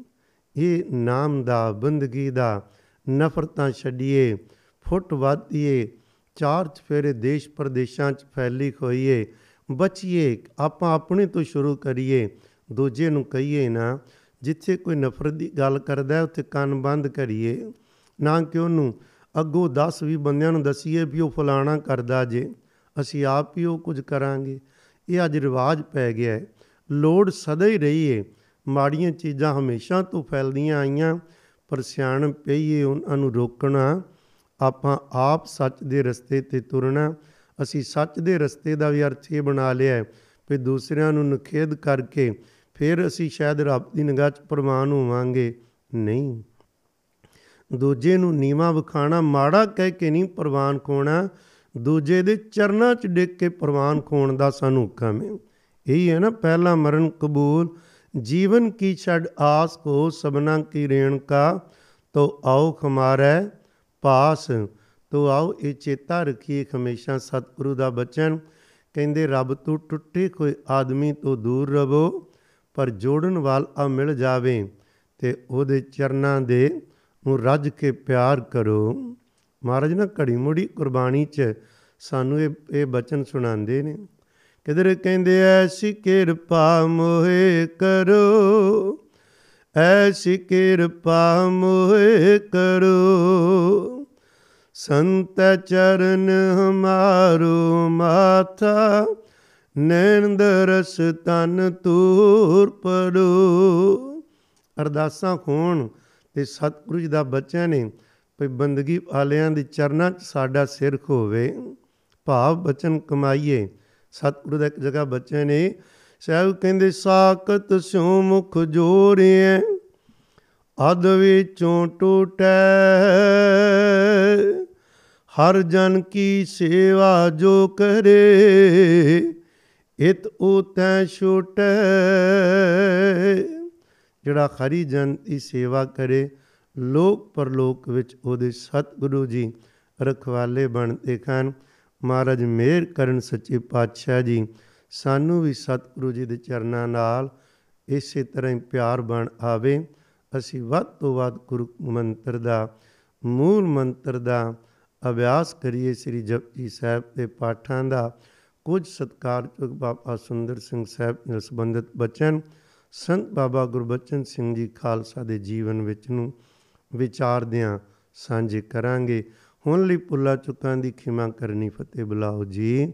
Speaker 1: ਇਹ ਨਾਮ ਦਾ, ਬੰਦਗੀ ਦਾ ਨਫ਼ਰਤਾਂ ਛੱਡੀਏ, ਫੁੱਟ ਵਾਧੀਏ ਚਾਰ ਚਫੇਰੇ ਦੇਸ਼ ਪ੍ਰਦੇਸ਼ਾਂ 'ਚ ਫੈਲੀ ਹੋਈਏ ਬਚੀਏ, ਆਪਾਂ ਆਪਣੇ ਤੋਂ ਸ਼ੁਰੂ ਕਰੀਏ, ਦੂਜੇ ਨੂੰ ਕਹੀਏ ਨਾ, ਜਿੱਥੇ ਕੋਈ ਨਫ਼ਰਤ ਦੀ ਗੱਲ ਕਰਦਾ ਉੱਥੇ ਕੰਨ ਬੰਦ ਕਰੀਏ। ਨਾ ਕਿ ਉਹਨੂੰ ਅੱਗੋਂ 10 20 ਬੰਦਿਆਂ ਨੂੰ ਦਸੀਏ ਵੀ ਉਹ ਫਲਾਣਾ ਕਰਦਾ ਜੇ, ਅਸੀਂ ਆਪ ਹੀ ਉਹ ਕੁਝ ਕਰਾਂਗੇ। ਇਹ ਅੱਜ ਰਿਵਾਜ ਪੈ ਗਿਆ ਹੈ। ਲੋੜ ਸਦਾ ਹੀ ਰਹੀ ਹੈ ਮਾੜੀਆਂ ਚੀਜ਼ਾਂ ਹਮੇਸ਼ਾ ਤੋਂ ਫੈਲਦੀਆਂ ਆਈਆਂ, ਪਰ ਸਿਆਣ ਪਈਏ ਉਹਨਾਂ ਨੂੰ ਰੋਕਣਾ ਆਪਾਂ ਆਪ ਸੱਚ ਦੇ ਰਸਤੇ ਤੇ ਤੁਰਨਾ, ਅਸੀਂ ਸੱਚ ਦੇ ਰਸਤੇ ਦਾ ਵੀ ਅਰਥ ਇਹ ਬਣਾ ਲਿਆ ਹੈ ਵੀ ਦੂਸਰਿਆਂ ਨੂੰ ਨਖੇਦ ਕਰਕੇ ਫਿਰ ਅਸੀਂ ਸ਼ਾਇਦ ਰੱਬ ਦੀ ਨਿਗਾਹ 'ਚ ਪ੍ਰਵਾਨ ਹੋਵਾਂਗੇ। ਨਹੀਂ। ਦੂਜੇ ਨੂੰ ਨੀਵਾ ਵਿਖਾਣਾ ਮਾੜਾ ਕਹਿ ਕੇ ਨਹੀਂ ਪ੍ਰਵਾਨ ਖੋਣਾ, ਦੂਜੇ ਦੇ ਚਰਨਾਂ 'ਚ ਡਿੱਗ ਕੇ ਪ੍ਰਵਾਨ ਖੋਣ ਦਾ ਸਾਨੂੰ ਹੁਕਮ ਹੈ ਇਹੀ ਹੈ ਨਾ, ਪਹਿਲਾ ਮਰਨ ਕਬੂਲ, ਜੀਵਨ ਕੀ ਛੜ ਆਸ ਕੋ ਸਬਨਾ ਕੀ ਰੇਣ ਕਾ, ਤੋ ਆਓ ਖਮਾਰੈ ਪਾਸ। ਤੋ ਆਓ ਇਹ ਚੇਤਾ ਰੱਖੀਏ ਹਮੇਸ਼ਾ ਸਤਿਗੁਰੂ ਦਾ ਬਚਨ। ਕਹਿੰਦੇ, ਰੱਬ ਤੋਂ ਟੁੱਟੇ ਕੋਈ ਆਦਮੀ ਤੋਂ ਦੂਰ ਰਵੋ ਪਰ ਜੋੜਨ ਵਾਲਾ ਮਿਲ ਜਾਵੇ ਤੇ ਉਹਦੇ ਚਰਨਾਂ ਦੇ ਨੂੰ ਰੱਜ ਕੇ ਪਿਆਰ ਕਰੋ। ਮਹਾਰਾਜ ਨਾ ਘੜੀ ਮੁੜੀ ਕੁਰਬਾਨੀ 'ਚ ਸਾਨੂੰ ਇਹ ਇਹ ਬਚਨ ਸੁਣਾਉਂਦੇ ਨੇ। ਕਿਧਰ ਕਹਿੰਦੇ, ਐਸੀ ਕਿਰਪਾ ਮੋਹਿ ਕਰੋ ਐਸੀ ਕਿਰਪਾ ਮੋਹਿ ਕਰੋ। ਸੰਤ ਚਰਨ ਹਮਾਰੋ ਮਾਥਾ ਨੈਣ ਦਰਸ ਤਨ ਤੂਰ ਪੜੋ। ਅਰਦਾਸਾਂ ਹੋਣ ਤੇ ਸਤਿਗੁਰੂ ਜੀ ਦਾ ਬਚਨ ਹੈ ਭਈ ਬੰਦਗੀ ਵਾਲਿਆਂ ਦੇ ਚਰਨਾਂ 'ਚ ਸਾਡਾ ਸਿਰ ਖੋਵੇ। ਭਾਵ ਬਚਨ ਕਮਾਈਏ। ਸਤਿਗੁਰੂ ਦਾ ਇੱਕ ਜਗ੍ਹਾ ਬਚਨ ਹੈ ਸਾਹਿਬ ਕਹਿੰਦੇ, ਸਾਖਤ ਸਿਉ ਮੁਖ ਜੋਰਿਐ ਅਦ ਵਿੱਚੋਂ ਟੁੱਟੈ। ਹਰ ਜਨ ਕੀ ਸੇਵਾ ਜੋ ਕਰੇ, ਇਤ ਉਤੈ ਛੁਟੈ। ਜਿਹੜਾ ਖਰੀ ਜਨ ਦੀ ਸੇਵਾ ਕਰੇ, ਲੋਕ ਪਰਲੋਕ ਵਿੱਚ ਉਹਦੇ ਸਤਿਗੁਰੂ ਜੀ ਰਖਵਾਲੇ ਬਣਦੇ ਹਨ ਮਹਾਰਾਜ ਮਿਹਰ ਕਰਨ ਸੱਚੇ ਪਾਤਸ਼ਾਹ ਜੀ। ਸਾਨੂੰ ਵੀ ਸਤਿਗੁਰੂ ਜੀ ਦੇ ਚਰਨਾਂ ਨਾਲ ਇਸੇ ਤਰ੍ਹਾਂ ਹੀ ਪਿਆਰ ਬਣ ਆਵੇ। ਅਸੀਂ ਵੱਧ ਤੋਂ ਵੱਧ ਗੁਰੂ ਮੰਤਰ ਦਾ, ਮੂਲ ਮੰਤਰ ਦਾ ਅਭਿਆਸ ਕਰੀਏ ਸ੍ਰੀ ਜਪਜੀ ਸਾਹਿਬ ਦੇ ਪਾਠਾਂ ਦਾ। ਕੁਝ ਸਤਕਾਰਯੋਗ ਬਾਬਾ ਸੁੰਦਰ ਸਿੰਘ ਸਾਹਿਬ ਨਾਲ ਸੰਬੰਧਿਤ ਬਚਨ, ਸੰਤ ਬਾਬਾ ਗੁਰਬਚਨ ਸਿੰਘ ਜੀ ਖਾਲਸਾ ਦੇ ਜੀਵਨ ਵਿੱਚ ਨੂੰ ਵਿਚਾਰਦਿਆਂ ਸਾਂਝੇ ਕਰਾਂਗੇ। ਹੁਣ ਲਈ ਪੁੱਲਾ ਚੁੱਕਾਂ ਦੀ ਖਿਮਾ ਕਰਨੀ ਫਤਿਹ ਬੁਲਾਓ ਜੀ।